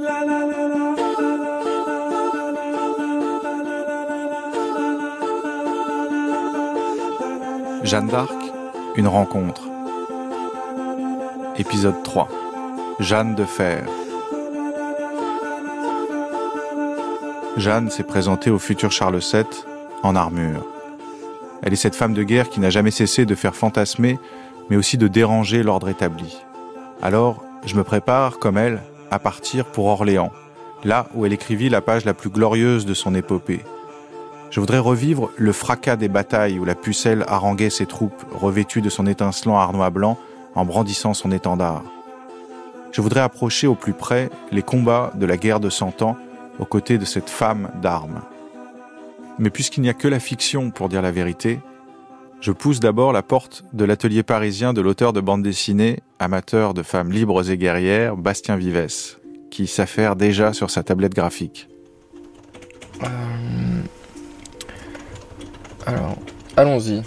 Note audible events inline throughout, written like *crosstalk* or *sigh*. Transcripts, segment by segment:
Jeanne d'Arc, une rencontre. Épisode 3. Jeanne de Fer. Jeanne s'est présentée au futur Charles VII en armure. Elle est cette femme de guerre qui n'a jamais cessé de faire fantasmer, mais aussi de déranger l'ordre établi. Alors, je me prépare, comme elle, à partir pour Orléans, là où elle écrivit la page la plus glorieuse de son épopée. Je voudrais revivre le fracas des batailles où la pucelle haranguait ses troupes revêtues de son étincelant arnois blanc en brandissant son étendard. Je voudrais approcher au plus près les combats de la guerre de Cent Ans aux côtés de cette femme d'armes. Mais puisqu'il n'y a que la fiction pour dire la vérité, je pousse d'abord la porte de l'atelier parisien de l'auteur de bande dessinée, amateur de femmes libres et guerrières, Bastien Vivès, qui s'affaire déjà sur sa tablette graphique. Euh, alors, allons-y.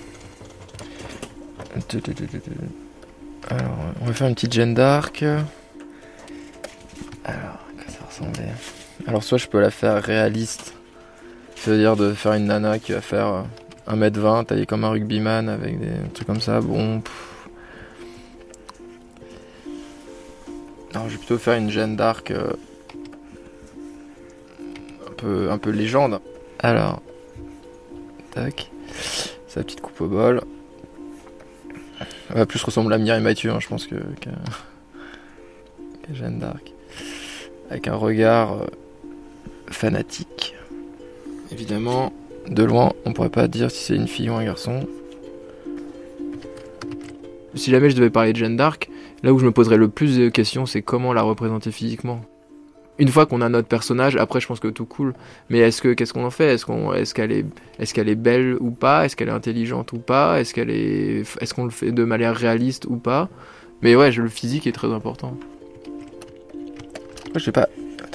Alors, on va faire une petite Jeanne d'Arc. Alors, que ça ressemblait? Alors, soit je peux la faire réaliste. C'est-à-dire de faire une nana qui va faire 1m20, taillée comme un rugbyman avec des trucs comme ça. Bon. Alors, je vais plutôt faire une Jeanne d'Arc. Euh, un, peu, un peu légende. Alors. Tac. Sa petite coupe au bol. Elle va plus ressembler à Mireille Mathieu, hein, je pense, que, qu'à, *laughs* Jeanne d'Arc. Avec un regard euh, fanatique. Évidemment, de loin, on pourrait pas dire si c'est une fille ou un garçon. Si jamais je devais parler de Jeanne d'Arc, là où je me poserais le plus de questions, c'est comment la représenter physiquement. Une fois qu'on a notre personnage, après je pense que tout cool. Mais est-ce que qu'est-ce qu'on en fait? Est-ce qu'on est-ce qu'elle est est-ce qu'elle est belle ou pas? Est-ce qu'elle est intelligente ou pas? Est-ce qu'elle est est-ce qu'on le fait de manière réaliste ou pas? Mais ouais, le physique est très important. je sais pas.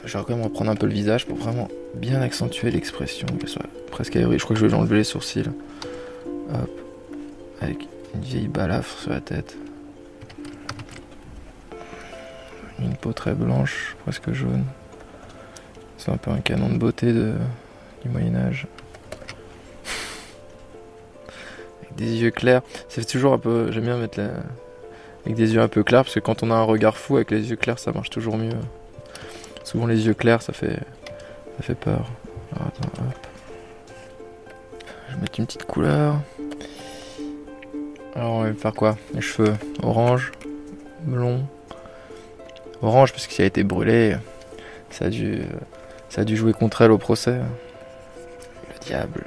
Je vais quand même reprendre un peu le visage pour vraiment bien accentuer l'expression, soit presque. Je crois que je vais enlever les sourcils. Hop. Avec une vieille balafre sur la tête. Une peau très blanche, presque jaune. C'est un peu un canon de beauté du Moyen-Âge. Avec des yeux clairs. C'est toujours un peu. J'aime bien mettre. Avec des yeux un peu clairs, parce que quand on a un regard fou avec les yeux clairs, ça marche toujours mieux. Souvent, les yeux clairs, ça fait. Ça fait peur. Je vais mettre une petite couleur. Alors, on va faire quoi? Les cheveux orange, blond, orange parce qu'il a été brûlé. Ça a dû, ça a dû jouer contre elle au procès. Le diable.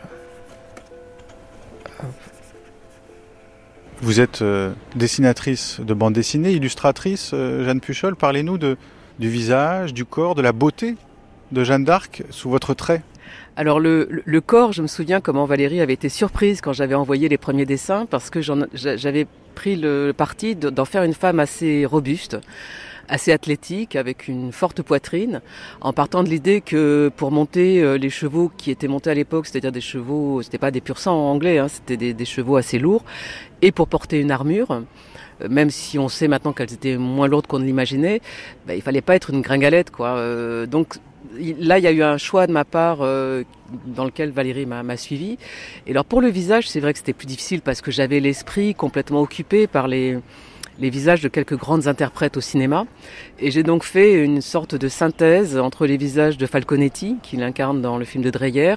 Vous êtes euh, dessinatrice de bande dessinée, illustratrice, euh, Jeanne Puchol. Parlez-nous de, du visage, du corps, de la beauté de Jeanne d'Arc sous votre trait. Alors le, le, corps, je me souviens comment Valérie avait été surprise quand j'avais envoyé les premiers dessins parce que j'avais pris le parti d'en faire une femme assez robuste assez athlétique, avec une forte poitrine, en partant de l'idée que pour monter euh, les chevaux qui étaient montés à l'époque, c'est-à-dire des chevaux, c'était pas des pur sang anglais, hein, c'était des, chevaux assez lourds, et pour porter une armure, même si on sait maintenant qu'elles étaient moins lourdes qu'on ne l'imaginait, bah, il fallait pas être une gringalette, quoi. Euh, donc là, il y a eu un choix de ma part euh, dans lequel Valérie m'a suivi. Et alors pour le visage, c'est vrai que c'était plus difficile parce que j'avais l'esprit complètement occupé par les les visages de quelques grandes interprètes au cinéma. Et j'ai donc fait une sorte de synthèse entre les visages de Falconetti, qu'il incarne dans le film de Dreyer,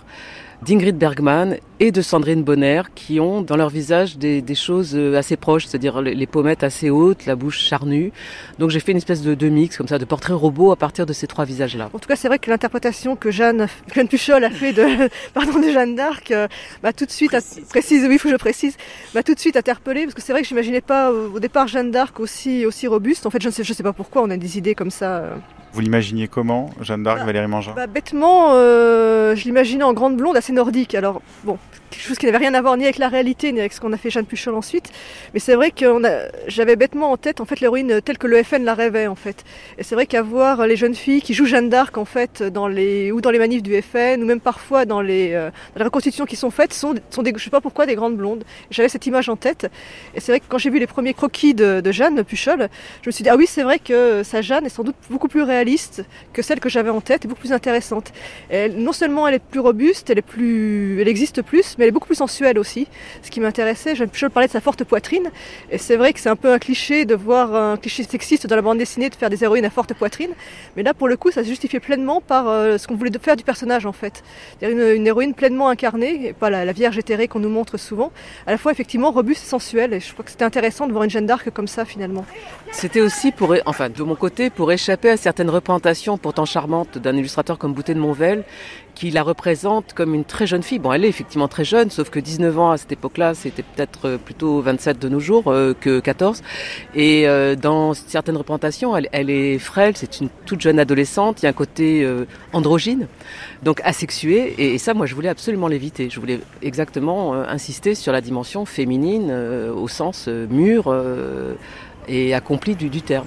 d'Ingrid Bergman et de Sandrine Bonner qui ont dans leur visage des, des choses euh, assez proches, c'est-à-dire les, pommettes assez hautes, la bouche charnue. Donc j'ai fait une espèce de, de, mix comme ça, de portrait robot à partir de ces trois visages-là. En tout cas, c'est vrai que l'interprétation que Jeanne, *laughs* Jeanne Puchol a fait de, *laughs* pardon, de Jeanne d'Arc m'a bah, tout de suite, précise. précise, oui, il faut que je précise, m'a tout de suite interpellée parce que c'est vrai que j'imaginais pas au départ Jeanne d'Arc aussi, aussi robuste. En fait, je ne sais, je sais pas pourquoi on a des idées comme ça. Euh. Vous l'imaginiez comment, Jeanne d'Arc, bah, Valérie Mangin? bah, Bêtement, euh, je l'imaginais en grande blonde, assez nordique. Alors, bon, quelque chose qui n'avait rien à voir ni avec la réalité, ni avec ce qu'on a fait Jeanne Puchol ensuite. Mais c'est vrai que j'avais bêtement en tête, en fait, l'héroïne telle que le FN la rêvait, en fait. Et c'est vrai qu'à voir les jeunes filles qui jouent Jeanne d'Arc, en fait, dans les, ou dans les manifs du FN, ou même parfois dans les, euh, dans les reconstitutions qui sont faites, sont, sont des, sais pas pourquoi, des grandes blondes. J'avais cette image en tête. Et c'est vrai que quand j'ai vu les premiers croquis de, Jeanne Puchol, je me suis dit, ah oui, c'est vrai que sa Jeanne est sans doute beaucoup plus réaliste que celle que j'avais en tête, et beaucoup plus intéressante. non seulement elle est plus robuste, elle, est plus, elle existe plus, elle est beaucoup plus sensuelle aussi. Ce qui m'intéressait, je, je parlais de sa forte poitrine, et c'est vrai que c'est un peu un cliché de voir un cliché sexiste dans la bande dessinée de faire des héroïnes à forte poitrine, mais là pour le coup ça se justifiait pleinement par euh, ce qu'on voulait faire du personnage en fait. Une, une héroïne pleinement incarnée, et pas la, la Vierge éthérée qu'on nous montre souvent, à la fois effectivement robuste et sensuelle, et je crois que c'était intéressant de voir une Jeanne d'Arc comme ça finalement. C'était aussi pour, enfin de mon côté, pour échapper à certaines représentations pourtant charmantes d'un illustrateur comme Boutet de Monvel, qui la représente comme une très jeune fille. Bon, elle est effectivement très jeune, sauf que 19 ans à cette époque-là, c'était peut-être euh, plutôt 27 de nos jours euh, que 14. Et euh, dans certaines représentations, elle, est frêle, c'est une toute jeune adolescente, il y a un côté androgyne, donc asexué. Et, ça, moi, je voulais absolument l'éviter. Je voulais exactement insister sur la dimension féminine au sens mûr et accompli du terme.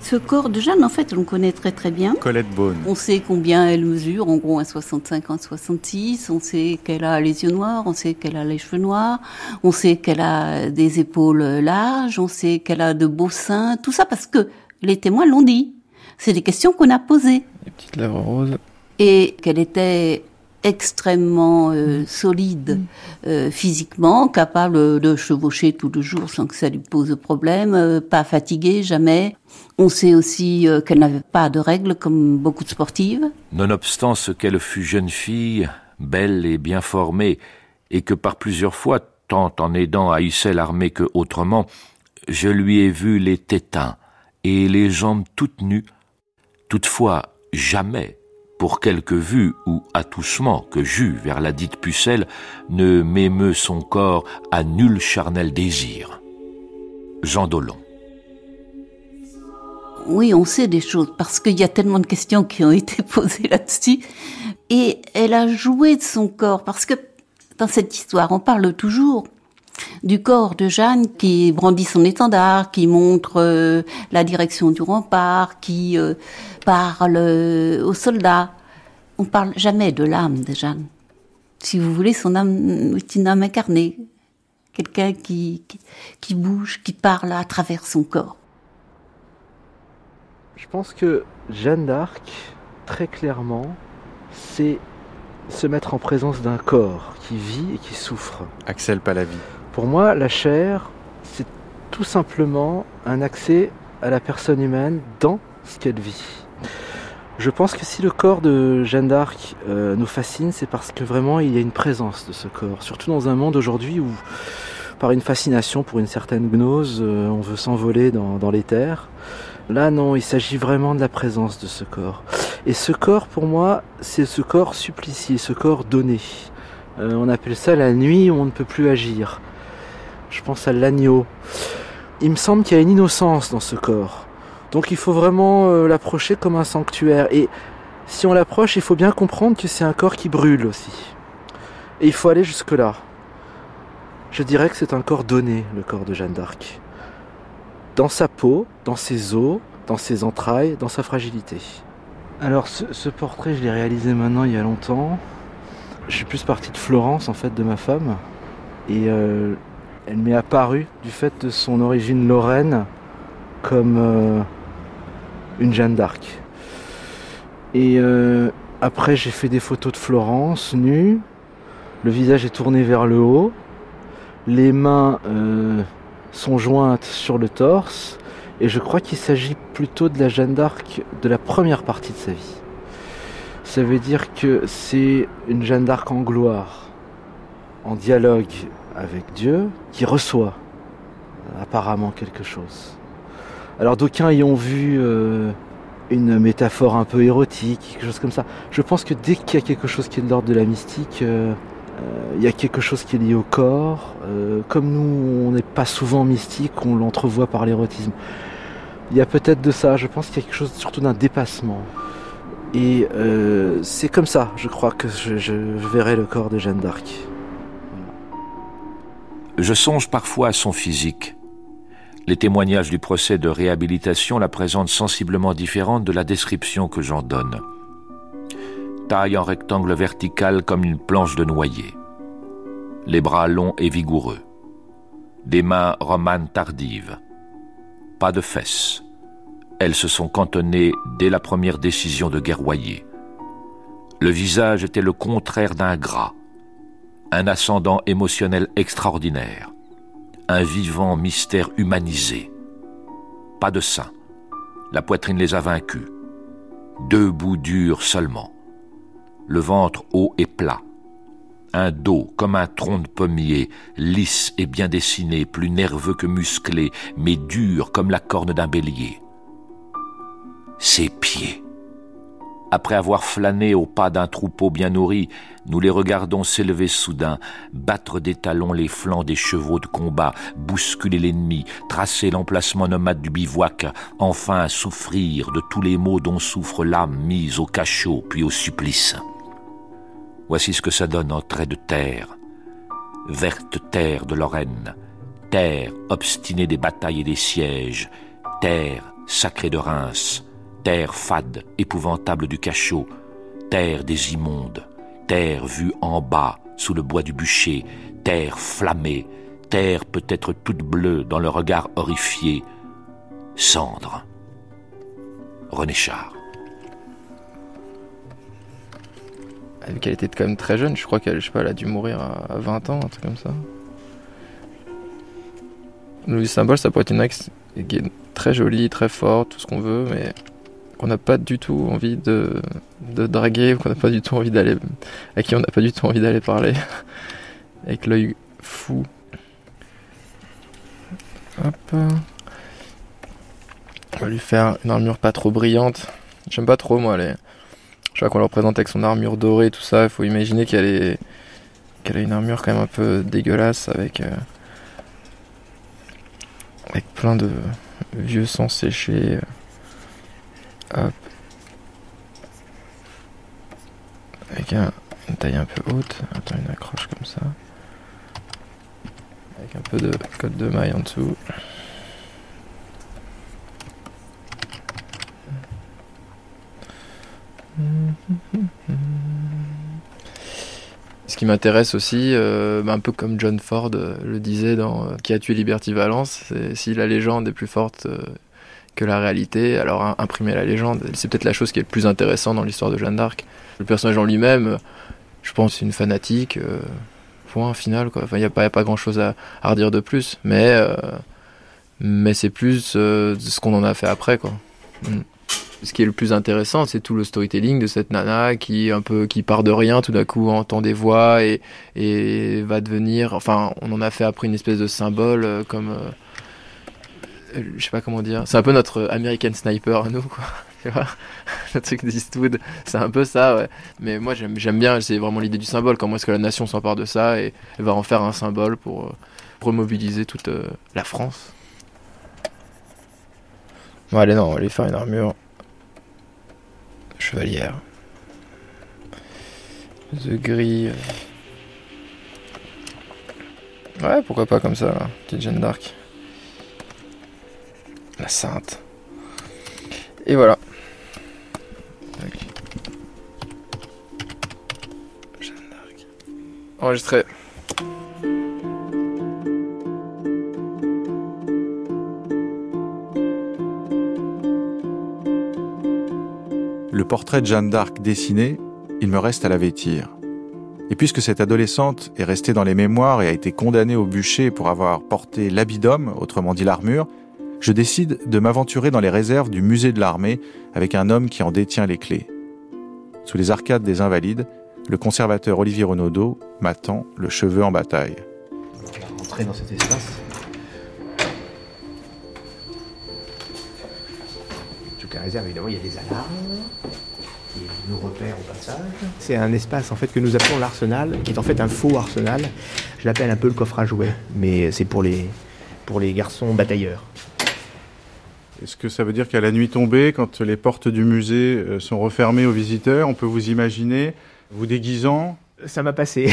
Ce corps de Jeanne, en fait, on le connaît très très bien. Colette Beaune. On sait combien elle mesure, en gros 1,65, 1,66. On sait qu'elle a les yeux noirs, on sait qu'elle a les cheveux noirs, on sait qu'elle a des épaules larges, on sait qu'elle a de beaux seins. Tout ça parce que les témoins l'ont dit. C'est des questions qu'on a posées. Les petites lèvres roses. Et qu'elle était extrêmement euh, solide mm. euh, physiquement, capable de chevaucher tout le jour sans que ça lui pose problème, euh, pas fatiguée jamais. On sait aussi euh, qu'elle n'avait pas de règles comme beaucoup de sportives. Nonobstant ce qu'elle fut jeune fille, belle et bien formée, et que par plusieurs fois, tant en aidant à hisser l'armée que autrement, je lui ai vu les tétins et les jambes toutes nues. Toutefois, jamais pour quelque vue ou attouchement que j'eus vers la dite pucelle, ne m'émeut son corps à nul charnel désir. Jean Dolon. Oui, on sait des choses parce qu'il y a tellement de questions qui ont *laughs* été posées là-dessus. Et elle a joué de son corps parce que dans cette histoire, on parle toujours du corps de Jeanne qui brandit son étendard, qui montre euh, la direction du rempart, qui euh, parle euh, aux soldats. On parle jamais de l'âme de Jeanne. Si vous voulez, son âme est une âme incarnée, quelqu'un qui, qui bouge, qui parle à travers son corps. Je pense que Jeanne d'Arc, très clairement, c'est se mettre en présence d'un corps qui vit et qui souffre. Axel Palavi. Pour moi, la chair, c'est tout simplement un accès à la personne humaine dans ce qu'elle vit. Je pense que si le corps de Jeanne d'Arc euh, nous fascine, c'est parce que vraiment il y a une présence de ce corps. Surtout dans un monde aujourd'hui où, par une fascination pour une certaine gnose, euh, on veut s'envoler dans, dans l'éther. Là, non, il s'agit vraiment de la présence de ce corps. Et ce corps, pour moi, c'est ce corps supplicié, ce corps donné. Euh, on appelle ça la nuit où on ne peut plus agir. Je pense à l'agneau. Il me semble qu'il y a une innocence dans ce corps. Donc il faut vraiment euh, l'approcher comme un sanctuaire. Et si on l'approche, il faut bien comprendre que c'est un corps qui brûle aussi. Et il faut aller jusque-là. Je dirais que c'est un corps donné, le corps de Jeanne d'Arc. Dans sa peau, dans ses os, dans ses entrailles, dans sa fragilité. Alors ce, portrait, je l'ai réalisé maintenant il y a longtemps. Je suis plus parti de Florence en fait, de ma femme. Et euh, elle m'est apparue du fait de son origine lorraine comme euh, une Jeanne d'Arc. Et euh, après j'ai fait des photos de Florence nue, le visage est tourné vers le haut, les mains sont jointes sur le torse, et je crois qu'il s'agit plutôt de la Jeanne d'Arc de la première partie de sa vie. Ça veut dire que c'est une Jeanne d'Arc en gloire, en dialogue avec Dieu qui reçoit apparemment quelque chose. Alors d'aucuns y ont vu euh, une métaphore un peu érotique, quelque chose comme ça. Je pense que dès qu'il y a quelque chose qui est de l'ordre de la mystique, euh, euh, il y a quelque chose qui est lié au corps. comme nous, on n'est pas souvent mystique, on l'entrevoit par l'érotisme. Il y a peut-être de ça, je pense qu'il y a quelque chose surtout d'un dépassement. Et c'est comme ça, je crois, que je, je verrai le corps de Jeanne d'Arc. Je songe parfois à son physique. Les témoignages du procès de réhabilitation la présentent sensiblement différente de la description que j'en donne. Taille en rectangle vertical comme une planche de noyer. Les bras longs et vigoureux. Des mains romanes tardives. Pas de fesses. elles se sont cantonnées dès la première décision de guerroyer. Le visage était le contraire d'un gras, un ascendant émotionnel extraordinaire, un vivant mystère humanisé. Pas de sein, la poitrine les a vaincus, deux bouts durs seulement, le ventre haut et plat, un dos comme un tronc de pommier, lisse et bien dessiné, plus nerveux que musclé, mais dur comme la corne d'un bélier. Ses pieds. Après avoir flâné au pas d'un troupeau bien nourri, nous les regardons s'élever soudain, battre des talons les flancs des chevaux de combat, bousculer l'ennemi, tracer l'emplacement nomade du bivouac, enfin souffrir de tous les maux dont souffre l'âme mise au cachot puis au supplice. Voici ce que ça donne en traits de terre. Verte terre de Lorraine, terre obstinée des batailles et des sièges, terre sacrée de Reims, terre fade, épouvantable du cachot, terre des immondes, terre vue en bas sous le bois du bûcher, terre flammée, terre peut-être toute bleue dans le regard horrifié, cendre. René Char. Vu qu'elle était quand même très jeune, je crois qu'elle, a dû mourir à 20 ans, un truc comme ça. Le symbole, ça pourrait être une axe qui est très jolie, très forte, tout ce qu'on veut, mais qu'on n'a pas du tout envie de, de draguer, qu'on n'a pas du tout envie d'aller, à qui on n'a pas du tout envie d'aller parler, *laughs* avec l'œil fou. Hop. On va lui faire une armure pas trop brillante. J'aime pas trop moi les. Je vois qu'on le représente avec son armure dorée, tout ça. Il faut imaginer qu'elle est a une armure quand même un peu dégueulasse avec euh, plein de vieux sang séchés. Hop. Avec un, une taille un peu haute. Attends, une accroche comme ça. Avec un peu de code de maille en dessous. Ce qui m'intéresse aussi, euh, bah, un peu comme John Ford euh, le disait dans euh, Qui a tué Liberty Valence, c'est si la légende est plus forte que la réalité, alors im- imprimer la légende, c'est peut-être la chose qui est le plus intéressant dans l'histoire de Jeanne d'Arc. Le personnage en lui-même, je pense, c'est une fanatique. point final, il n'y a, pas- grand-chose à, à redire de plus, mais, c'est plus ce qu'on en a fait après, quoi. Mm. Ce qui est le plus intéressant, c'est tout le storytelling de cette nana qui un peu qui part de rien, tout d'un coup entend des voix et, et va devenir. Enfin, on en a fait après une espèce de symbole euh, comme. euh, euh, je sais pas comment dire. C'est un peu notre American Sniper à nous, quoi. *laughs* Tu vois *laughs* Le truc d'Eastwood, c'est un peu ça, ouais. Mais moi, j'aime bien, c'est vraiment l'idée du symbole. Comment est-ce que la nation s'empare de ça et, va en faire un symbole pour euh, remobiliser toute la France. Bon, allez, non, on va aller faire une armure chevalière. The gris. euh. Ouais, pourquoi pas comme ça, là. Petite Jeanne d'Arc. La sainte. Et voilà. Jeanne d'Arc. Enregistré. Le portrait de Jeanne d'Arc dessiné, il me reste à la vêtir. Et puisque cette adolescente est restée dans les mémoires et a été condamnée au bûcher pour avoir porté l'habit d'homme, autrement dit l'armure, je décide de m'aventurer dans les réserves du musée de l'armée avec un homme qui en détient les clés. Sous les arcades des Invalides, le conservateur Olivier Renaudot m'attend, le cheveu en bataille. On va rentrer dans cet espace. Réserve, évidemment, il y a des alarmes qui nous repèrent au passage. C'est un espace en fait que nous appelons l'arsenal, qui est en fait un faux arsenal. Je l'appelle un peu le coffre à jouets, mais c'est pour les, pour les garçons batailleurs. Est-ce que ça veut dire qu'à la nuit tombée, quand les portes du musée euh, sont refermées aux visiteurs, on peut vous imaginer vous déguisant Ça m'a passé.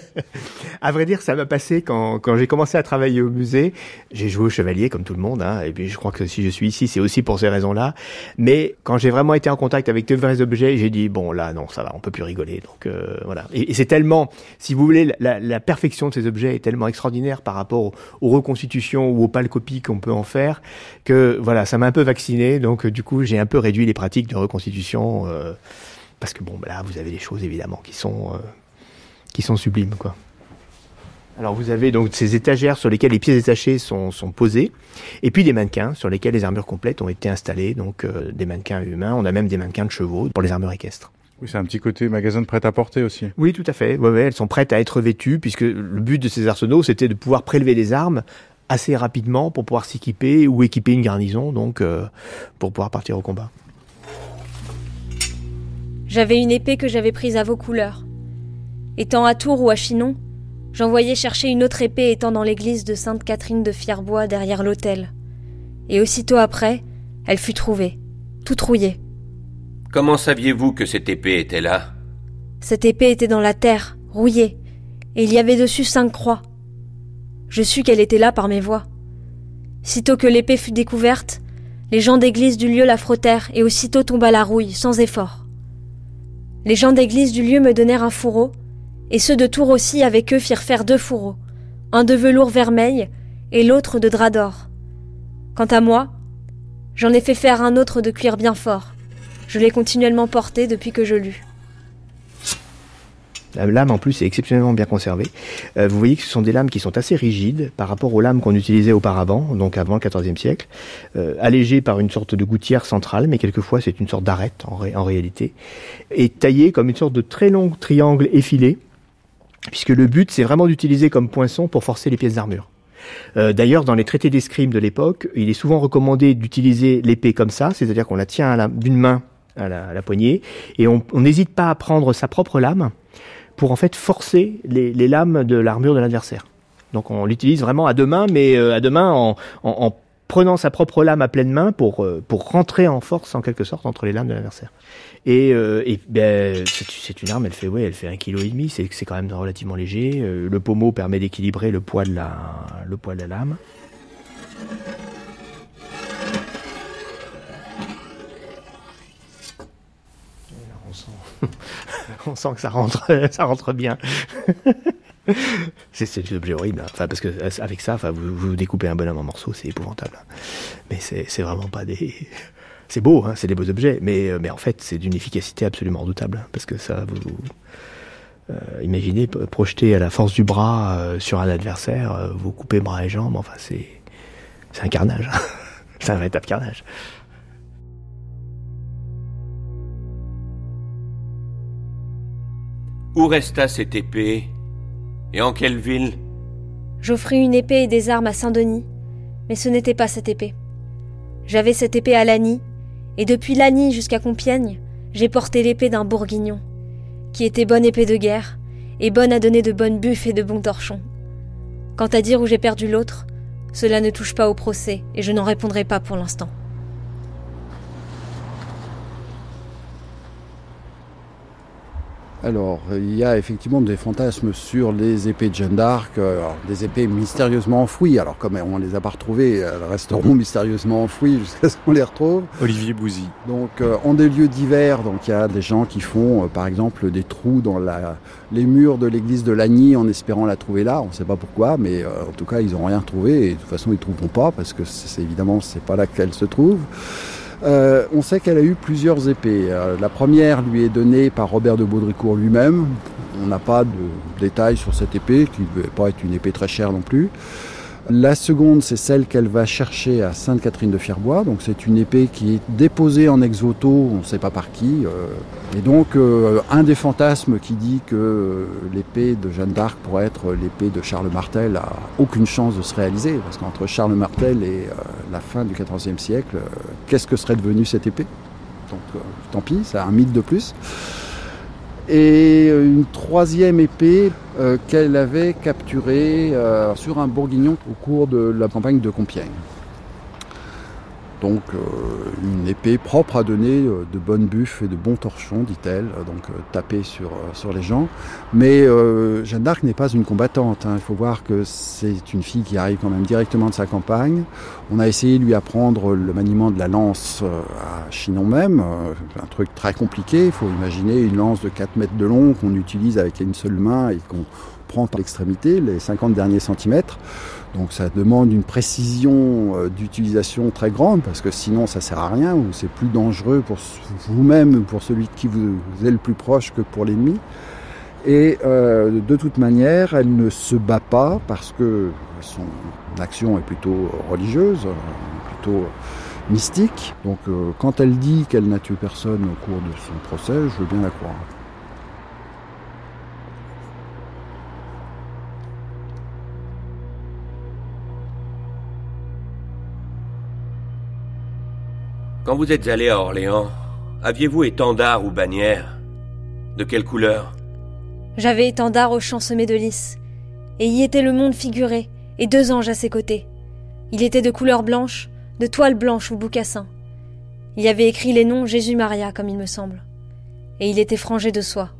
*laughs* à vrai dire, ça m'a passé quand, quand j'ai commencé à travailler au musée. J'ai joué au chevalier comme tout le monde, hein, et puis je crois que si je suis ici, c'est aussi pour ces raisons-là. Mais quand j'ai vraiment été en contact avec de vrais objets, j'ai dit bon là, non, ça va, on peut plus rigoler. Donc euh, voilà. Et, c'est tellement, si vous voulez, la, la, perfection de ces objets est tellement extraordinaire par rapport aux, aux reconstitutions ou aux pâles copies qu'on peut en faire que voilà, ça m'a un peu vacciné. Donc du coup, j'ai un peu réduit les pratiques de reconstitution. Euh, parce que bon, là, vous avez des choses évidemment qui sont, euh, qui sont sublimes, quoi. Alors vous avez donc ces étagères sur lesquelles les pièces détachées sont, sont posées, et puis des mannequins sur lesquels les armures complètes ont été installées, donc euh, des mannequins humains. On a même des mannequins de chevaux pour les armures équestres. Oui, c'est un petit côté magasin de prêt-à-porter aussi. Oui, tout à fait. Ouais, ouais, elles sont prêtes à être vêtues, puisque le but de ces arsenaux, c'était de pouvoir prélever des armes assez rapidement pour pouvoir s'équiper ou équiper une garnison, donc euh, pour pouvoir partir au combat. J'avais une épée que j'avais prise à vos couleurs. Étant à Tours ou à Chinon, j'envoyais chercher une autre épée étant dans l'église de Sainte Catherine de Fierbois derrière l'autel. Et aussitôt après, elle fut trouvée, toute rouillée. Comment saviez-vous que cette épée était là? Cette épée était dans la terre, rouillée, et il y avait dessus cinq croix. Je sus qu'elle était là par mes voix. Sitôt que l'épée fut découverte, les gens d'église du lieu la frottèrent et aussitôt tomba la rouille, sans effort. Les gens d'église du lieu me donnèrent un fourreau, et ceux de Tours aussi avec eux firent faire deux fourreaux, un de velours vermeil et l'autre de drap d'or. Quant à moi, j'en ai fait faire un autre de cuir bien fort. Je l'ai continuellement porté depuis que je l'eus. La lame en plus est exceptionnellement bien conservée. Euh, vous voyez que ce sont des lames qui sont assez rigides par rapport aux lames qu'on utilisait auparavant, donc avant le XIVe siècle, euh, allégées par une sorte de gouttière centrale, mais quelquefois c'est une sorte d'arête en, ré en, réalité, et taillées comme une sorte de très long triangle effilé, puisque le but c'est vraiment d'utiliser comme poinçon pour forcer les pièces d'armure. Euh, D'ailleurs, dans les traités d'escrime de l'époque, il est souvent recommandé d'utiliser l'épée comme ça, c'est-à-dire qu'on la tient d'une main à la, poignée, et on n'hésite pas à prendre sa propre lame, pour en fait forcer les, lames de l'armure de l'adversaire. Donc on l'utilise vraiment à deux mains, mais euh, à deux mains en, en, en, prenant sa propre lame à pleine main pour, euh, pour rentrer en force en quelque sorte entre les lames de l'adversaire. Et, euh, et ben, c'est une arme, elle fait ouais, elle fait un kilo et demi, c'est quand même relativement léger. Le pommeau permet d'équilibrer le poids de la le poids de la lame. *laughs* on sent que ça rentre, *laughs* ça rentre bien. c'est des objets horribles. Hein. Enfin, parce que avec ça, enfin, vous, découpez un bonhomme en morceaux, c'est épouvantable. Mais c'est vraiment pas des. C'est beau, hein, c'est des beaux objets, mais, mais en fait, c'est d'une efficacité absolument redoutable. Hein, parce que ça, vous. Euh, imaginez projeter à la force du bras euh, sur un adversaire, euh, vous coupez bras et jambes, enfin, c'est. C'est un carnage. *laughs* c'est un véritable carnage. Où resta cette épée Et en quelle ville? J'offris une épée et des armes à Saint-Denis, mais ce n'était pas cette épée. J'avais cette épée à Lagny, et depuis Lagny jusqu'à Compiègne, j'ai porté l'épée d'un bourguignon, qui était bonne épée de guerre, et bonne à donner de bonnes buffes et de bons torchons. Quant à dire où j'ai perdu l'autre, cela ne touche pas au procès, et je n'en répondrai pas pour l'instant. Alors, il y a effectivement des fantasmes sur les épées de Jeanne d'Arc, euh, des épées mystérieusement enfouies. Alors, comme on les a pas retrouvées, elles resteront *laughs* mystérieusement enfouies jusqu'à ce qu'on les retrouve. Olivier Bouzy. Donc, euh, en des lieux divers, donc il y a des gens qui font, euh, par exemple, des trous dans la, les murs de l'église de Lagny en espérant la trouver là. On ne sait pas pourquoi, mais euh, en tout cas, ils n'ont rien retrouvé et de toute façon, ils ne trouveront pas parce que c'est évidemment, c'est pas là qu'elle se trouve. Euh, on sait qu'elle a eu plusieurs épées. Euh, la première lui est donnée par Robert de Baudricourt lui-même. On n'a pas de détails sur cette épée, qui ne devait pas être une épée très chère non plus. La seconde, c'est celle qu'elle va chercher à Sainte-Catherine de Fierbois. Donc c'est une épée qui est déposée en ex-voto, on ne sait pas par qui. Et donc euh, un des fantasmes qui dit que l'épée de Jeanne d'Arc pourrait être l'épée de Charles Martel a aucune chance de se réaliser. Parce qu'entre Charles Martel et euh, la fin du XIVe siècle, euh, qu'est-ce que serait devenue cette épée? Donc tant pis, c'est un mythe de plus et une troisième épée euh, qu'elle avait capturée euh, sur un bourguignon au cours de la campagne de Compiègne. Donc euh, une épée propre à donner euh, de bonnes buffes et de bons torchons, dit-elle, donc taper sur, sur les gens. Mais Jeanne d'Arc n'est pas une combattante. Hein. Il faut voir que c'est une fille qui arrive quand même directement de sa campagne. On a essayé de lui apprendre le maniement de la lance à Chinon même, un truc très compliqué. Il faut imaginer une lance de 4 mètres de long qu'on utilise avec une seule main et qu'on prend par l'extrémité, les 50 derniers centimètres. Donc ça demande une précision euh, d'utilisation très grande parce que sinon ça sert à rien ou c'est plus dangereux pour vous-même, pour celui qui vous est le plus proche que pour l'ennemi. Et euh, de toute manière, elle ne se bat pas parce que son action est plutôt religieuse, plutôt mystique. Donc euh, quand elle dit qu'elle n'a tué personne au cours de son procès, je veux bien la croire. Quand vous êtes allé à Orléans, aviez-vous étendard ou bannière? De quelle couleur? J'avais étendard au champ semé de lys, et y était le monde figuré, et deux anges à ses côtés. Il était de couleur blanche, de toile blanche ou boucassin. Il y avait écrit les noms Jésus-Maria, comme il me semble. Et il était frangé de soie.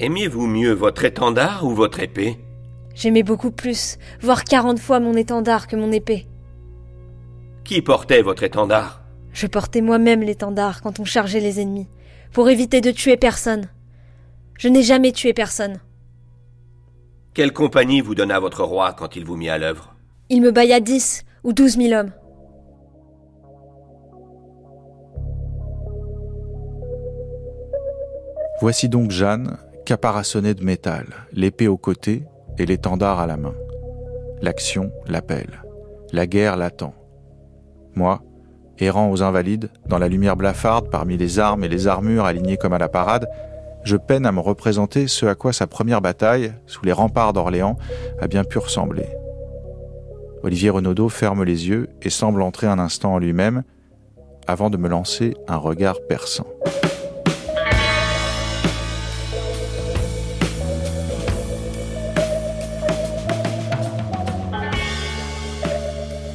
Aimiez-vous mieux votre étendard ou votre épée? J'aimais beaucoup plus, voire quarante fois mon étendard que mon épée. Qui portait votre étendard? Je portais moi-même l'étendard quand on chargeait les ennemis, pour éviter de tuer personne. Je n'ai jamais tué personne. Quelle compagnie vous donna votre roi quand il vous mit à l'œuvre? Il me bailla dix ou douze mille hommes. Voici donc Jeanne, caparaçonnée de métal, l'épée au côté et l'étendard à la main. L'action l'appelle. La guerre l'attend. Moi, Errant aux invalides, dans la lumière blafarde parmi les armes et les armures alignées comme à la parade, je peine à me représenter ce à quoi sa première bataille, sous les remparts d'Orléans, a bien pu ressembler. Olivier Renaudot ferme les yeux et semble entrer un instant en lui-même, avant de me lancer un regard perçant.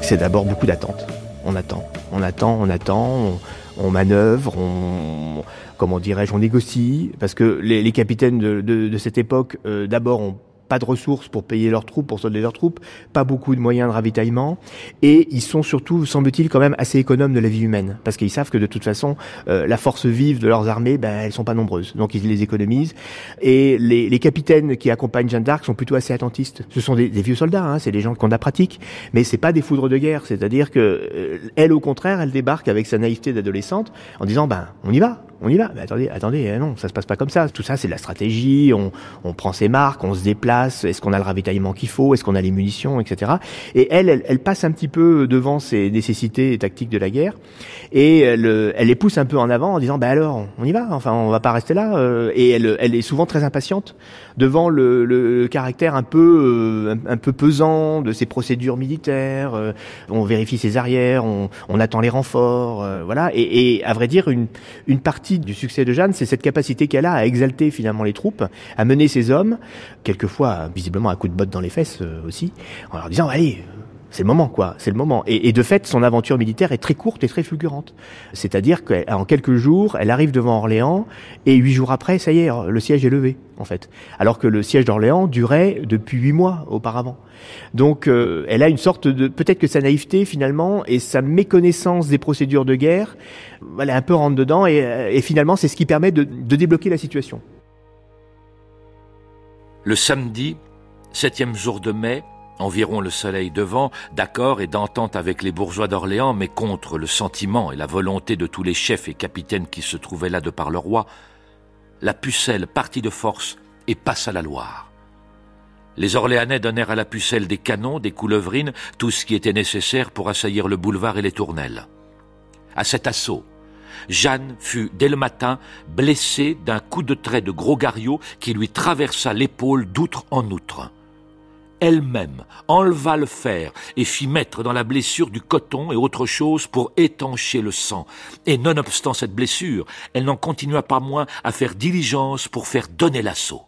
C'est d'abord beaucoup d'attentes on attend, on attend, on attend, on, manœuvre, on, comment dirais-je, on négocie, parce que les, capitaines de, cette époque, euh, d'abord, ont pas de ressources pour payer leurs troupes, pour solder leurs troupes, pas beaucoup de moyens de ravitaillement, et ils sont surtout, semble-t-il, quand même assez économes de la vie humaine, parce qu'ils savent que de toute façon, euh, la force vive de leurs armées, ben, elles sont pas nombreuses, donc ils les économisent. Et les, capitaines qui accompagnent Jeanne d'Arc sont plutôt assez attentistes. Ce sont des, vieux soldats, hein, c'est des gens qu'on a pratique, mais c'est pas des foudres de guerre, c'est-à-dire que euh, elle, au contraire, elle débarque avec sa naïveté d'adolescente en disant, ben, on y va, on y va. Mais attendez, attendez, eh non, ça se passe pas comme ça. Tout ça, c'est de la stratégie. On, on, prend ses marques, on se déplace. Est-ce qu'on a le ravitaillement qu'il faut? Est-ce qu'on a les munitions, etc. Et elle, elle, elle, passe un petit peu devant ces nécessités tactiques de la guerre et elle, elle les pousse un peu en avant en disant, bah alors, on y va. Enfin, on va pas rester là. Euh, et elle, elle est souvent très impatiente devant le, le caractère un peu, euh, un, peu pesant de ces procédures militaires. Euh, on vérifie ses arrières, on, on attend les renforts, voilà. Et, et à vrai dire, une, une partie du succès de Jeanne, c'est cette capacité qu'elle a à exalter finalement les troupes, à mener ses hommes, quelquefois visiblement à coup de botte dans les fesses euh, aussi, en leur disant allez, c'est le moment, quoi. C'est le moment. Et, de fait, son aventure militaire est très courte et très fulgurante. C'est-à-dire qu'en quelques jours, elle arrive devant Orléans et huit jours après, ça y est, le siège est levé, en fait. Alors que le siège d'Orléans durait depuis huit mois auparavant. Donc, euh, elle a une sorte de, peut-être que sa naïveté finalement et sa méconnaissance des procédures de guerre, elle est un peu rentre dedans et, euh, finalement, c'est ce qui permet de, de débloquer la situation. Le samedi, septième jour de mai, environ le soleil devant, d'accord et d'entente avec les bourgeois d'Orléans, mais contre le sentiment et la volonté de tous les chefs et capitaines qui se trouvaient là de par le roi, la pucelle partit de force et passa la Loire. Les Orléanais donnèrent à la pucelle des canons, des coulevrines, tout ce qui était nécessaire pour assaillir le boulevard et les tournelles. À cet assaut, Jeanne fut, dès le matin, blessée d'un coup de trait de gros gariot qui lui traversa l'épaule d'outre en outre elle-même enleva le fer et fit mettre dans la blessure du coton et autre chose pour étancher le sang. Et nonobstant cette blessure, elle n'en continua pas moins à faire diligence pour faire donner l'assaut.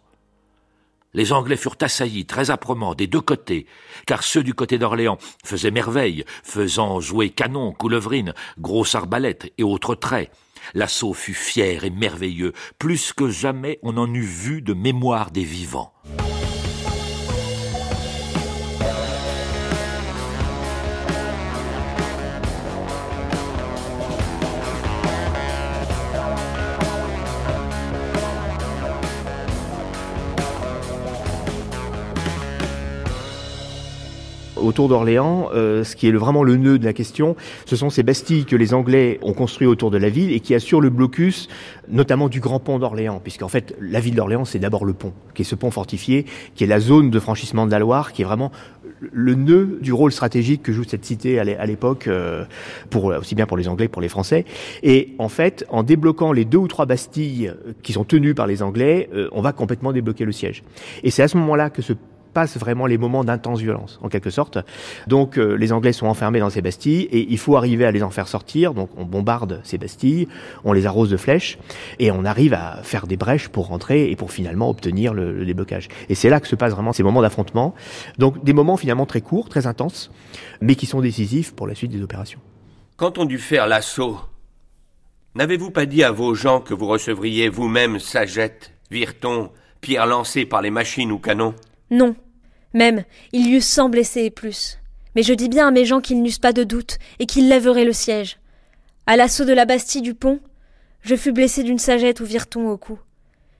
Les Anglais furent assaillis très âprement des deux côtés, car ceux du côté d'Orléans faisaient merveille, faisant jouer canons, coulevrines, grosses arbalètes et autres traits. L'assaut fut fier et merveilleux, plus que jamais on en eût vu de mémoire des vivants. Autour d'Orléans, euh, ce qui est vraiment le nœud de la question, ce sont ces bastilles que les Anglais ont construites autour de la ville et qui assurent le blocus, notamment du grand pont d'Orléans, puisqu'en fait, la ville d'Orléans, c'est d'abord le pont, qui est ce pont fortifié, qui est la zone de franchissement de la Loire, qui est vraiment le nœud du rôle stratégique que joue cette cité à l'époque, euh, pour aussi bien pour les Anglais que pour les Français. Et en fait, en débloquant les deux ou trois bastilles qui sont tenues par les Anglais, euh, on va complètement débloquer le siège. Et c'est à ce moment-là que se passe vraiment les moments d'intense violence, en quelque sorte. Donc euh, les Anglais sont enfermés dans ces bastilles et il faut arriver à les en faire sortir. Donc on bombarde ces bastilles, on les arrose de flèches et on arrive à faire des brèches pour rentrer et pour finalement obtenir le, le déblocage. Et c'est là que se passent vraiment ces moments d'affrontement. Donc des moments finalement très courts, très intenses, mais qui sont décisifs pour la suite des opérations. Quand on dut faire l'assaut, n'avez-vous pas dit à vos gens que vous recevriez vous-même sagettes, vireton, pierres lancées par les machines ou canons? Non. Même, il y eut cent blessés et plus. Mais je dis bien à mes gens qu'ils n'eussent pas de doute et qu'ils lèveraient le siège. À l'assaut de la Bastille du pont, je fus blessé d'une sagette ou vireton au cou.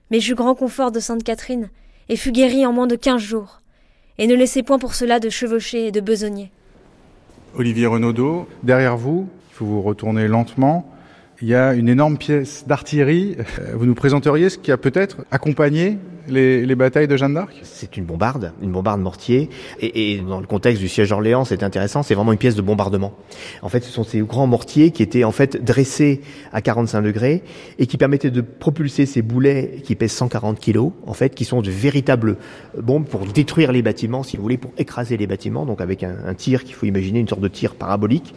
Mais j'eus grand confort de Sainte Catherine et fus guéri en moins de quinze jours. Et ne laissez point pour cela de chevaucher et de besogner. Olivier Renaudot, derrière vous, il faut vous retourner lentement. Il y a une énorme pièce d'artillerie. Euh, vous nous présenteriez ce qui a peut-être accompagné les, les, batailles de Jeanne d'Arc? C'est une bombarde, une bombarde mortier. Et, et, dans le contexte du siège d'Orléans, c'est intéressant, c'est vraiment une pièce de bombardement. En fait, ce sont ces grands mortiers qui étaient en fait dressés à 45 degrés et qui permettaient de propulser ces boulets qui pèsent 140 kilos, en fait, qui sont de véritables bombes pour détruire les bâtiments, si vous voulez, pour écraser les bâtiments. Donc avec un, un tir qu'il faut imaginer une sorte de tir parabolique.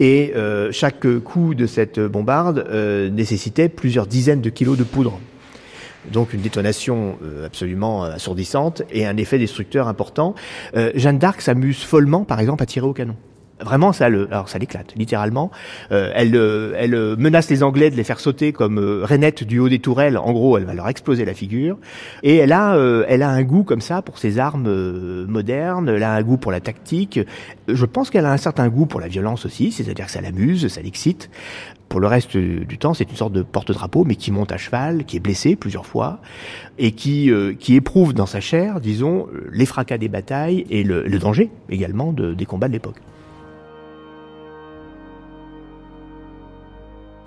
Et euh, chaque coup de cette bombarde euh, nécessitait plusieurs dizaines de kilos de poudre. Donc une détonation euh, absolument assourdissante et un effet destructeur important. Euh, Jeanne d'Arc s'amuse follement, par exemple, à tirer au canon. Vraiment, ça le, alors ça l'éclate, littéralement. Euh, elle, elle menace les Anglais de les faire sauter comme euh, rainettes du haut des tourelles. En gros, elle va leur exploser la figure. Et elle a, euh, elle a un goût comme ça pour ses armes modernes. Elle a un goût pour la tactique. Je pense qu'elle a un certain goût pour la violence aussi, c'est-à-dire que ça l'amuse, ça l'excite. Pour le reste du temps, c'est une sorte de porte-drapeau, mais qui monte à cheval, qui est blessé plusieurs fois, et qui, qui éprouve dans sa chair, disons, les fracas des batailles et le, danger également de, des combats de l'époque.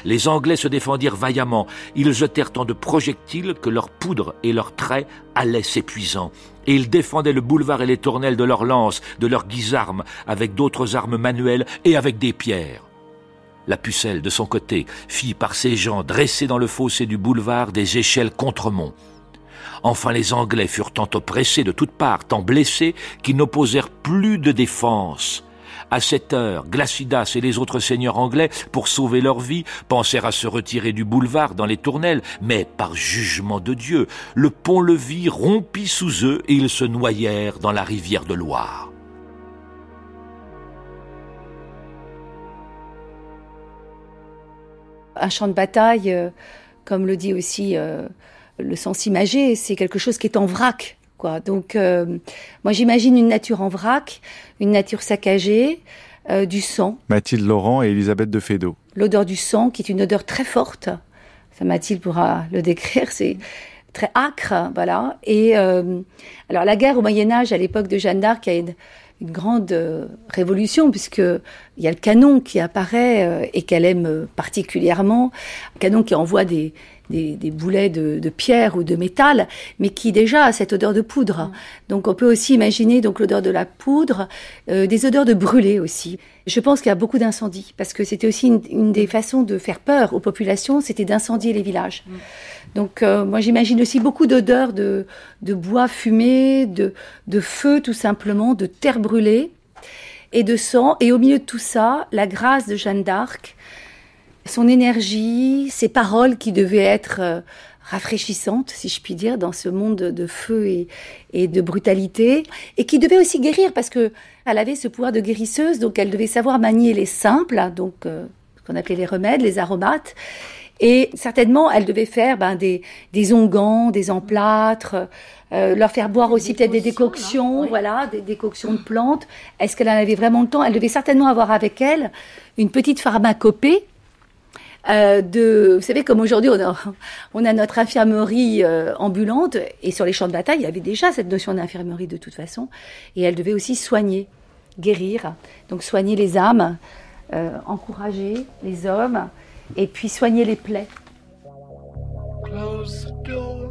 Les Anglais se défendirent vaillamment. Ils jetèrent tant de projectiles que leur poudre et leurs traits allaient s'épuisant. Et ils défendaient le boulevard et les tournelles de leurs lances, de leurs guisarmes, avec d'autres armes manuelles et avec des pierres. La pucelle, de son côté, fit par ses gens dresser dans le fossé du boulevard des échelles contre Mont. Enfin les Anglais furent tant oppressés de toutes parts, tant blessés, qu'ils n'opposèrent plus de défense. À cette heure, Glacidas et les autres seigneurs anglais, pour sauver leur vie, pensèrent à se retirer du boulevard dans les tournelles, mais par jugement de Dieu, le pont-levis rompit sous eux et ils se noyèrent dans la rivière de Loire. Un champ de bataille, euh, comme le dit aussi euh, le sens imagé, c'est quelque chose qui est en vrac. Quoi. Donc, euh, moi, j'imagine une nature en vrac, une nature saccagée, euh, du sang. Mathilde Laurent et Elisabeth de Fédot. L'odeur du sang, qui est une odeur très forte. Ça, Mathilde pourra le décrire. *laughs* C'est très acre, voilà. Et euh, alors, la guerre au Moyen Âge, à l'époque de Jeanne d'Arc, a une, une grande euh, révolution puisque il y a le canon qui apparaît euh, et qu'elle aime particulièrement, un canon qui envoie des, des, des boulets de, de, pierre ou de métal, mais qui déjà a cette odeur de poudre. Mmh. Donc on peut aussi imaginer donc l'odeur de la poudre, euh, des odeurs de brûlé aussi. Je pense qu'il y a beaucoup d'incendies parce que c'était aussi une, une, des façons de faire peur aux populations, c'était d'incendier les villages. Mmh. Donc euh, moi j'imagine aussi beaucoup d'odeurs de, de, bois fumé, de, de feu tout simplement, de terre brûlée et de sang. Et au milieu de tout ça, la grâce de Jeanne d'Arc, son énergie, ses paroles qui devaient être euh, rafraîchissante, si je puis dire, dans ce monde de feu et, et de brutalité, et qui devait aussi guérir parce que elle avait ce pouvoir de guérisseuse, donc elle devait savoir manier les simples, donc euh, ce qu'on appelait les remèdes, les aromates, et certainement elle devait faire ben, des, des onguents, des emplâtres, euh, leur faire boire aussi peut-être des décoctions, voilà, des décoctions de plantes. Est-ce qu'elle en avait vraiment le temps? Elle devait certainement avoir avec elle une petite pharmacopée euh, de, vous savez, comme aujourd'hui *laughs* on a, notre infirmerie euh, ambulante et sur les champs de bataille, il y avait déjà cette notion d'infirmerie de toute façon, et elle devait aussi soigner, guérir, donc soigner les âmes, euh, encourager les hommes, et puis soigner les plaies. Close the door,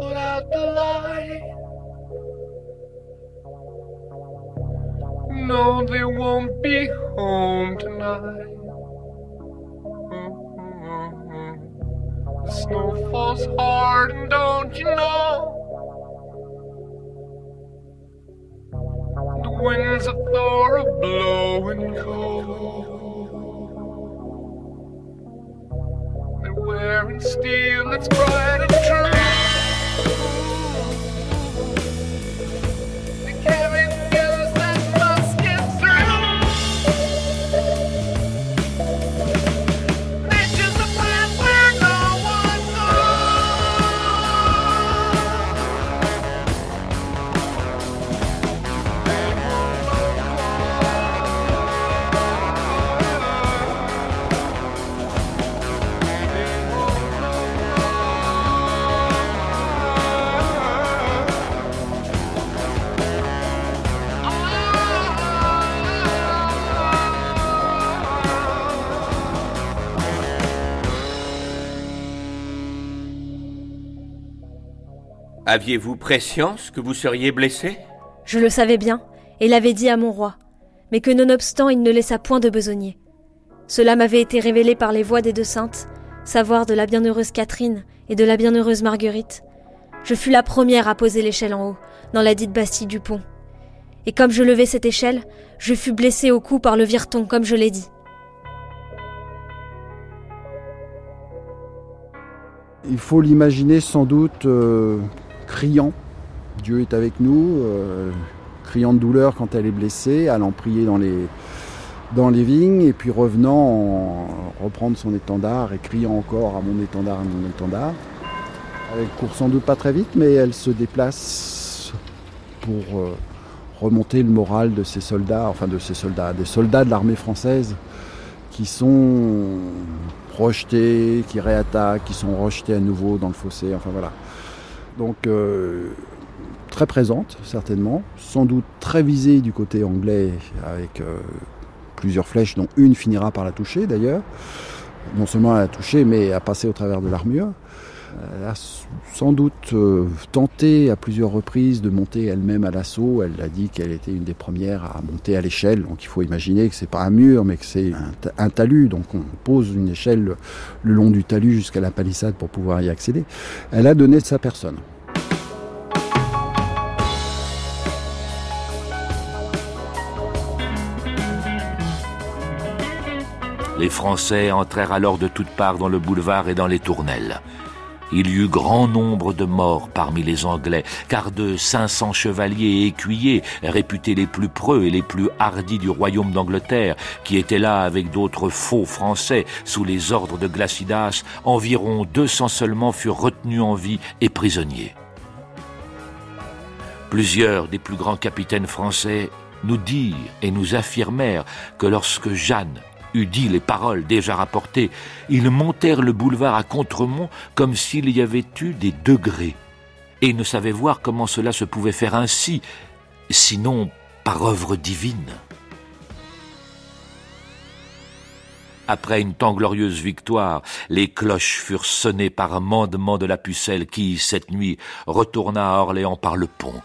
put out the light. No, they won't be home tonight. The snow falls hard, and don't you know? The winds of Thor are blowing cold. They're wearing steel that's bright and true. Aviez-vous prescience que vous seriez blessé? Je le savais bien, et l'avais dit à mon roi, mais que nonobstant il ne laissa point de besogner. Cela m'avait été révélé par les voix des deux saintes, savoir de la bienheureuse Catherine et de la bienheureuse Marguerite. Je fus la première à poser l'échelle en haut, dans la dite Bastille du Pont. Et comme je levais cette échelle, je fus blessé au cou par le vireton, comme je l'ai dit. Il faut l'imaginer sans doute euh, criant. Dieu est avec nous, euh, criant de douleur quand elle est blessée, allant prier dans les, vignes, et puis revenant reprendre son étendard et criant encore à mon étendard, à mon étendard. Elle court sans doute pas très vite, mais elle se déplace pour euh, remonter le moral de ses soldats, enfin de ses soldats, des soldats de l'armée française qui sont rejetés, qui réattaquent, qui sont rejetés à nouveau dans le fossé, enfin voilà. Donc euh, très présente certainement, sans doute très visée du côté anglais avec euh, plusieurs flèches dont une finira par la toucher d'ailleurs. Non seulement à la toucher mais à passer au travers de l'armure. Elle a sans doute euh, tenté à plusieurs reprises de monter elle-même à l'assaut. Elle a dit qu'elle était une des premières à monter à l'échelle. Donc il faut imaginer que c'est pas un mur, mais que c'est un, talus. Donc on pose une échelle le, le long du talus jusqu'à la palissade pour pouvoir y accéder. Elle a donné de sa personne. Les Français entrèrent alors de toutes parts dans le boulevard et dans les tournelles. Il y eut grand nombre de morts parmi les Anglais, car de 500 chevaliers et écuyers, réputés les plus preux et les plus hardis du royaume d'Angleterre, qui étaient là avec d'autres faux Français sous les ordres de Glacidas, environ 200 seulement furent retenus en vie et prisonniers. Plusieurs des plus grands capitaines français nous dirent et nous affirmèrent que lorsque Jeanne eut dit les paroles déjà rapportées, ils montèrent le boulevard à Contremont comme s'il y avait eu des degrés, et ne savaient voir comment cela se pouvait faire ainsi, sinon par œuvre divine. Après une tant glorieuse victoire, les cloches furent sonnées par mandement de la pucelle qui, cette nuit, retourna à Orléans par le pont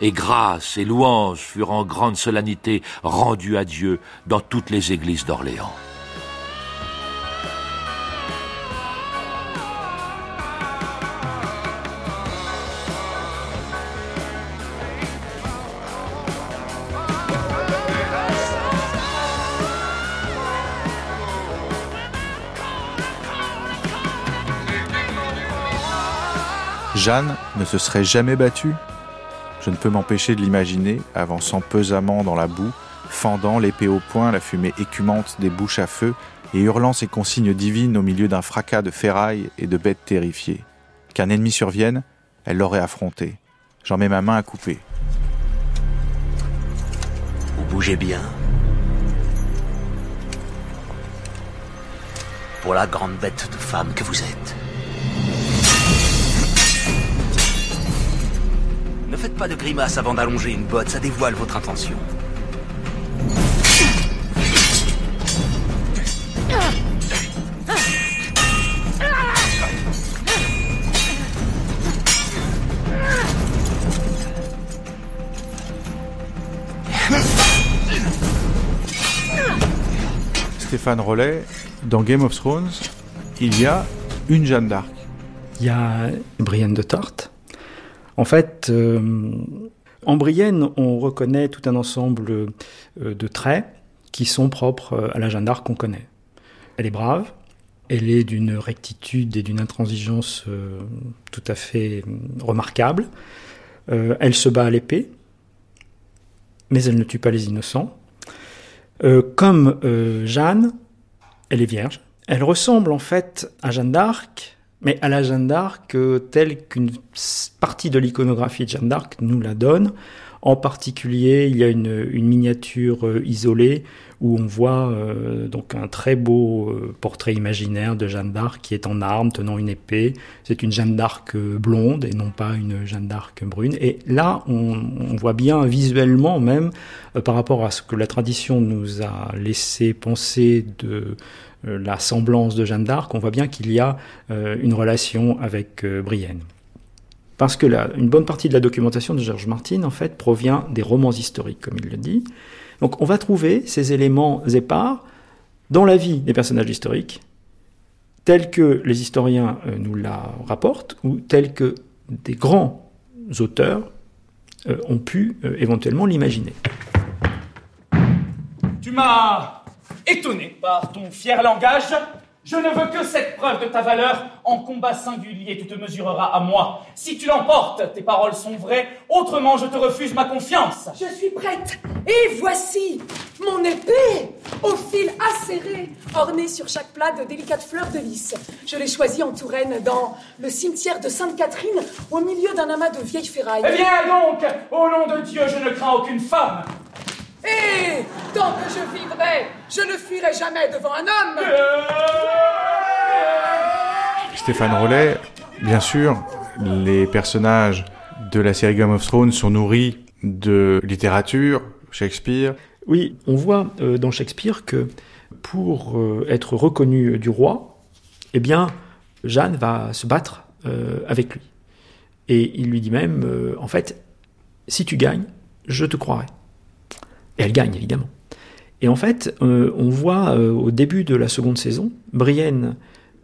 et grâce et louanges furent en grande solennité rendues à Dieu dans toutes les églises d'Orléans. Jeanne ne se serait jamais battue je ne peux m'empêcher de l'imaginer, avançant pesamment dans la boue, fendant l'épée au poing, la fumée écumante des bouches à feu, et hurlant ses consignes divines au milieu d'un fracas de ferrailles et de bêtes terrifiées. Qu'un ennemi survienne, elle l'aurait affronté. J'en mets ma main à couper. Vous bougez bien. Pour la grande bête de femme que vous êtes. Faites pas de grimace avant d'allonger une botte, ça dévoile votre intention. Stéphane Rollet, dans Game of Thrones, il y a une Jeanne d'Arc. Il y a Brienne de Tarth. En fait, euh, en Brienne, on reconnaît tout un ensemble euh, de traits qui sont propres à la Jeanne d'Arc qu'on connaît. Elle est brave, elle est d'une rectitude et d'une intransigeance euh, tout à fait remarquable. elle se bat à l'épée, mais elle ne tue pas les innocents. comme Jeanne, elle est vierge. Elle ressemble en fait à Jeanne d'Arc, mais à la Jeanne d'Arc telle qu'une partie de l'iconographie de Jeanne d'Arc nous la donne. En particulier, il y a une, miniature euh, isolée où on voit euh, donc un très beau euh, portrait imaginaire de Jeanne d'Arc qui est en armes, tenant une épée. C'est une Jeanne d'Arc blonde et non pas une Jeanne d'Arc brune. Et là, on, on, voit bien visuellement même, par rapport à ce que la tradition nous a laissé penser de la semblance de Jeanne d'Arc, on voit bien qu'il y a une relation avec Brienne. Parce que là, une bonne partie de la documentation de George Martin, en fait, provient des romans historiques, comme il le dit. Donc on va trouver ces éléments épars dans la vie des personnages historiques, tels que les historiens euh, nous la rapportent, ou tels que des grands auteurs euh, ont pu euh, éventuellement l'imaginer. Tu m'as étonné par ton fier langage je ne veux que cette preuve de ta valeur. En combat singulier, tu te mesureras à moi. Si tu l'emportes, tes paroles sont vraies. Autrement, je te refuse ma confiance. Je suis prête. Et voici mon épée, au fil acéré, ornée sur chaque plat de délicates fleurs de lys. Je l'ai choisie en Touraine, dans le cimetière de Sainte-Catherine, au milieu d'un amas de vieilles ferrailles. Eh bien donc, au nom de Dieu, je ne crains aucune femme. Et tant que je vivrai, je ne fuirai jamais devant un homme. Stéphane Rollet, bien sûr, les personnages de la série Game of Thrones sont nourris de littérature, Shakespeare. Oui, on voit euh, dans Shakespeare que pour euh, être reconnu du roi, eh bien, Jeanne va se battre euh, avec lui. Et il lui dit même, en fait, si tu gagnes, je te croirai. Et elle gagne, évidemment. Et en fait, euh, on voit euh, au début de la seconde saison, Brienne,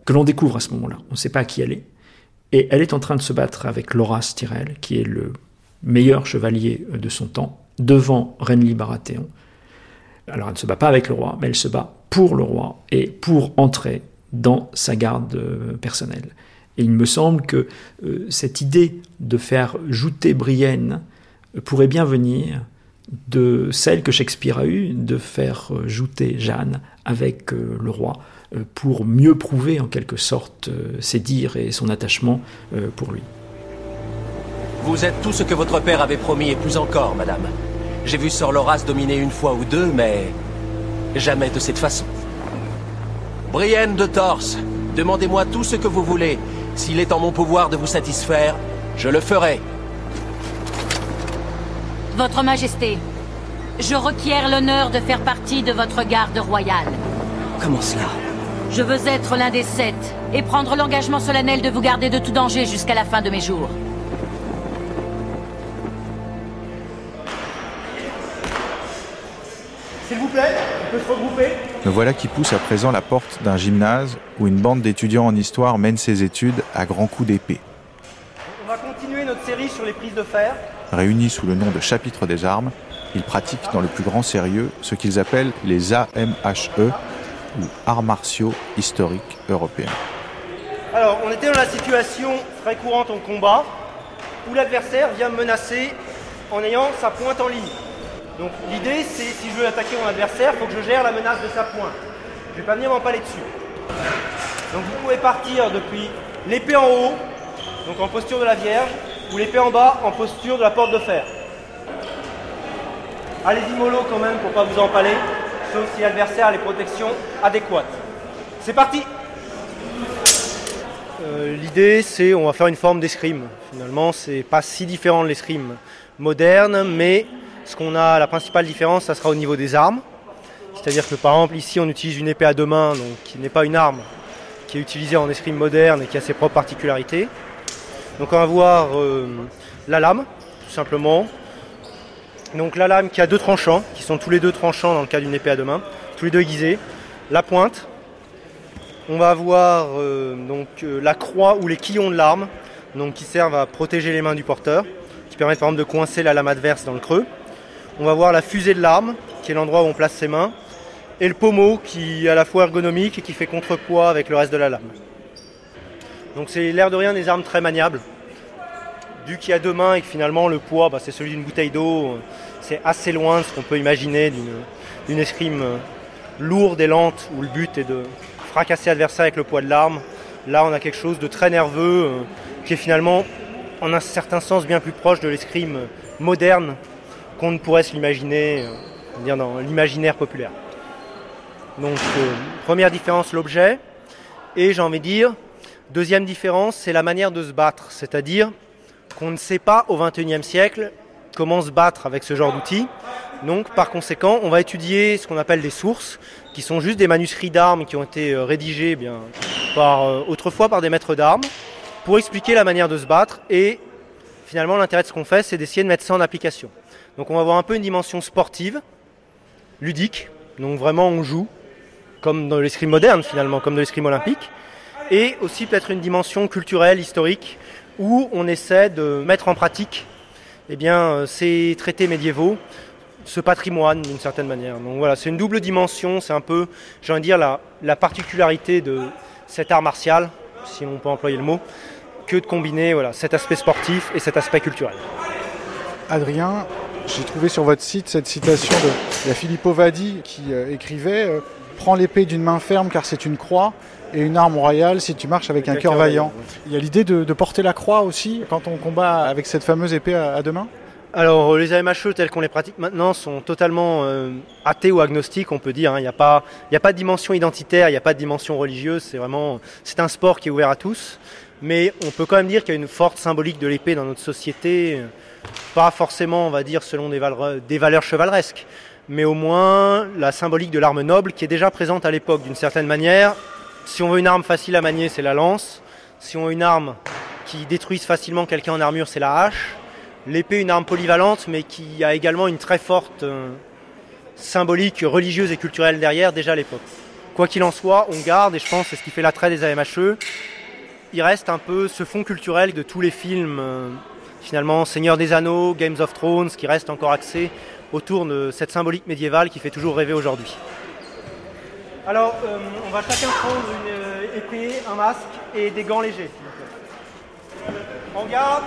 que l'on découvre à ce moment-là. On ne sait pas qui elle est. Et elle est en train de se battre avec Loras Tyrell, qui est le meilleur chevalier euh, de son temps, devant Renly Baratheon. Alors elle ne se bat pas avec le roi, mais elle se bat pour le roi et pour entrer dans sa garde personnelle. Et il me semble que cette idée de faire jouter Brienne pourrait bien venir de celle que Shakespeare a eue de faire euh, jouter Jeanne avec euh, le roi euh, pour mieux prouver en quelque sorte ses dires et son attachement pour lui. Vous êtes tout ce que votre père avait promis et plus encore, madame. J'ai vu Sir Loras dominer une fois ou deux, mais jamais de cette façon. Brienne de Torse, demandez-moi tout ce que vous voulez. S'il est en mon pouvoir de vous satisfaire, je le ferai. Votre Majesté, je requiers l'honneur de faire partie de votre garde royale. Comment cela? Je veux être l'un des sept et prendre l'engagement solennel de vous garder de tout danger jusqu'à la fin de mes jours. S'il vous plaît, on peut se regrouper Me voilà qui pousse à présent la porte d'un gymnase où une bande d'étudiants en histoire mène ses études à grands coups d'épée. On va continuer notre série sur les prises de fer Réunis sous le nom de chapitre des armes, ils pratiquent dans le plus grand sérieux ce qu'ils appellent les AMHE, ou Arts martiaux historiques européens. Alors, on était dans la situation très courante en combat où l'adversaire vient me menacer en ayant sa pointe en ligne. Donc l'idée, c'est si je veux attaquer mon adversaire, il faut que je gère la menace de sa pointe. Je ne vais pas venir m'empaler dessus. Donc vous pouvez partir depuis l'épée en haut, donc en posture de la Vierge, ou l'épée en bas en posture de la porte de fer. Allez-y mollo quand même pour pas vous empaler, sauf si l'adversaire a les protections adéquates. C'est parti euh, L'idée c'est on va faire une forme d'escrime. Finalement c'est pas si différent de l'escrime moderne, mais ce qu'on a, la principale différence, ça sera au niveau des armes. C'est-à-dire que par exemple ici on utilise une épée à deux mains, donc qui n'est pas une arme, qui est utilisée en escrime moderne et qui a ses propres particularités. Donc on va voir euh, la lame, tout simplement. Donc la lame qui a deux tranchants, qui sont tous les deux tranchants dans le cas d'une épée à deux mains, tous les deux aiguisés. La pointe. On va avoir euh, donc euh, la croix ou les quillons de l'arme, donc qui servent à protéger les mains du porteur, qui permettent par exemple de coincer la lame adverse dans le creux. On va voir la fusée de l'arme, qui est l'endroit où on place ses mains, et le pommeau qui est à la fois ergonomique et qui fait contrepoids avec le reste de la lame. Donc c'est l'air de rien des armes très maniables. Vu qu'il y a deux mains et que finalement le poids bah, c'est celui d'une bouteille d'eau, c'est assez loin de ce qu'on peut imaginer d'une escrime euh, lourde et lente où le but est de fracasser l'adversaire avec le poids de l'arme. Là on a quelque chose de très nerveux euh, qui est finalement en un certain sens bien plus proche de l'escrime moderne qu'on ne pourrait se l'imaginer euh, dans l'imaginaire populaire. Donc première différence l'objet et j'ai envie de dire Deuxième différence, c'est la manière de se battre, c'est-à-dire qu'on ne sait pas au XXIe siècle comment se battre avec ce genre d'outils. Donc par conséquent, on va étudier ce qu'on appelle des sources, qui sont juste des manuscrits d'armes qui ont été euh, rédigés eh bien, euh, autrefois par des maîtres d'armes, pour expliquer la manière de se battre. Et finalement, l'intérêt de ce qu'on fait, c'est d'essayer de mettre ça en application. Donc on va avoir un peu une dimension sportive, ludique, donc vraiment on joue, comme dans l'escrime moderne finalement, comme dans l'escrime olympique et aussi peut-être une dimension culturelle, historique, où on essaie de mettre en pratique eh bien, euh, ces traités médiévaux, ce patrimoine d'une certaine manière. Donc voilà, c'est une double dimension, c'est un peu, j'ai envie de dire, la, la particularité de cet art martial, si on peut employer le mot, que de combiner voilà, cet aspect sportif et cet aspect culturel. Adrien, j'ai trouvé sur votre site cette citation de la Filippo Vadi qui euh, écrivait euh, Prends l'épée d'une main ferme car c'est une croix et une arme royale si tu marches avec un cœur vaillant. Il y a l'idée de, porter la croix aussi quand on combat avec cette fameuse épée à, deux mains? Alors les AMHE tels qu'on les pratique maintenant sont totalement euh, athées ou agnostiques, on peut dire. Hein. Il n'y a, pas, a pas de dimension identitaire, il n'y a pas de dimension religieuse. C'est vraiment c'est un sport qui est ouvert à tous. Mais on peut quand même dire qu'il y a une forte symbolique de l'épée dans notre société. Pas forcément, on va dire, selon des, des valeurs chevaleresques, mais au moins la symbolique de l'arme noble qui est déjà présente à l'époque d'une certaine manière si on veut une arme facile à manier, c'est la lance. Si on veut une arme qui détruise facilement quelqu'un en armure, c'est la hache. L'épée, une arme polyvalente, mais qui a également une très forte euh, symbolique religieuse et culturelle derrière, déjà à l'époque. Quoi qu'il en soit, on garde, et je pense c'est ce qui fait l'attrait des AMHE, il reste un peu ce fond culturel de tous les films, euh, finalement, Seigneur des Anneaux, Games of Thrones, qui reste encore axé autour de cette symbolique médiévale qui fait toujours rêver aujourd'hui. Alors, euh, on va chacun prendre une euh, épée, un masque et des gants légers. En garde,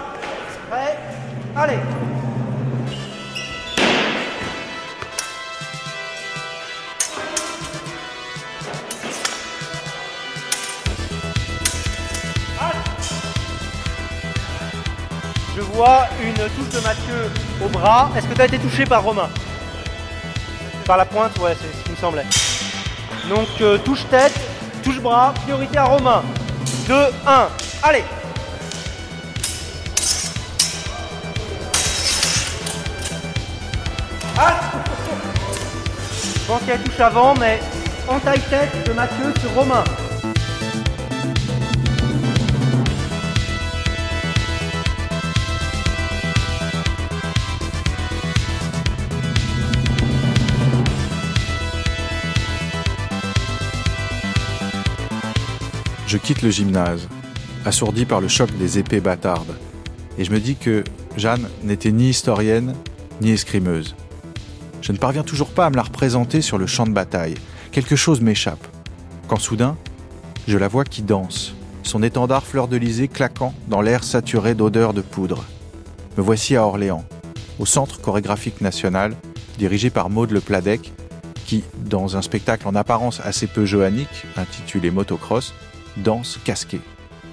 prêt, allez Je vois une touche de Mathieu au bras. Est-ce que tu as été touché par Romain? Par la pointe Ouais, c'est ce qui me semblait. Donc euh, touche tête, touche bras, priorité à Romain. 2, 1, allez Ah Je pense qu'elle touche avant, mais en taille tête de Mathieu sur Romain. Je quitte le gymnase, assourdi par le choc des épées bâtardes, et je me dis que Jeanne n'était ni historienne ni escrimeuse. Je ne parviens toujours pas à me la représenter sur le champ de bataille. Quelque chose m'échappe. Quand soudain, je la vois qui danse, son étendard fleur-de-lysée claquant dans l'air saturé d'odeurs de poudre. Me voici à Orléans, au Centre chorégraphique national, dirigé par Maude Le Pladec, qui, dans un spectacle en apparence assez peu johannique, intitulé Motocross, danse casqué.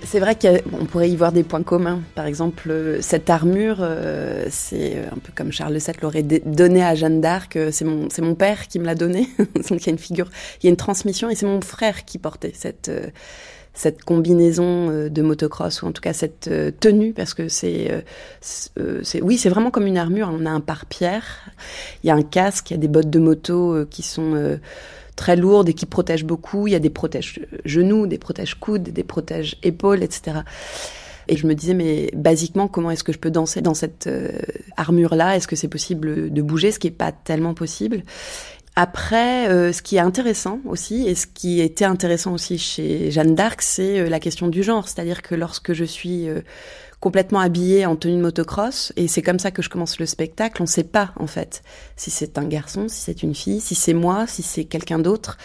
C'est vrai qu'on pourrait y voir des points communs. Par exemple, euh, cette armure, euh, c'est un peu comme Charles VII l'aurait donné à Jeanne d'Arc. Euh, c'est mon, père qui me l'a donné. Donc *laughs* il y a une figure, il y a une transmission, et c'est mon frère qui portait cette cette combinaison de motocross ou en tout cas cette tenue parce que c'est c'est oui c'est vraiment comme une armure on a un pare-pierre il y a un casque il y a des bottes de moto qui sont très lourdes et qui protègent beaucoup. Il y a des protèges genoux, des protèges coudes, des protèges épaules, etc. Et je me disais, mais basiquement, comment est-ce que je peux danser dans cette euh, armure-là? Est-ce que c'est possible de bouger Ce qui n'est pas tellement possible? Après, euh, ce qui est intéressant aussi, et ce qui était intéressant aussi chez Jeanne d'Arc, c'est euh, la question du genre. C'est-à-dire que lorsque je suis complètement habillée en tenue de motocross, et c'est comme ça que je commence le spectacle. On ne sait pas en fait si c'est un garçon, si c'est une fille, si c'est moi, si c'est quelqu'un d'autre.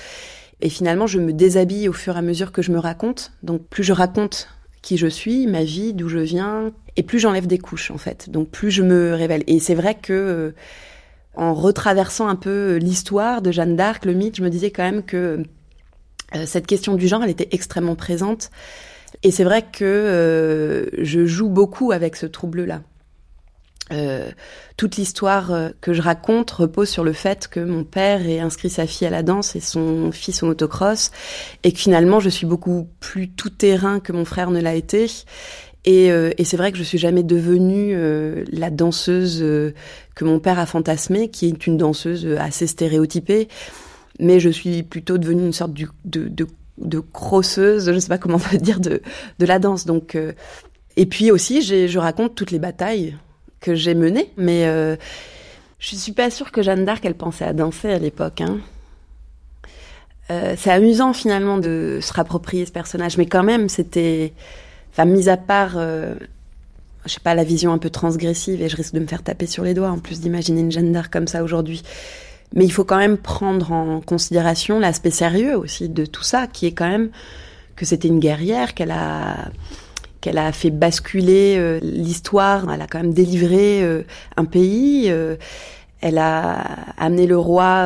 Et finalement, je me déshabille au fur et à mesure que je me raconte. Donc plus je raconte qui je suis, ma vie, d'où je viens, et plus j'enlève des couches en fait. Donc plus je me révèle. Et c'est vrai que euh, en retraversant un peu l'histoire de Jeanne d'Arc, le mythe, je me disais quand même que euh, cette question du genre, elle était extrêmement présente. Et c'est vrai que euh, je joue beaucoup avec ce trouble-là. Euh, toute l'histoire euh, que je raconte repose sur le fait que mon père ait inscrit sa fille à la danse et son fils au motocross, et que finalement je suis beaucoup plus tout terrain que mon frère ne l'a été. Et, c'est vrai que je suis jamais devenue la danseuse que mon père a fantasmée, qui est une danseuse assez stéréotypée, mais je suis plutôt devenue une sorte de de crosseuse, je ne sais pas comment on peut dire, de, de la danse. Donc, euh, et puis aussi, je raconte toutes les batailles que j'ai menées, mais euh, je suis pas sûre que Jeanne d'Arc, elle pensait à danser à l'époque. Hein. Euh, c'est amusant finalement de se rapproprier ce personnage, mais quand même, c'était, enfin, mis à part, euh, je sais pas, la vision un peu transgressive, et je risque de me faire taper sur les doigts en plus d'imaginer une Jeanne d'Arc comme ça aujourd'hui. Mais il faut quand même prendre en considération l'aspect sérieux aussi de tout ça, qui est quand même que c'était une guerrière, qu'elle a qu'elle a fait basculer euh, l'histoire, elle a quand même délivré euh, un pays, euh, elle a amené le roi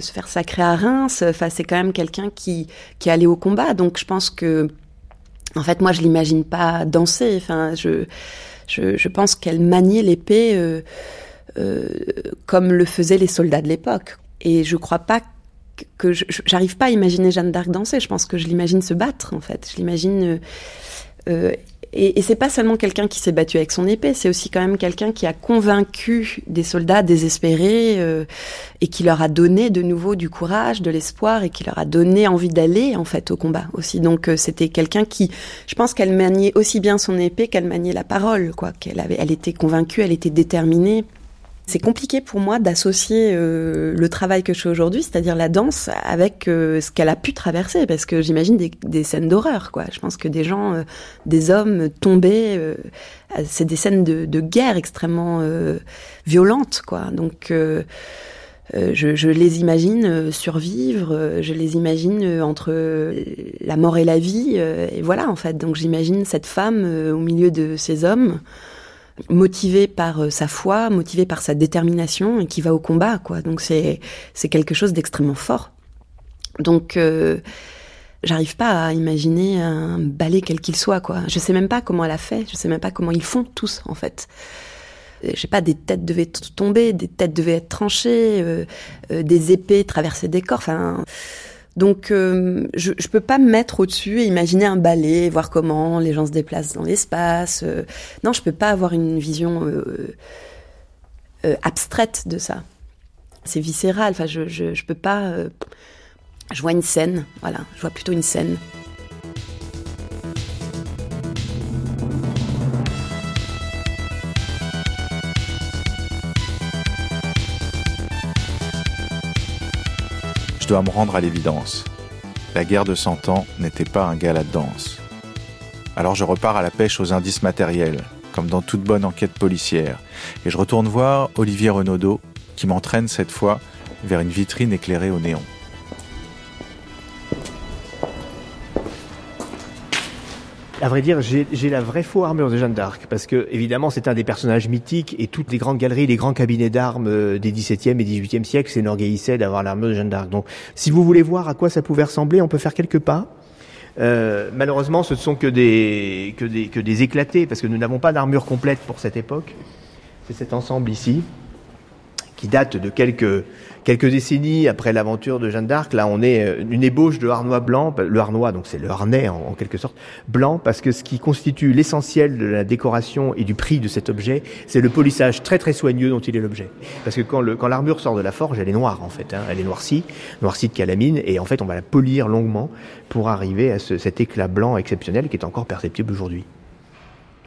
se faire sacrer à Reims, enfin c'est quand même quelqu'un qui qui allé au combat, donc je pense que en fait moi je l'imagine pas danser, enfin je je, je pense qu'elle maniait l'épée euh, comme le faisaient les soldats de l'époque. Et je crois pas que j'arrive pas à imaginer Jeanne d'Arc danser. Je pense que je l'imagine se battre en fait. Je l'imagine. Euh, euh et, c'est pas seulement quelqu'un qui s'est battu avec son épée, c'est aussi quand même quelqu'un qui a convaincu des soldats désespérés et qui leur a donné de nouveau du courage, de l'espoir et qui leur a donné envie d'aller en fait au combat aussi. Donc c'était quelqu'un qui, je pense qu'elle maniait aussi bien son épée qu'elle maniait la parole, quoi. Qu'elle avait, elle était convaincue, elle était déterminée. C'est compliqué pour moi d'associer euh, le travail que je fais aujourd'hui, c'est-à-dire la danse, avec euh, ce qu'elle a pu traverser, parce que j'imagine des, des, scènes d'horreur, quoi. Je pense que des gens, euh, des hommes tombés, c'est des scènes de, de guerre extrêmement violentes, quoi. Donc je, je, les imagine survivre, je les imagine entre la mort et la vie, et voilà en fait. Donc j'imagine cette femme au milieu de ces hommes motivé par euh, sa foi, motivé par sa détermination et qui va au combat, quoi. Donc c'est c'est quelque chose d'extrêmement fort. Donc euh, j'arrive pas à imaginer un ballet quel qu'il soit, quoi. Je sais même pas comment elle a fait, je sais même pas comment ils font tous, en fait. Je sais pas, des têtes devaient tomber, des têtes devaient être tranchées, euh, des épées traverser des corps, enfin donc, euh, je ne peux pas me mettre au-dessus et imaginer un ballet, voir comment les gens se déplacent dans l'espace. Euh. non, je peux pas avoir une vision euh, abstraite de ça. C'est viscéral. Enfin, je, je peux pas. je vois une scène. Voilà, je vois plutôt une scène. Je dois me rendre à l'évidence. La guerre de Cent Ans n'était pas un gala de danse. Alors je repars à la pêche aux indices matériels, comme dans toute bonne enquête policière, et je retourne voir Olivier Renaudot, qui m'entraîne cette fois vers une vitrine éclairée au néon. À vrai dire, j'ai la vraie faux armure de Jeanne d'Arc, parce que évidemment c'est un des personnages mythiques et toutes les grandes galeries, les grands cabinets d'armes euh, des 17e et 18e siècles s'enorgueillissaient d'avoir l'armure de Jeanne d'Arc. Donc si vous voulez voir à quoi ça pouvait ressembler, on peut faire quelques pas. Euh, malheureusement, ce ne sont que des, que, des, que des éclatés, parce que nous n'avons pas d'armure complète pour cette époque. C'est cet ensemble ici, qui date de quelques, quelques décennies après l'aventure de Jeanne d'Arc. Là, on est euh, une ébauche de harnois blanc. Le harnois, donc c'est le harnais en, quelque sorte, blanc, parce que ce qui constitue l'essentiel de la décoration et du prix de cet objet, c'est le polissage très très soigneux dont il est l'objet. Parce que quand, le, quand l'armure sort de la forge, elle est noire en fait. Hein, elle est noircie, noircie de calamine, et en fait, on va la polir longuement pour arriver à ce, cet éclat blanc exceptionnel qui est encore perceptible aujourd'hui.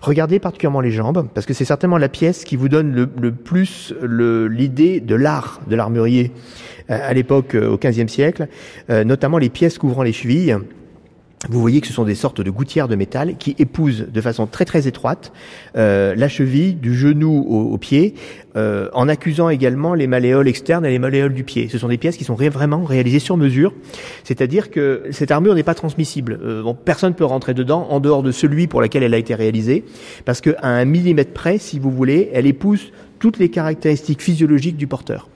Regardez particulièrement les jambes, parce que c'est certainement la pièce qui vous donne le, plus l'idée de l'art de l'armurier euh, à l'époque, euh, au XVe siècle, euh, notamment les pièces couvrant les chevilles. Vous voyez que ce sont des sortes de gouttières de métal qui épousent de façon très très étroite euh, la cheville du genou au, au pied, euh, en accusant également les malléoles externes et les malléoles du pied. Ce sont des pièces qui sont vraiment réalisées sur mesure, c'est-à-dire que cette armure n'est pas transmissible. Euh, bon, personne ne peut rentrer dedans en dehors de celui pour lequel elle a été réalisée, parce qu'à un millimètre près, si vous voulez, elle épouse toutes les caractéristiques physiologiques du porteur.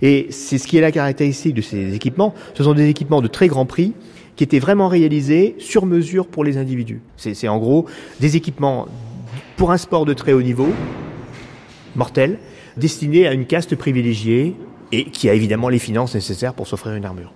Et c'est ce qui est la caractéristique de ces équipements. Ce sont des équipements de très grand prix qui étaient vraiment réalisés sur mesure pour les individus. C'est en gros des équipements pour un sport de très haut niveau, mortel, destinés à une caste privilégiée et qui a évidemment les finances nécessaires pour s'offrir une armure.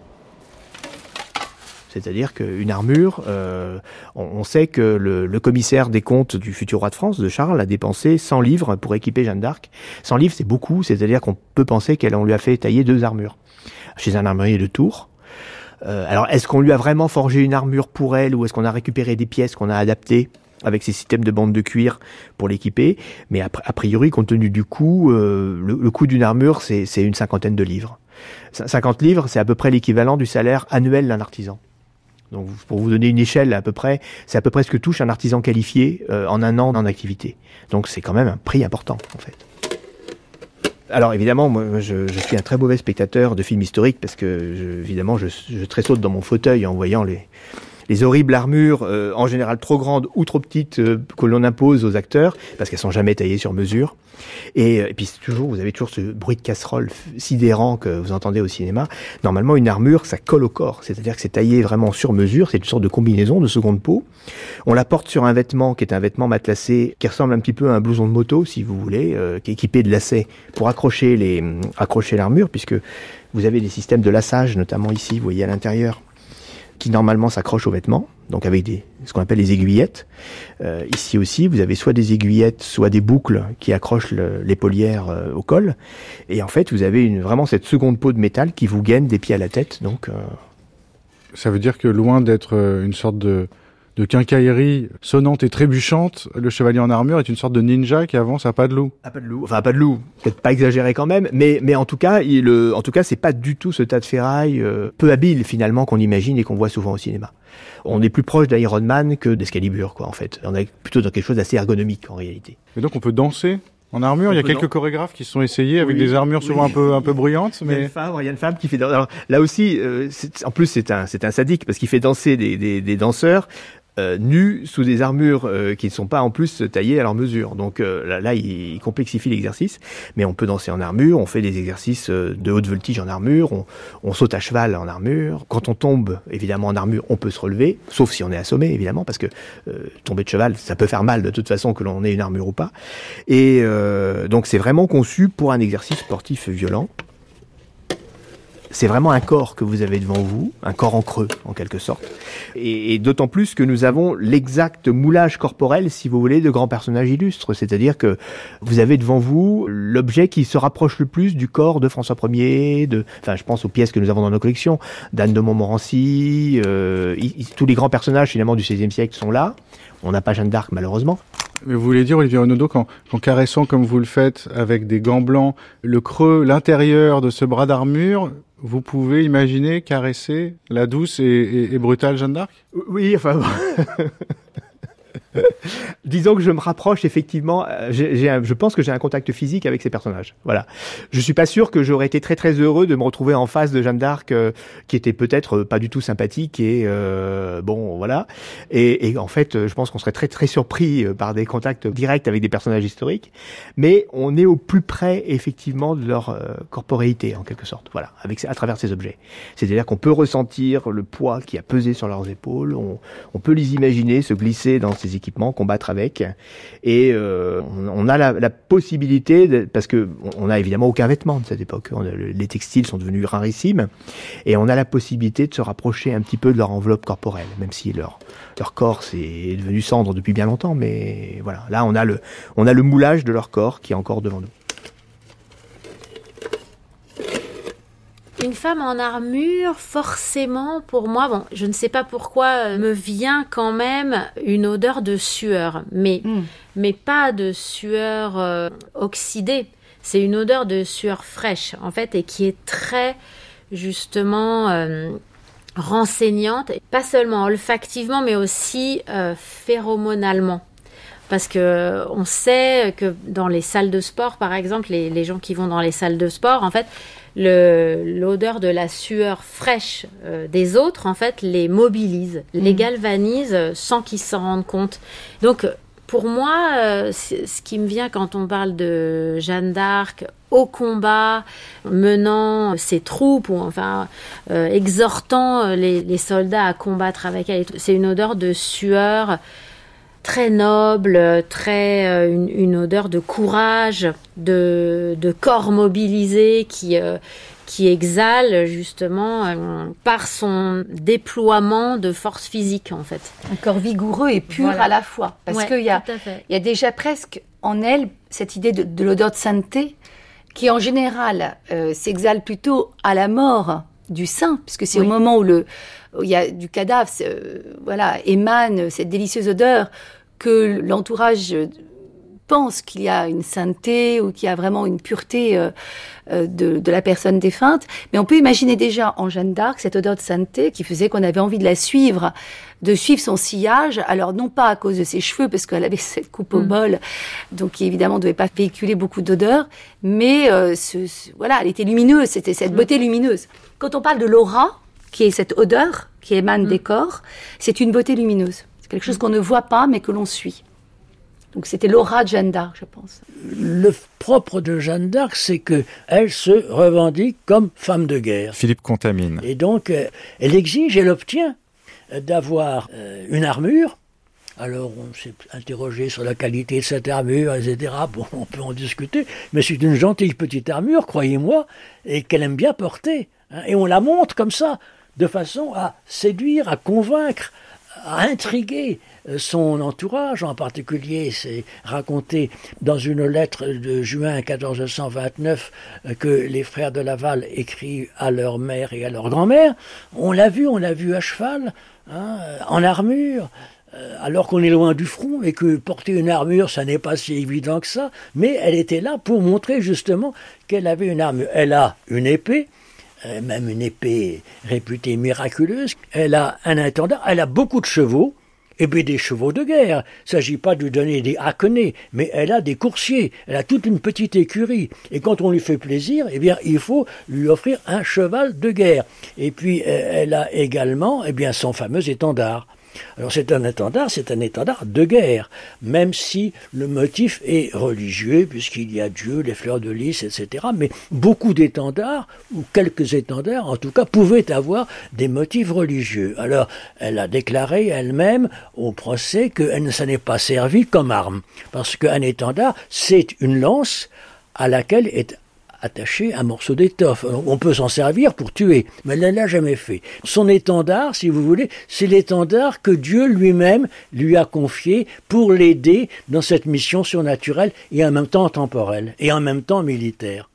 C'est-à-dire qu'une armure, euh, on, on, sait que le, le, commissaire des comptes du futur roi de France, de Charles, a dépensé 100 livres pour équiper Jeanne d'Arc. 100 livres, c'est beaucoup, c'est-à-dire qu'on peut penser qu'on lui a fait tailler deux armures chez un armurier de Tours. Euh, alors, est-ce qu'on lui a vraiment forgé une armure pour elle ou est-ce qu'on a récupéré des pièces qu'on a adaptées avec ces systèmes de bandes de cuir pour l'équiper? Mais a, priori, compte tenu du coût, euh, le, le, coût d'une armure, c'est une cinquantaine de livres. 50 livres, c'est à peu près l'équivalent du salaire annuel d'un artisan. Donc, pour vous donner une échelle à peu près, c'est à peu près ce que touche un artisan qualifié euh, en un an en activité. Donc, c'est quand même un prix important, en fait. Alors évidemment, moi, je, suis un très mauvais spectateur de films historiques parce que, je, évidemment, je, je tressaute dans mon fauteuil en voyant les, les horribles armures, euh, en général trop grandes ou trop petites, euh, que l'on impose aux acteurs, parce qu'elles sont jamais taillées sur mesure. Et, euh, et puis toujours, vous avez toujours ce bruit de casserole sidérant que vous entendez au cinéma. Normalement, une armure, ça colle au corps, c'est-à-dire que c'est taillé vraiment sur mesure, c'est une sorte de combinaison de seconde peau. On la porte sur un vêtement qui est un vêtement matelassé, qui ressemble un petit peu à un blouson de moto, si vous voulez, euh, qui est équipé de lacets pour accrocher les accrocher l'armure, puisque vous avez des systèmes de lassage, notamment ici, vous voyez à l'intérieur, qui normalement s'accrochent aux vêtements, donc avec des, ce qu'on appelle les aiguillettes. Euh, ici aussi, vous avez soit des aiguillettes, soit des boucles qui accrochent l'épaulière euh, au col. Et en fait, vous avez vraiment cette seconde peau de métal qui vous gaine des pieds à la tête. Donc, euh... Ça veut dire que loin d'être euh, une sorte de, de quincaillerie sonnante et trébuchante, le chevalier en armure est une sorte de ninja qui avance à pas de loup. À pas de loup, enfin pas de loup, peut-être pas exagéré quand même, mais mais en tout cas, il, en tout cas, c'est pas du tout ce tas de ferraille euh, peu habile finalement qu'on imagine et qu'on voit souvent au cinéma. On est plus proche d'Iron Man que d'Escalibur, quoi, en fait. On est plutôt dans quelque chose d'assez ergonomique en réalité. Et donc on peut danser en armure, il y a quelques chorégraphes qui se sont essayés avec oui, des armures souvent oui. un peu un peu bruyantes. Mais il y a une femme, il y a une femme qui fait. Alors, là aussi, euh, en plus c'est un c'est un sadique parce qu'il fait danser des, des, des danseurs euh, nus sous des armures euh, qui ne sont pas en plus taillées à leur mesure. Donc euh, là, là, il, il complexifie l'exercice, mais on peut danser en armure, on fait des exercices euh, de haute voltige en armure, on, on, saute à cheval en armure. Quand on tombe, évidemment, en armure, on peut se relever, sauf si on est assommé, évidemment, parce que euh, tomber de cheval, ça peut faire mal de toute façon que l'on ait une armure ou pas. Et euh, donc c'est vraiment conçu pour un exercice sportif violent c'est vraiment un corps que vous avez devant vous, un corps en creux en quelque sorte. Et, et d'autant plus que nous avons l'exact moulage corporel, si vous voulez, de grands personnages illustres. C'est-à-dire que vous avez devant vous l'objet qui se rapproche le plus du corps de François Ier, de, enfin je pense aux pièces que nous avons dans nos collections, d'Anne de Montmorency, euh, tous les grands personnages finalement du XVIe siècle sont là. On n'a pas Jeanne d'Arc malheureusement. Mais vous voulez dire, Olivier Renaudot, qu'en qu caressant comme vous le faites avec des gants blancs, le creux, l'intérieur de ce bras d'armure, vous pouvez imaginer caresser la douce et, et, et brutale Jeanne d'Arc? Oui, enfin... *laughs* *laughs* Disons que je me rapproche effectivement. euh, un- je pense que j'ai un contact physique avec ces personnages. Voilà. Je suis pas sûr que j'aurais été très très heureux de me retrouver en face de Jeanne d'Arc, euh, qui était peut-être euh, pas du tout sympathique et euh, bon voilà. Et, et en fait, euh, je pense qu'on serait très très surpris par des contacts directs avec des personnages historiques. Mais on est au plus près effectivement de leur euh, corporéité en quelque sorte. Voilà, avec à travers ces objets. C'est-à-dire qu'on peut ressentir le poids qui a pesé sur leurs épaules. On, on peut les imaginer se glisser dans ces combattre avec. Et euh, on, a la, possibilité, parce que on- évidemment aucun vêtement de cette époque. Le- les textiles sont devenus rarissimes, et on a la possibilité de se rapprocher un petit peu de leur enveloppe corporelle, même si leur leur corps c'est devenu cendre depuis bien longtemps. Mais voilà, là on a le on a le moulage de leur corps qui est encore devant nous. Une femme en armure, forcément, pour moi, bon, je ne sais pas pourquoi, euh, me vient quand même une odeur de sueur, mais, mais pas de sueur euh, oxydée. C'est une odeur de sueur fraîche, en fait, et qui est très, justement, euh, renseignante, pas seulement olfactivement, mais aussi euh, phéromonalement. Parce que on sait que dans les salles de sport, par exemple, les, les gens qui vont dans les salles de sport, en fait, l'odeur de la sueur fraîche euh, des autres, en fait, les mobilise, les galvanise euh, sans qu'ils s'en rendent compte. Donc, euh, pour moi, euh, ce qui me vient quand on parle de Jeanne d'Arc au combat, menant ses troupes, ou enfin euh, exhortant les, les soldats à combattre avec elle, c'est une odeur de sueur très noble, très euh, une, une odeur de courage, de, de corps mobilisé qui euh, qui exhale justement euh, par son déploiement de force physique en fait. Un corps vigoureux et pur Voilà. à la fois. Parce Ouais, qu'il y, a- il y a déjà presque en elle cette idée de, de l'odeur de sainteté qui en général euh, s'exhale plutôt à la mort du saint, puisque c'est Oui. au moment où, le, où il y a du cadavre, euh, voilà, émane cette délicieuse odeur que l'entourage pense qu'il y a une sainteté ou qu'il y a vraiment une pureté euh, euh, de, de la personne défunte. Mais on peut imaginer déjà en Jeanne d'Arc cette odeur de sainteté qui faisait qu'on avait envie de la suivre, de suivre son sillage. Alors non pas à cause de ses cheveux, parce qu'elle avait *laughs* cette coupe au Mm. bol, donc qui évidemment ne devait pas véhiculer beaucoup d'odeur, mais euh, ce, ce- voilà, elle était lumineuse, c'était cette beauté lumineuse. Quand on parle de l'aura, qui est cette odeur qui émane des corps, c'est une beauté lumineuse. C'est quelque chose qu'on ne voit pas, mais que l'on suit. Donc c'était l'aura de Jeanne d'Arc, je pense. Le propre de Jeanne d'Arc, c'est que elle se revendique comme femme de guerre. Philippe Contamine. Et donc, euh, elle exige, elle obtient euh, d'avoir euh, une armure. Alors, on s'est interrogé sur la qualité de cette armure, etc. Bon, *laughs* on peut en discuter, mais c'est une gentille petite armure, croyez-moi, et qu'elle aime bien porter. Hein. et on la montre comme ça, de façon à séduire, à convaincre, à intriguer euh, son entourage, en particulier, c'est raconté dans une lettre de juin 1429 euh, que les frères de Laval écrivent à leur mère et à leur grand-mère. On l'a vu, on l'a vu à cheval, hein, euh, en armure, alors qu'on est loin du front et que porter une armure, ça n'est pas si évident que ça, mais elle était là pour montrer justement qu'elle avait une armure. Elle a une épée, même une épée réputée miraculeuse. Elle a un intendant, elle a beaucoup de chevaux, et bien des chevaux de guerre. Il s'agit pas de lui donner des haquenets, mais elle a des coursiers, elle a toute une petite écurie. Et quand on lui fait plaisir, eh bien, il faut lui offrir un cheval de guerre. Et puis, euh, elle a également, eh bien, son fameux étendard. Alors c'est un étendard, c'est un étendard de guerre, même si le motif est religieux, puisqu'il y a Dieu, les fleurs de lys, etc. Mais beaucoup d'étendards, ou quelques étendards en tout cas, pouvaient avoir des motifs religieux. Alors elle a déclaré elle-même au procès qu'elle ne s'en est pas servie comme arme, parce qu'un étendard, c'est une lance à laquelle est attaché un morceau d'étoffe. On peut s'en servir pour tuer, mais elle ne l'a jamais fait. Son étendard, si vous voulez, c'est l'étendard que Dieu lui-même lui a confié pour l'aider dans cette mission surnaturelle et en même temps temporelle et en même temps militaire.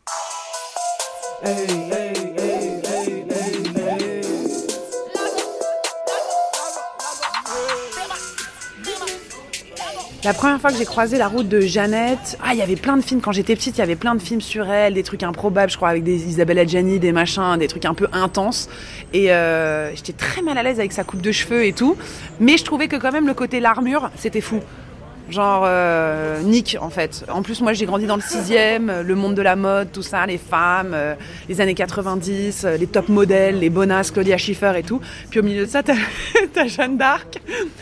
La première fois que j'ai croisé la route de Jeannette, ah, il y avait plein de films. Quand j'étais petite, il y avait plein de films sur elle, des trucs improbables, je crois, avec des Isabelle Adjani, des machins, des trucs un peu intenses. Et euh, j'étais très mal à l'aise avec sa coupe de cheveux et tout. Mais je trouvais que quand même le côté l'armure, c'était fou. Genre euh, Nick en fait. En plus moi j'ai grandi dans le sixième, euh, le monde de la mode, tout ça, les femmes, euh, les années 90, euh, les top modèles, les bonasses, Claudia Schiffer et tout. Puis au milieu de ça t'as, *laughs* Jeanne d'Arc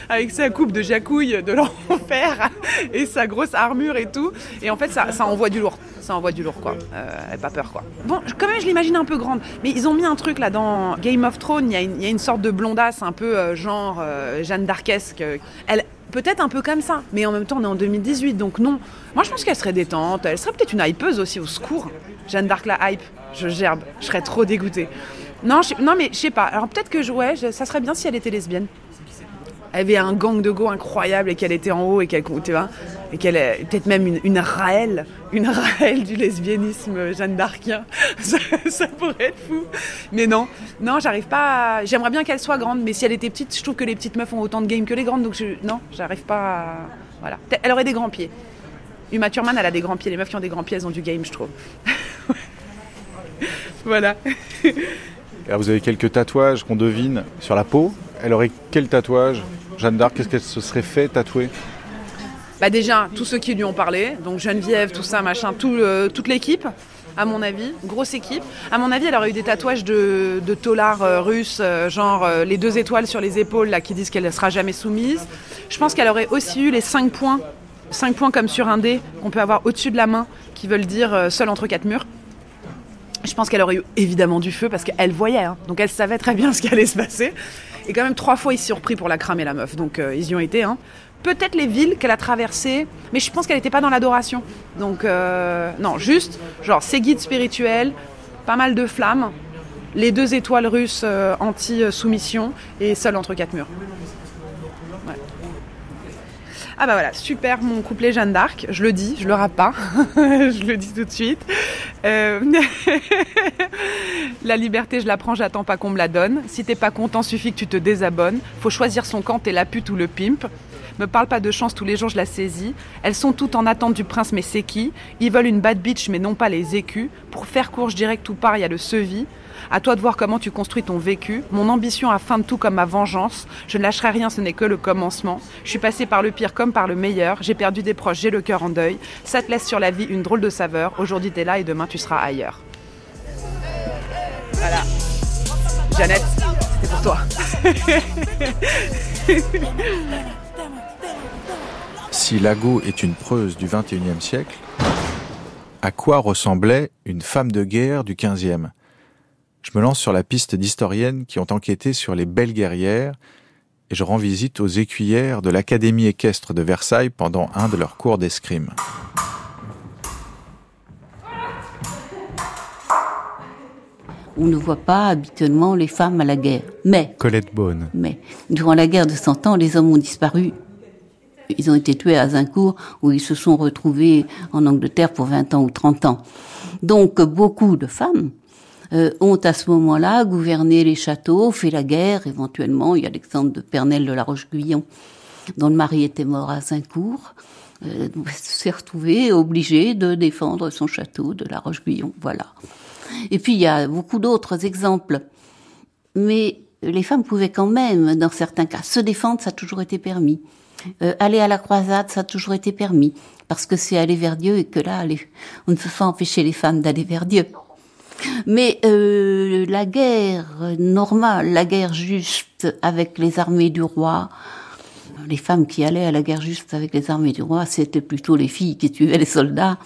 avec sa coupe de jacouille de l'enfer *laughs* et sa grosse armure et tout. Et en fait ça, envoie du lourd. Ça envoie du lourd quoi. Elle pas peur quoi. Bon quand même je l'imagine un peu grande. Mais ils ont mis un truc là dans Game of Thrones, il y, a une- il y a une sorte de blondasse un peu genre Jeanne d'Arquesque. Elle, peut-être un peu comme ça, mais en même temps on est en 2018, donc non. Moi je pense qu'elle serait détente, elle serait peut-être une hypeuse aussi au secours. Jeanne d'Arc la hype, je gerbe, je serais trop dégoûtée. Non, je- non mais je sais pas, alors peut-être que je, ouais, ça serait bien si elle était lesbienne. Elle avait un gang de go incroyable et qu'elle était en haut et qu'elle tu vois, et qu'elle est peut-être même une, une Raël, une Raël du lesbianisme Jeanne d'Arcien. *laughs* Ça, pourrait être fou. Mais non, non, j'arrive pas. à- J'aimerais bien qu'elle soit grande, mais si elle était petite, je trouve que les petites meufs ont autant de game que les grandes, donc non, j'arrive pas. à- Voilà. Elle aurait des grands pieds. Uma Thurman, elle a des grands pieds. Les meufs qui ont des grands pieds, elles ont du game, je trouve. *laughs* voilà. Alors, vous avez quelques tatouages qu'on devine sur la peau. Elle aurait quel tatouage? Jeanne d'Arc, qu'est-ce qu'elle se serait fait tatouer? Bah déjà, tous ceux qui lui ont parlé, donc Geneviève, tout ça, machin, le- toute l'équipe, à mon avis, grosse équipe. À mon avis, elle aurait eu des tatouages de, de euh, russes, euh, genre euh, les deux étoiles sur les épaules, qui disent qu'elle ne sera jamais soumise. Je pense qu'elle aurait aussi eu les cinq points, cinq points comme sur un dé, qu'on peut avoir au-dessus de la main, qui veulent dire euh, seul entre quatre murs. Je pense qu'elle aurait eu évidemment du feu parce qu'elle voyait, hein. donc elle savait très bien *laughs* ce qui allait se passer. Et quand même trois fois ils se sont repris pour la cramer la meuf, donc euh, ils y ont été. Hein. Peut-être les villes qu'elle a traversées, mais je pense qu'elle n'était pas dans l'adoration. Donc euh, non, juste genre ses guides spirituels, pas mal de flammes, les deux étoiles russes euh, anti-soumission et seul entre quatre murs. Ah bah voilà, super mon couplet Jeanne d'Arc, je le dis, je le rappe pas, *laughs* je le dis tout de suite. Euh, *laughs* la liberté, je la prends, j'attends pas qu'on me la donne. Si t'es pas content, suffit que tu te désabonnes. Faut choisir son camp, t'es la pute ou le pimp. Me parle pas de chance, tous les jours je la saisis. Elles sont toutes en attente du prince, mais c'est qui? Ils veulent une bad bitch, mais non pas les écus. Pour faire court, je dirais que tout part, il y a le sevi. À toi de voir comment tu construis ton vécu. Mon ambition a fin de tout comme ma vengeance. Je ne lâcherai rien, ce n'est que le commencement. Je suis passé par le pire comme par le meilleur. J'ai perdu des proches, j'ai le cœur en deuil. Ça te laisse sur la vie une drôle de saveur. Aujourd'hui t'es là et demain tu seras ailleurs. Voilà. Jeannette, c'est pour toi. *laughs* Si Lago est une preuve du XXIe siècle, à quoi ressemblait une femme de guerre du XVe Je me lance sur la piste d'historiennes qui ont enquêté sur les belles guerrières et je rends visite aux écuyères de l'Académie équestre de Versailles pendant un de leurs cours d'escrime. On ne voit pas habituellement les femmes à la guerre. Mais, Colette Beaune. mais, durant la guerre de Cent Ans, les hommes ont disparu. Ils ont été tués à Azincourt, où ils se sont retrouvés en Angleterre pour 20 ans ou 30 ans. Donc, beaucoup de femmes euh, ont à ce moment-là gouverné les châteaux, fait la guerre, éventuellement. Il y a l'exemple de Pernelle de la Roche-Guyon, dont le mari était mort à Azincourt. Euh, s'est retrouvé obligé de défendre son château de la Roche-Guyon. Voilà. Et puis il y a beaucoup d'autres exemples. Mais les femmes pouvaient quand même, dans certains cas, se défendre, ça a toujours été permis. Euh, aller à la croisade, ça a toujours été permis. Parce que c'est aller vers Dieu et que là, on ne peut pas empêcher les femmes d'aller vers Dieu. Mais euh, la guerre normale, la guerre juste avec les armées du roi, les femmes qui allaient à la guerre juste avec les armées du roi, c'était plutôt les filles qui tuaient les soldats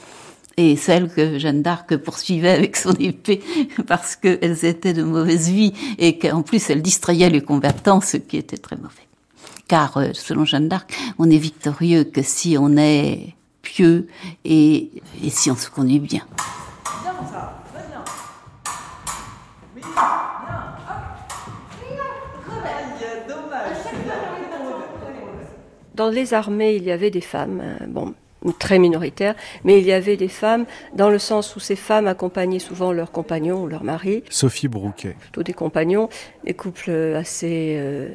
et celles que Jeanne d'Arc poursuivait avec son épée *laughs* parce qu'elles étaient de mauvaise vie et qu'en plus elles distrayaient les combattants, ce qui était très mauvais. Car euh, selon Jeanne d'Arc, on est victorieux que si on est pieux et, et si on se conduit bien. Dans les armées, il y avait des femmes, euh, bon, très minoritaires, mais il y avait des femmes dans le sens où ces femmes accompagnaient souvent leurs compagnons ou leurs maris, Sophie Brouquet. plutôt des compagnons, des couples assez euh,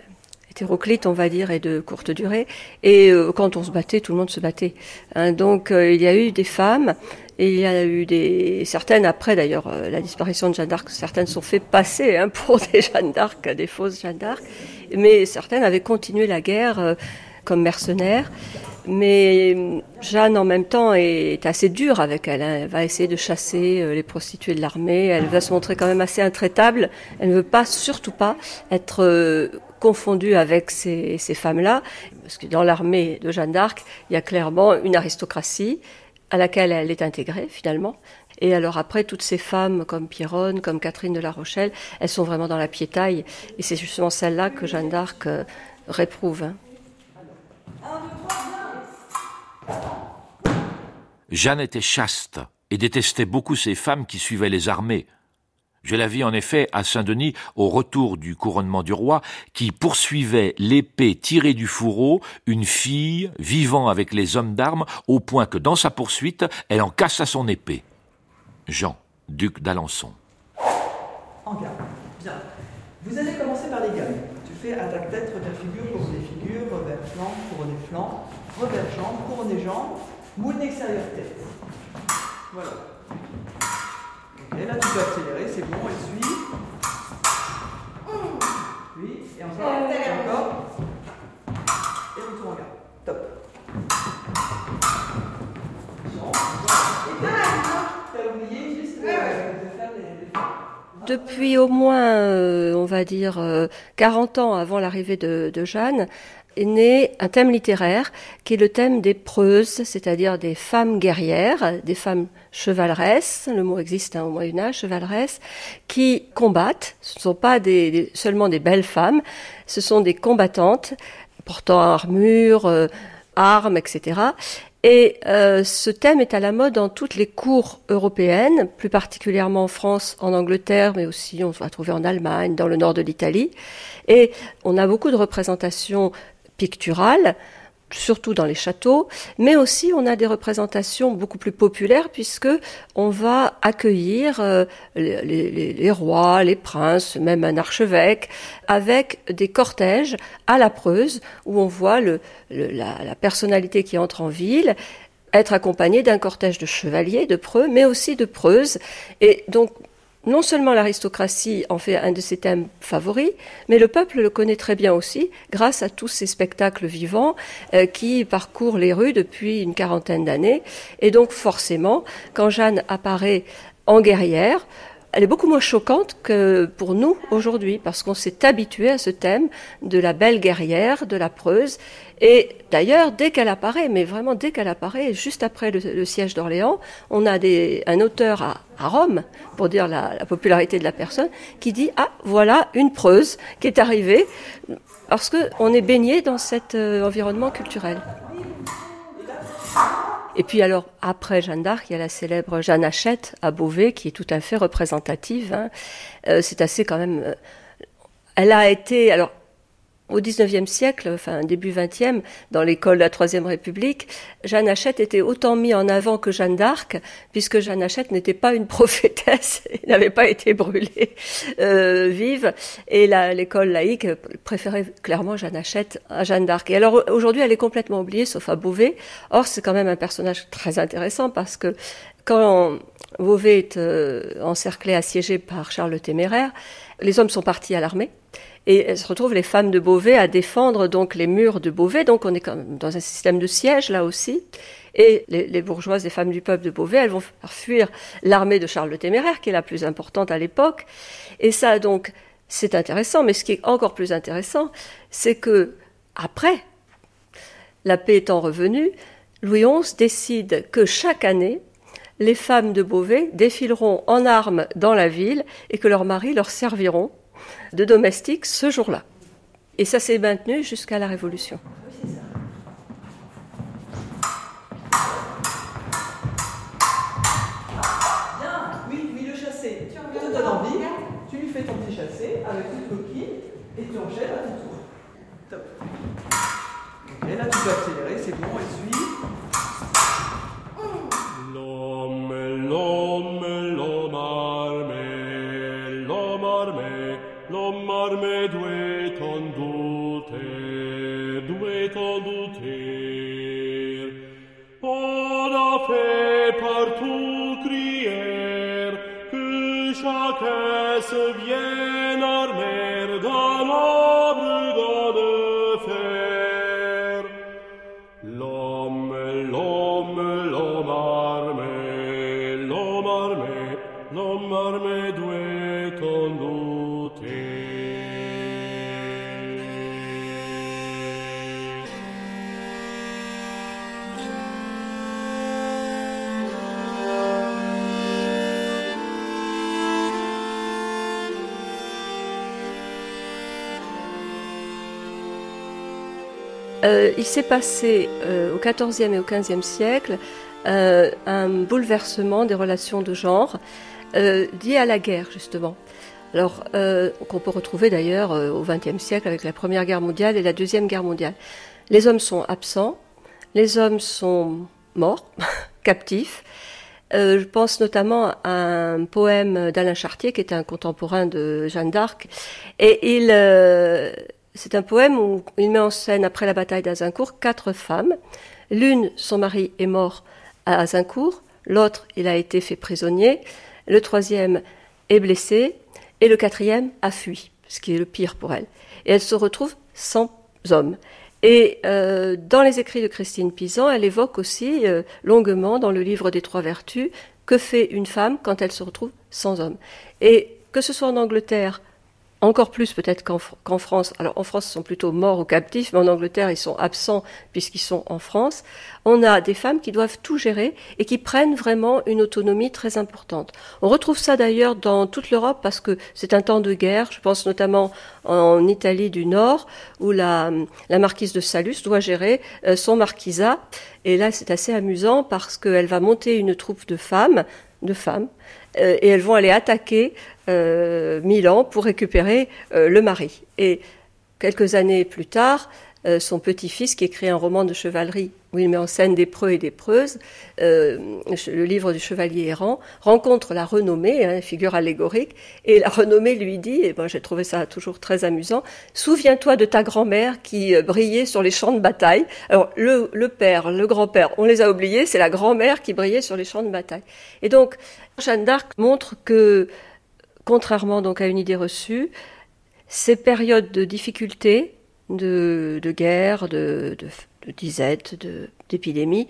hétéroclite, on va dire, et de courte durée. Et euh, quand on se battait, tout le monde se battait. Hein, donc euh, il y a eu des femmes, et il y a eu des certaines après d'ailleurs euh, la disparition de Jeanne d'Arc, certaines sont fait passer hein, *laughs* pour des Jeanne d'Arc, des fausses Jeanne d'Arc, mais certaines avaient continué la guerre comme mercenaires. Mais Jeanne, en même temps, est assez dure avec elle. Hein. Elle va essayer de chasser les prostituées de l'armée. Elle va se montrer quand même assez intraitable. Elle ne veut pas, surtout pas, être confondue avec ces, ces femmes-là, parce que dans l'armée de Jeanne d'Arc, il y a clairement une aristocratie à laquelle elle est intégrée finalement. Et alors après, toutes ces femmes comme Pierronne, comme Catherine de la Rochelle, elles sont vraiment dans la piétaille. Et c'est justement celle-là que Jeanne d'Arc euh, réprouve. Hein. Jeanne était chaste et détestait beaucoup ces femmes qui suivaient les armées. Je la vis en effet à Saint-Denis au retour du couronnement du roi qui poursuivait l'épée tirée du fourreau une fille vivant avec les hommes d'armes au point que dans sa poursuite elle en cassa son épée. Jean, duc d'Alençon. En garde. Bien. Vous allez commencer par les gammes. Tu fais attaque tête, revers figure, couronne figure, revers flanc, couronne flanc, revers jambe, couronne jambe, moule extérieur tête. Voilà. Et là, tu peux accélérer, c'est bon, elle suit. Oui, et encore, et encore. Et retour en garde. Top. Depuis au moins, euh, on va dire, 40 euh, ans avant l'arrivée de, de Jeanne, est né un thème littéraire qui est le thème des preuses, c'est-à-dire des femmes guerrières, des femmes chevaleresses, le mot existe hein, au Moyen Âge, chevaleresses, qui combattent. Ce ne sont pas seulement des belles femmes, ce sont des combattantes portant armure, euh, armes, etc. Et euh, ce thème est à la mode dans toutes les cours européennes, plus particulièrement en France, en Angleterre, mais aussi on va trouver en Allemagne, dans le nord de l'Italie. Et on a beaucoup de représentations surtout dans les châteaux, mais aussi on a des représentations beaucoup plus populaires puisque on va accueillir euh, les, rois, les princes, même un archevêque, avec des cortèges à la Preuse où on voit la, personnalité qui entre en ville être accompagné d'un cortège de chevaliers, de preux, mais aussi de preuses. Et donc non seulement l'aristocratie en fait un de ses thèmes favoris, mais le peuple le connaît très bien aussi grâce à tous ces spectacles vivants euh, qui parcourent les rues depuis une quarantaine d'années. Et donc forcément, quand Jeanne apparaît en guerrière, elle est beaucoup moins choquante que pour nous aujourd'hui, parce qu'on s'est habitué à ce thème de la belle guerrière, de la preuse. Et d'ailleurs, dès qu'elle apparaît, mais vraiment dès qu'elle apparaît, juste après le, siège d'Orléans, on a un auteur à, Rome, pour dire la, la, popularité de la personne, qui dit Ah, voilà une preuse qui est arrivée, parce qu'on est baigné dans cet euh, environnement culturel. Et puis alors, après Jeanne d'Arc, il y a la célèbre Jeanne Hachette à Beauvais, qui est tout à fait représentative. Hein. Euh, c'est assez quand même... Euh, elle a été... Alors, au XIXe siècle, enfin début XXe, dans l'école de la Troisième République, Jeanne Hachette était autant mise en avant que Jeanne d'Arc, puisque Jeanne Hachette n'était pas une *laughs* prophétesse, n'avait pas été brûlée euh, vive, et l'école laïque préférait clairement Jeanne Hachette à Jeanne d'Arc. Et alors aujourd'hui, elle est complètement oubliée, sauf à Beauvais. Or, c'est quand même un personnage très intéressant parce que quand Beauvais est euh, encerclé, assiégé par Charles le Téméraire, les hommes sont partis à l'armée et se retrouvent les femmes de Beauvais à défendre donc les murs de Beauvais. Donc on est dans un système de siège là aussi. Et les, bourgeoises, les femmes du peuple de Beauvais, elles vont faire fuir l'armée de Charles le Téméraire, qui est la plus importante à l'époque. Et ça, donc, c'est intéressant. Mais ce qui est encore plus intéressant, c'est que après, la paix étant revenue, Louis XI décide que chaque année, les femmes de Beauvais défileront en armes dans la ville et que leurs maris leur serviront de domestiques ce jour-là. Et ça s'est maintenu jusqu'à la Révolution. Bien, oui, oui, le chassé. Tu lui fais ton petit chassé avec une coquille et tu enchaînes à ton tour. Top. Ok, là tu peux accélérer, c'est bon, elle suit. L'homme, l'homme, l'homme me due conduter, due conduter. Ona fe par tu crier, que chaque se vient Euh, il s'est passé euh, au XIVe et au XVe siècle euh, un bouleversement des relations de genre euh, lié à la guerre justement. Alors euh, qu'on peut retrouver d'ailleurs euh, au XXe siècle avec la Première Guerre mondiale et la Deuxième Guerre mondiale. Les hommes sont absents, les hommes sont morts, *laughs* captifs. Je pense notamment à un poème d'Alain Chartier, qui était un contemporain de Jeanne d'Arc, et il, c'est un poème où il met en scène, après la bataille d'Azincourt, quatre femmes. L'une, son mari est mort à Azincourt, l'autre, il a été fait prisonnier, le troisième est blessé, et le quatrième a fui, ce qui est le pire pour elle. Et elle se retrouve sans hommes. Et euh, dans les écrits de Christine Pisan, elle évoque aussi euh, longuement dans le livre des Trois Vertus que fait une femme quand elle se retrouve sans homme. Et que ce soit en Angleterre, encore plus peut-être qu'en France, alors en France ils sont plutôt morts ou captifs, mais en Angleterre ils sont absents puisqu'ils sont en France, on a des femmes qui doivent tout gérer et qui prennent vraiment une autonomie très importante. On retrouve ça d'ailleurs dans toute l'Europe parce que c'est un temps de guerre, je pense notamment en Italie du Nord où la, la marquise de Salus doit gérer euh, son marquisat. Et là c'est assez amusant parce qu'elle va monter une troupe de femmes, de femmes, euh, et elles vont aller attaquer euh, Milan pour récupérer euh, le mari. Et quelques années plus tard, euh, son petit-fils, qui écrit un roman de chevalerie où il met en scène des preux et des preuses, euh, le livre du chevalier errant, rencontre la renommée, hein, figure allégorique, et la renommée lui dit, et ben, j'ai trouvé ça toujours très amusant, souviens-toi de ta grand-mère qui euh, brillait sur les champs de bataille. Alors le, le père, le grand-père, on les a oubliés, c'est la grand-mère qui brillait sur les champs de bataille. Et donc, Jeanne d'Arc montre que, contrairement donc à une idée reçue, ces périodes de difficulté, de, guerre, de, disette, d'épidémie,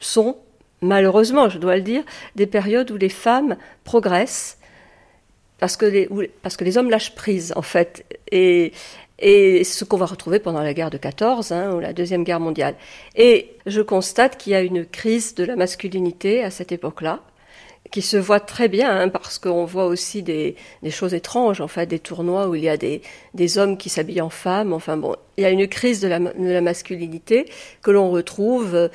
sont malheureusement, je dois le dire, des périodes où les femmes progressent parce que les, parce que les hommes lâchent prise, en fait. Et, et ce qu'on va retrouver pendant la guerre de 14 hein, ou la deuxième guerre mondiale. Et je constate qu'il y a une crise de la masculinité à cette époque-là qui se voit très bien, hein, parce qu'on voit aussi des, choses étranges, en fait, des tournois où il y a des, hommes qui s'habillent en femmes. Enfin bon, il y a une crise de la, masculinité que l'on retrouve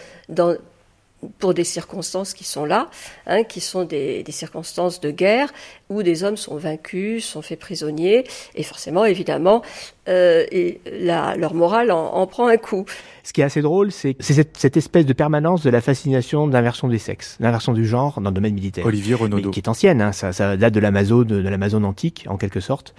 pour des circonstances qui sont là, hein, qui sont des, circonstances de guerre, où des hommes sont vaincus, sont faits prisonniers, et forcément, évidemment, euh, et la, leur morale en, en, prend un coup. Ce qui est assez drôle, c'est cette, cette, espèce de permanence de la fascination d'inversion des sexes, d'inversion du genre dans le domaine militaire. Olivier Renaudot. qui est ancienne, hein, ça, ça, date de l'Amazone, de, de l'Amazone antique, en quelque sorte.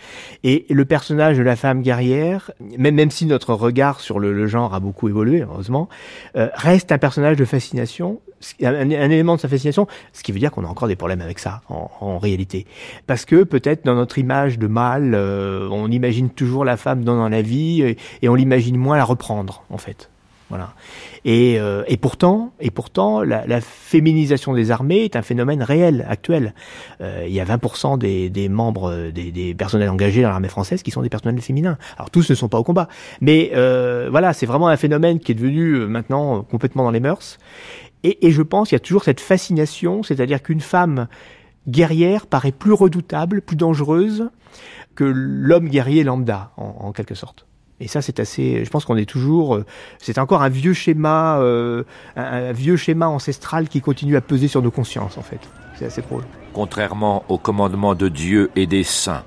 Et le personnage de la femme guerrière, même, même si notre regard sur le, le genre a beaucoup évolué, heureusement, euh, reste un personnage de fascination, un, un, élément de sa fascination, ce qui veut dire qu'on a encore des problèmes avec ça, en, réalité. Parce que peut-être dans notre image de mâle, euh, on imagine toujours la femme dans, la vie, et, et on l'imagine moins la reprendre, en fait. Voilà. Et, euh, pourtant, et pourtant, la, féminisation des armées est un phénomène réel, actuel. Euh, il y a 20% des, membres, des, personnels engagés dans l'armée française qui sont des personnels féminins. Alors tous ne sont pas au combat, mais euh, voilà, c'est vraiment un phénomène qui est devenu euh, maintenant complètement dans les mœurs. Et, je pense qu'il y a toujours cette fascination, c'est-à-dire qu'une femme guerrière paraît plus redoutable, plus dangereuse que l'homme guerrier lambda, en, quelque sorte. Et ça, c'est assez. Je pense qu'on est toujours. C'est encore un vieux schéma, euh, un, vieux schéma ancestral qui continue à peser sur nos consciences, en fait. C'est assez drôle. Contrairement au commandement de Dieu et des saints,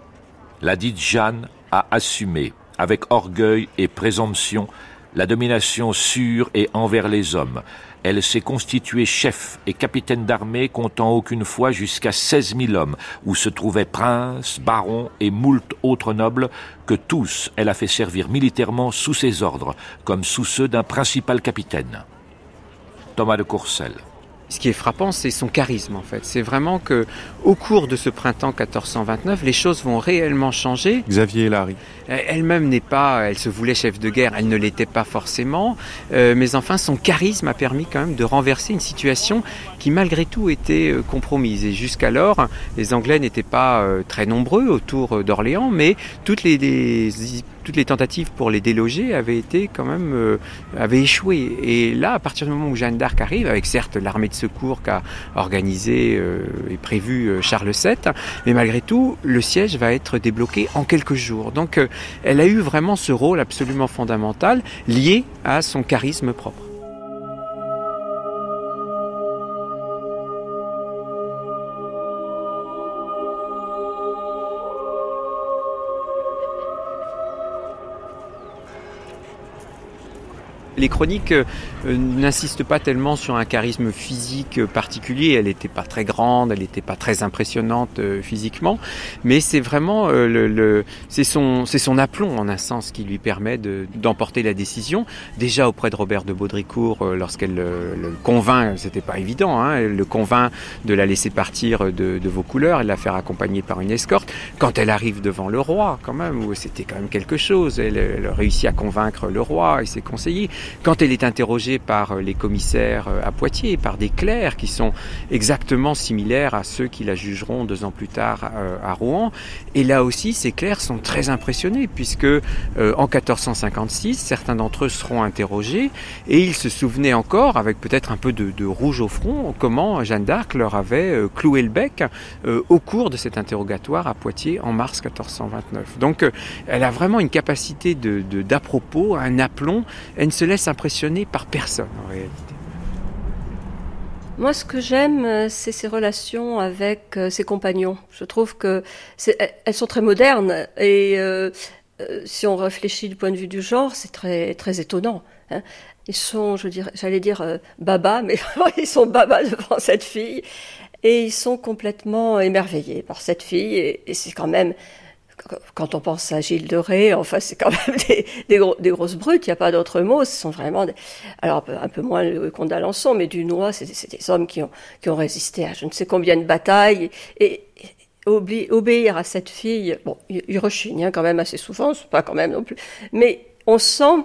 la dite Jeanne a assumé, avec orgueil et présomption, la domination sur et envers les hommes. Elle s'est constituée chef et capitaine d'armée comptant aucune fois jusqu'à 16 000 hommes, où se trouvaient princes, barons et moult autres nobles, que tous elle a fait servir militairement sous ses ordres, comme sous ceux d'un principal capitaine. Thomas de Courcelles. Ce qui est frappant, c'est son charisme en fait. C'est vraiment que au cours de ce printemps 1429, les choses vont réellement changer. Xavier Larry. Elle-même n'est pas, elle se voulait chef de guerre, elle ne l'était pas forcément, euh, mais enfin son charisme a permis quand même de renverser une situation qui malgré tout était euh, compromise. Et jusqu'alors, les Anglais n'étaient pas euh, très nombreux autour d'Orléans, mais toutes les, les toutes les tentatives pour les déloger avaient été quand même euh, avaient échoué. Et là, à partir du moment où Jeanne d'Arc arrive, avec certes l'armée de secours qu'a organisé euh, et prévu euh, Charles VII, mais malgré tout, le siège va être débloqué en quelques jours. Donc, elle a eu vraiment ce rôle absolument fondamental lié à son charisme propre. Les chroniques euh, n'insistent pas tellement sur un charisme physique particulier. Elle n'était pas très grande, elle n'était pas très impressionnante euh, physiquement, mais c'est vraiment euh, le, c'est son c'est son aplomb en un sens qui lui permet d'emporter la décision. Déjà auprès de Robert de Baudricourt, lorsqu'elle le, convainc, c'était pas évident, hein, elle le convainc de la laisser partir de, de vos couleurs et de la faire accompagner par une escorte. Quand elle arrive devant le roi, quand même, c'était quand même quelque chose, elle, elle réussit à convaincre le roi et ses conseillers. Quand elle est interrogée par euh, les commissaires euh, à Poitiers, par des clercs qui sont exactement similaires à ceux qui la jugeront deux ans plus tard euh, à Rouen, et là aussi ces clercs sont très impressionnés puisque en 1456, certains d'entre eux seront interrogés et ils se souvenaient encore, avec peut-être un peu de, rouge au front, comment Jeanne d'Arc leur avait cloué le bec au cours de cet interrogatoire à Poitiers en mars 1429. Donc elle a vraiment une capacité de propos, un aplomb, elle ne se laisse impressionné par personne en réalité. Moi, ce que j'aime, euh, c'est ses relations avec euh, ses compagnons. Je trouve que elles sont très modernes et euh, si on réfléchit du point de vue du genre, c'est très très étonnant. Hein. Ils sont, je dirais, j'allais dire baba, *laughs* mais ils sont baba devant cette fille et ils sont complètement émerveillés par cette fille et c'est quand même quand on pense à Gilles de Ré, enfin, c'est quand même des, grosses brutes, il n'y a pas d'autre mot. Ce sont vraiment, alors un peu moins le comte d'Alençon, mais du Noix, c'est des hommes qui ont, résisté à je ne sais combien de batailles et, obéir à cette fille. Bon, il rechigne hein, quand même assez souvent, pas quand même non plus, mais on sent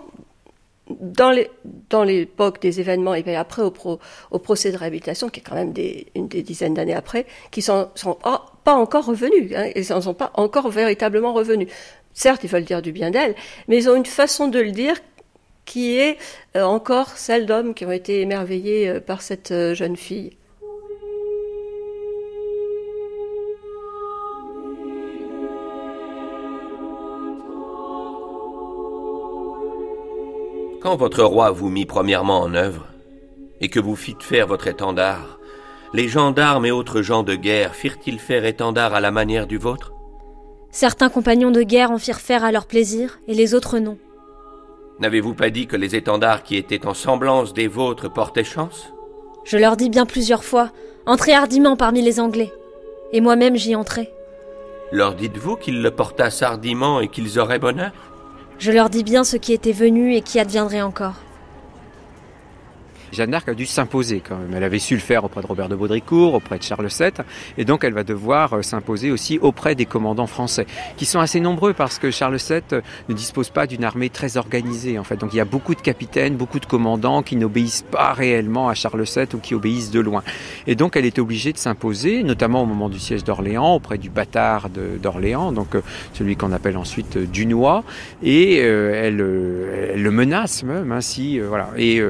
dans l'époque des événements et puis après au, procès de réhabilitation qui est quand même une des dizaines d'années après qui sont, sont pas encore revenus hein, ils n'en sont pas encore véritablement revenus. Certes ils veulent dire du bien d'elle mais ils ont une façon de le dire qui est euh, encore celle d'hommes qui ont été émerveillés euh, par cette euh, jeune fille Quand votre roi vous mit premièrement en œuvre, et que vous fîtes faire votre étendard, les gendarmes et autres gens de guerre firent-ils faire étendard à la manière du vôtre? Certains compagnons de guerre en firent faire à leur plaisir, et les autres non. N'avez-vous pas dit que les étendards qui étaient en semblance des vôtres portaient chance? Je leur dis bien plusieurs fois, entrez hardiment parmi les Anglais. Et moi-même j'y entrai. Leur dites-vous qu'ils le portassent hardiment et qu'ils auraient bonheur? Je leur dis bien ce qui était venu et qui adviendrait encore. Jeanne d'Arc a dû s'imposer quand même. Elle avait su le faire auprès de Robert de Baudricourt, auprès de Charles VII, et donc elle va devoir euh, s'imposer aussi auprès des commandants français, qui sont assez nombreux parce que Charles VII euh, ne dispose pas d'une armée très organisée en fait. Donc il y a beaucoup de capitaines, beaucoup de commandants qui n'obéissent pas réellement à Charles VII ou qui obéissent de loin. Et donc elle est obligée de s'imposer, notamment au moment du siège d'Orléans, auprès du bâtard d'Orléans, donc euh, celui qu'on appelle ensuite Dunois, et elle, elle, le menace même ainsi, voilà. Et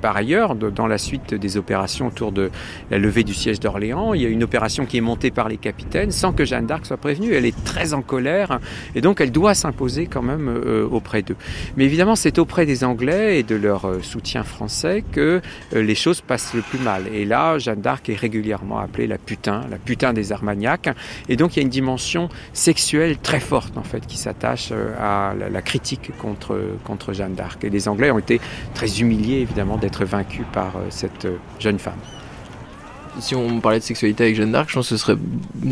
par ailleurs, dans la suite des opérations autour de la levée du siège d'Orléans, il y a une opération qui est montée par les capitaines sans que Jeanne d'Arc soit prévenue. Elle est très en colère et donc elle doit s'imposer quand même euh, auprès d'eux. Mais évidemment, c'est auprès des Anglais et de leur euh, soutien français que euh, les choses passent le plus mal. Et là, Jeanne d'Arc est régulièrement appelée la putain, la putain des Armagnacs. Et donc il y a une dimension sexuelle très forte en fait qui s'attache à la, critique contre, contre Jeanne d'Arc. Et les Anglais ont été très humiliés évidemment être vaincu par euh, cette euh, jeune femme. Si on parlait de sexualité avec Jeanne d'Arc, je pense que ce serait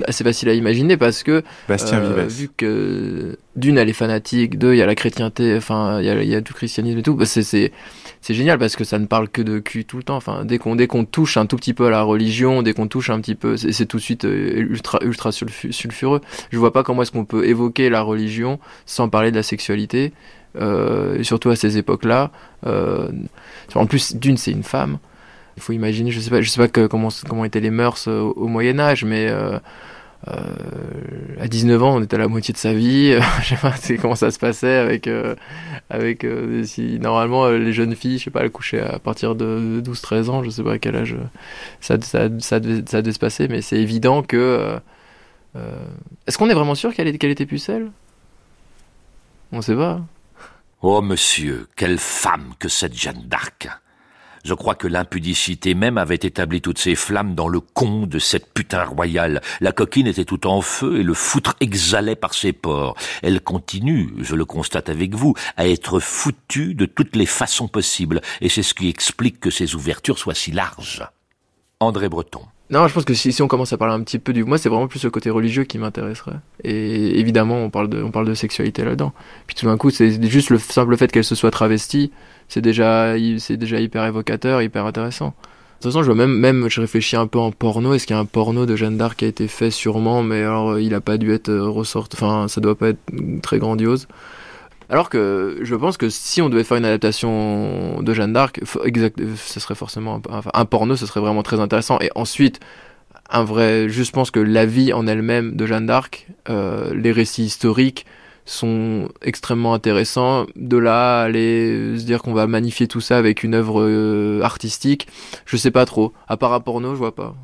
assez facile à imaginer parce que Bastien euh, vu que d'une elle est fanatique, deux il y a la chrétienté, enfin il y a, il y a du christianisme et tout, bah c'est c'est génial parce que ça ne parle que de cul tout le temps. Enfin, dès qu'on dès qu'on touche un tout petit peu à la religion, dès qu'on touche un petit peu, c'est tout de suite ultra ultra sulfureux. Je vois pas comment est-ce qu'on peut évoquer la religion sans parler de la sexualité, euh, surtout à ces époques-là. Euh, en plus, d'une, c'est une femme. Il faut imaginer, je sais pas, je sais pas comment comment étaient les mœurs au, Moyen Âge, mais euh, à 19 ans, on était à la moitié de sa vie. *laughs* je sais pas comment ça se passait avec, avec si normalement les jeunes filles, je sais pas, elles couchaient à partir de 12-13 ans, je sais pas à quel âge ça, ça, ça, devait, se passer, mais c'est évident que. Est-ce qu'on est vraiment sûr qu'elle qu'elle était pucelle On sait pas. Oh monsieur, quelle femme que cette Jeanne d'Arc je crois que l'impudicité même avait établi toutes ces flammes dans le con de cette putain royale. La coquine était tout en feu et le foutre exhalait par ses pores. Elle continue, je le constate avec vous, à être foutue de toutes les façons possibles, et c'est ce qui explique que ses ouvertures soient si larges. André Breton. Non, je pense que si, on commence à parler un petit peu du, moi, c'est vraiment plus le côté religieux qui m'intéresserait. Et évidemment, on parle de, on parle de sexualité là-dedans. Puis tout d'un coup, c'est juste le simple fait qu'elle se soit travestie c'est déjà, c'est déjà hyper évocateur, hyper intéressant. De toute façon, je vois même, même, je réfléchis un peu en porno. Est-ce qu'il y a un porno de Jeanne d'Arc qui a été fait sûrement, mais alors il a pas dû être euh, ressorti. Enfin, ça doit pas être très grandiose. Alors que je pense que si on devait faire une adaptation de Jeanne d'Arc, exact, ce serait forcément un, un, porno, ce serait vraiment très intéressant. Et ensuite, un vrai, je pense que la vie en elle-même de Jeanne d'Arc, euh, les récits historiques, sont extrêmement intéressants. De là, aller se dire qu'on va magnifier tout ça avec une œuvre euh, artistique, je sais pas trop. À part un porno, je vois pas.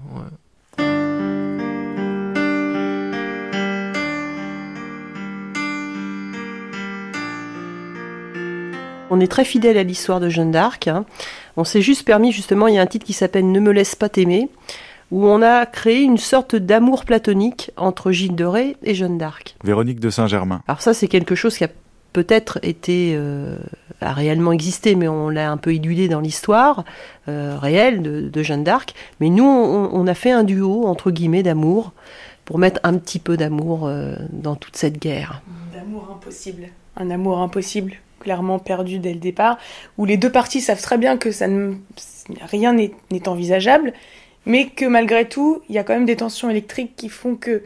On est très fidèle à l'histoire de Jeanne d'Arc. Hein. On s'est juste permis, justement, il y a un titre qui s'appelle Ne me laisse pas t'aimer, où on a créé une sorte d'amour platonique entre Gilles de Ré et Jeanne d'Arc. Véronique de Saint-Germain. Alors ça, c'est quelque chose qui a peut-être été euh, a réellement existé, mais on l'a un peu éludé dans l'histoire euh, réelle de, Jeanne d'Arc. Mais nous, on, a fait un duo entre guillemets d'amour pour mettre un petit peu d'amour euh, dans toute cette guerre. D'amour impossible, un amour impossible, clairement perdu dès le départ, où les deux parties savent très bien que ça ne, rien n'est envisageable, mais que malgré tout, il y a quand même des tensions électriques qui font que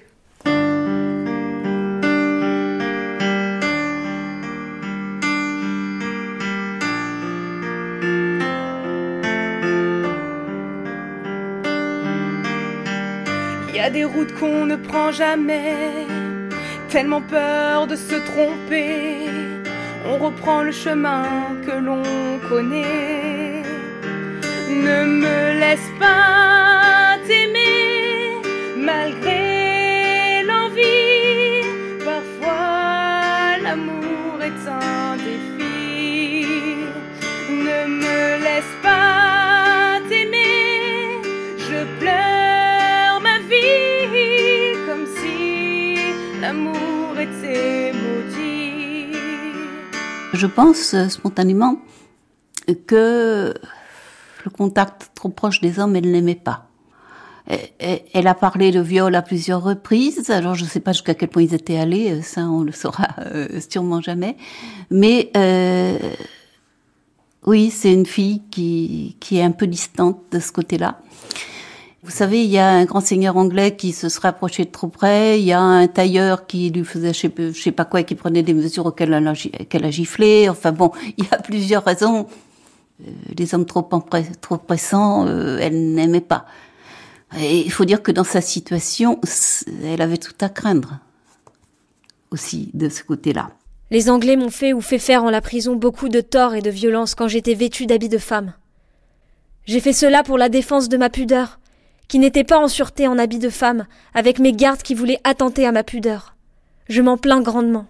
Il y a des routes qu'on ne prend jamais, tellement peur de se tromper. On reprend le chemin que l'on connaît. Ne me laisse pas t'aimer malgré Je pense spontanément que le contact trop proche des hommes, elle n'aimait pas. Elle a parlé de viol à plusieurs reprises. Alors je ne sais pas jusqu'à quel point ils étaient allés, euh, ça on le saura *laughs* euh, sûrement jamais. Mais euh, oui, c'est une fille qui est un peu distante de ce côté-là. Vous savez, il y a un grand seigneur anglais qui se serait approché de trop près. Il y a un tailleur qui lui faisait je sais, sais pas quoi qui prenait des mesures auxquelles elle a, giflé. Enfin bon, *laughs* il y a plusieurs raisons euh, les hommes trop, pressants, euh, elle n'aimait pas. Et il faut dire que dans sa situation, elle avait tout à craindre aussi de ce côté-là. Les Anglais m'ont fait ou fait faire en la prison beaucoup de tort et de violence quand j'étais vêtue d'habits de femme. J'ai fait cela pour la défense de ma pudeur, qui n'était pas en sûreté en habit de femme, avec mes gardes qui voulaient attenter à ma pudeur. Je m'en plains grandement.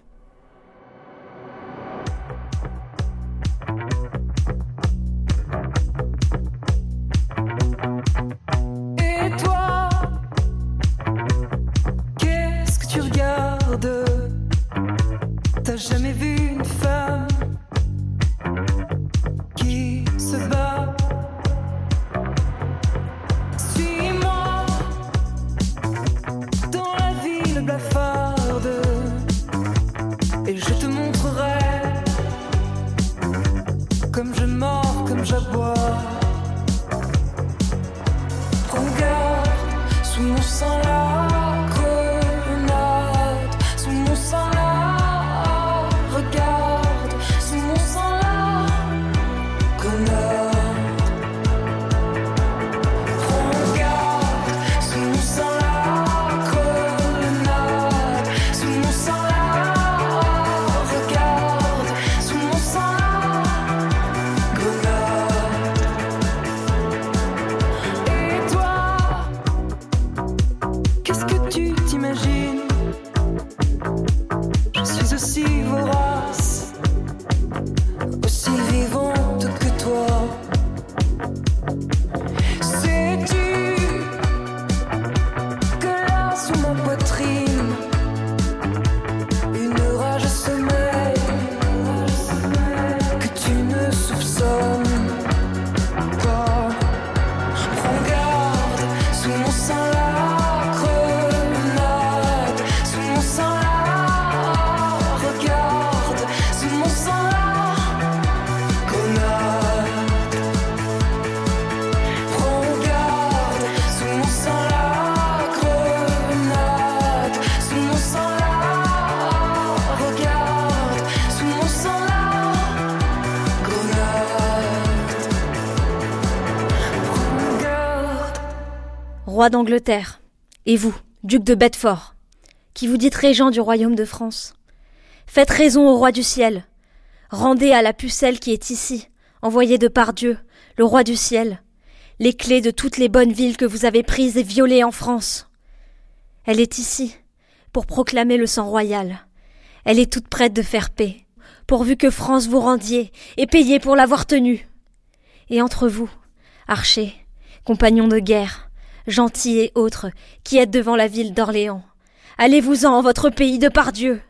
d'Angleterre, et vous, duc de Bedford, qui vous dites régent du royaume de France. Faites raison au roi du ciel. Rendez à la pucelle qui est ici, envoyée de par Dieu, le roi du ciel, les clés de toutes les bonnes villes que vous avez prises et violées en France. Elle est ici, pour proclamer le sang royal. Elle est toute prête de faire paix, pourvu que France vous rendiez et payiez pour l'avoir tenue. Et entre vous, archers, compagnons de guerre, gentils et autres, qui êtes devant la ville d'Orléans, allez-vous-en en votre pays de par Dieu.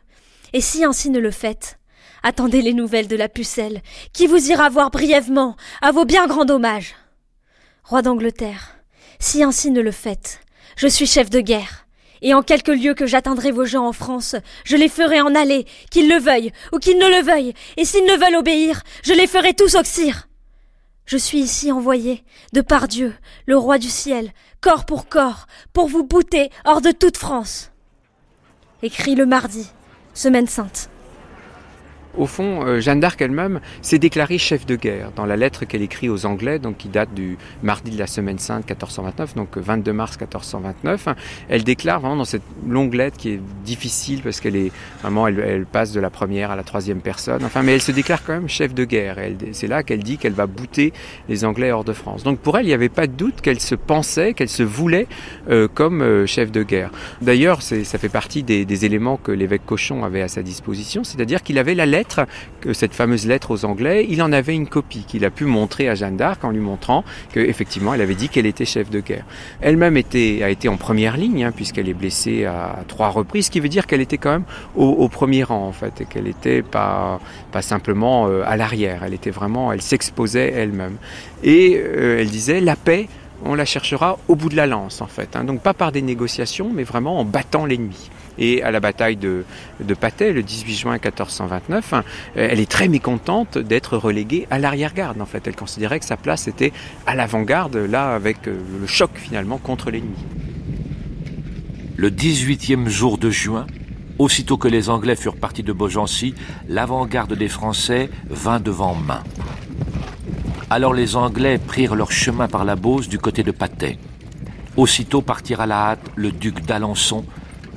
Et si ainsi ne le faites, attendez les nouvelles de la pucelle, qui vous ira voir brièvement, à vos bien grands dommages. Roi d'Angleterre, si ainsi ne le faites, je suis chef de guerre, et en quelque lieu que j'atteindrai vos gens en France, je les ferai en aller, qu'ils le veuillent ou qu'ils ne le veuillent, et s'ils ne veulent obéir, je les ferai tous oxyre. Je suis ici envoyé, de par Dieu, le roi du ciel, corps pour corps, pour vous bouter hors de toute France. Écrit le mardi, semaine sainte. Au fond, euh, Jeanne d'Arc elle-même s'est déclarée chef de guerre dans la lettre qu'elle écrit aux Anglais, donc qui date du mardi de la semaine sainte 1429, donc 22 mars 1429. Elle déclare vraiment dans cette longue lettre qui est difficile parce qu'elle est vraiment, elle, passe de la première à la troisième personne. Enfin, mais elle se déclare quand même chef de guerre. C'est là qu'elle dit qu'elle va bouter les Anglais hors de France. Donc pour elle, il n'y avait pas de doute qu'elle se pensait, qu'elle se voulait euh, comme euh, chef de guerre. D'ailleurs, ça fait partie des, des éléments que l'évêque Cochon avait à sa disposition, c'est-à-dire qu'il avait la lettre cette fameuse lettre aux Anglais, il en avait une copie qu'il a pu montrer à Jeanne d'Arc en lui montrant qu'effectivement elle avait dit qu'elle était chef de guerre. Elle-même était, a été en première ligne hein, puisqu'elle est blessée à, trois reprises, ce qui veut dire qu'elle était quand même au, premier rang en fait et qu'elle n'était pas, pas simplement euh, à l'arrière. Elle était vraiment, elle s'exposait elle-même. Et euh, elle disait la paix on la cherchera au bout de la lance en fait. Hein. Donc pas par des négociations, mais vraiment en battant l'ennemi. Et à la bataille de, de Patay, le 18 juin 1429, hein, elle est très mécontente d'être reléguée à l'arrière-garde. En fait, elle considérait que sa place était à l'avant-garde, là, avec euh, le choc finalement contre l'ennemi. Le 18e jour de juin, aussitôt que les Anglais furent partis de Beaugency, l'avant-garde des Français vint devant main. Alors les Anglais prirent leur chemin par la Beauce du côté de Patay. Aussitôt partirent à la hâte le duc d'Alençon,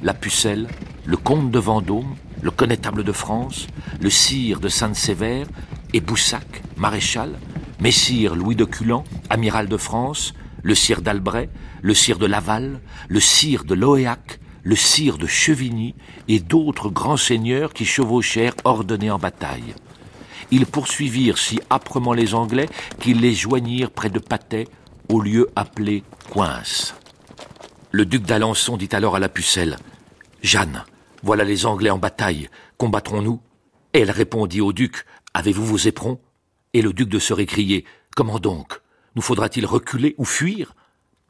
la Pucelle, le comte de Vendôme, le connétable de France, le sire de Sainte-Sévère et Boussac, maréchal, messire Louis de Culan, amiral de France, le sire d'Albret, le sire de Laval, le sire de Loéac, le sire de Chevigny et d'autres grands seigneurs qui chevauchèrent ordonnés en bataille. Ils poursuivirent si âprement les Anglais qu'ils les joignirent près de Patay, au lieu appelé Coince. Le duc d'Alençon dit alors à la pucelle Jeanne, voilà les Anglais en bataille, combattrons-nous elle répondit au duc Avez-vous vos éperons? Et le duc de se récrier Comment donc? Nous faudra-t-il reculer ou fuir?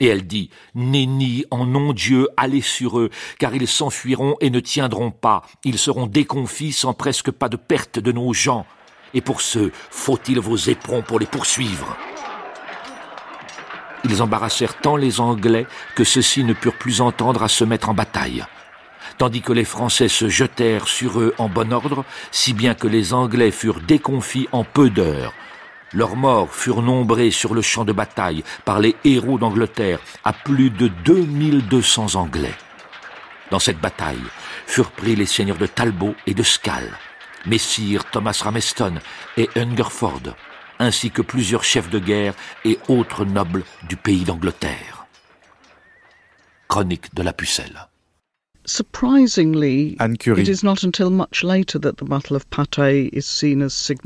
Et elle dit, Nenni, en nom Dieu, allez sur eux, car ils s'enfuiront et ne tiendront pas. Ils seront déconfits sans presque pas de perte de nos gens. Et pour ce, faut-il vos éperons pour les poursuivre? Ils embarrassèrent tant les Anglais que ceux-ci ne purent plus entendre à se mettre en bataille. Tandis que les Français se jetèrent sur eux en bon ordre, si bien que les Anglais furent déconfits en peu d'heures. Leurs morts furent nombrés sur le champ de bataille par les héros d'Angleterre à plus de 2200 Anglais. Dans cette bataille furent pris les seigneurs de Talbot et de Scales, Messire Thomas Rameston et Hungerford, ainsi que plusieurs chefs de guerre et autres nobles du pays d'Angleterre. Chronique de la pucelle.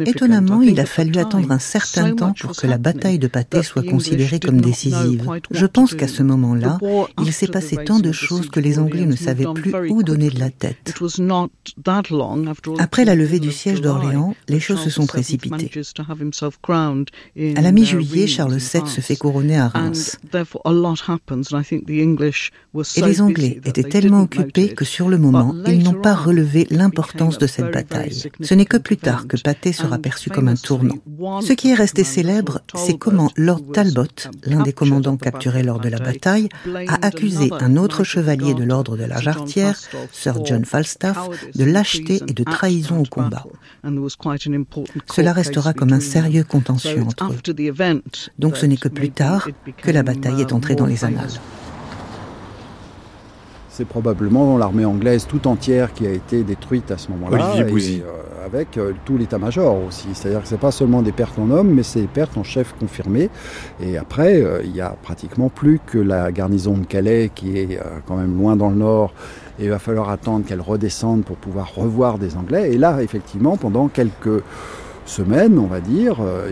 Étonnamment, il a fallu attendre un certain temps pour que la bataille de Patay soit considérée comme décisive. Je pense qu'à ce moment-là, il s'est passé tant de choses que les Anglais ne savaient plus où donner de la tête. Après la levée du siège d'Orléans, les choses se sont précipitées. À la mi-juillet, Charles VII se fait couronner à Reims. Et les Anglais étaient tellement occupés que sur le moment, ils n'ont pas relevé l'importance de cette bataille. Ce n'est que plus tard que Patay sera perçu comme un tournant. Ce qui est resté célèbre, c'est comment Lord Talbot, l'un des commandants capturés lors de la bataille, a accusé un autre chevalier de l'ordre de la Jarretière, Sir John Falstaff, de lâcheté et de trahison au combat. Cela restera comme un sérieux contentieux entre eux. Donc ce n'est que plus tard que la bataille est entrée dans les annales. C'est probablement l'armée anglaise tout entière qui a été détruite à ce moment-là. Olivier euh, avec euh, tout l'état-major aussi. C'est-à-dire que c'est pas seulement des pertes en hommes, mais c'est des pertes en chef confirmés. Et après, euh, il y a pratiquement plus que la garnison de Calais qui est euh, quand même loin dans le nord. Et il va falloir attendre qu'elle redescende pour pouvoir revoir des Anglais. Et là, effectivement, pendant quelques semaines, on va dire, euh,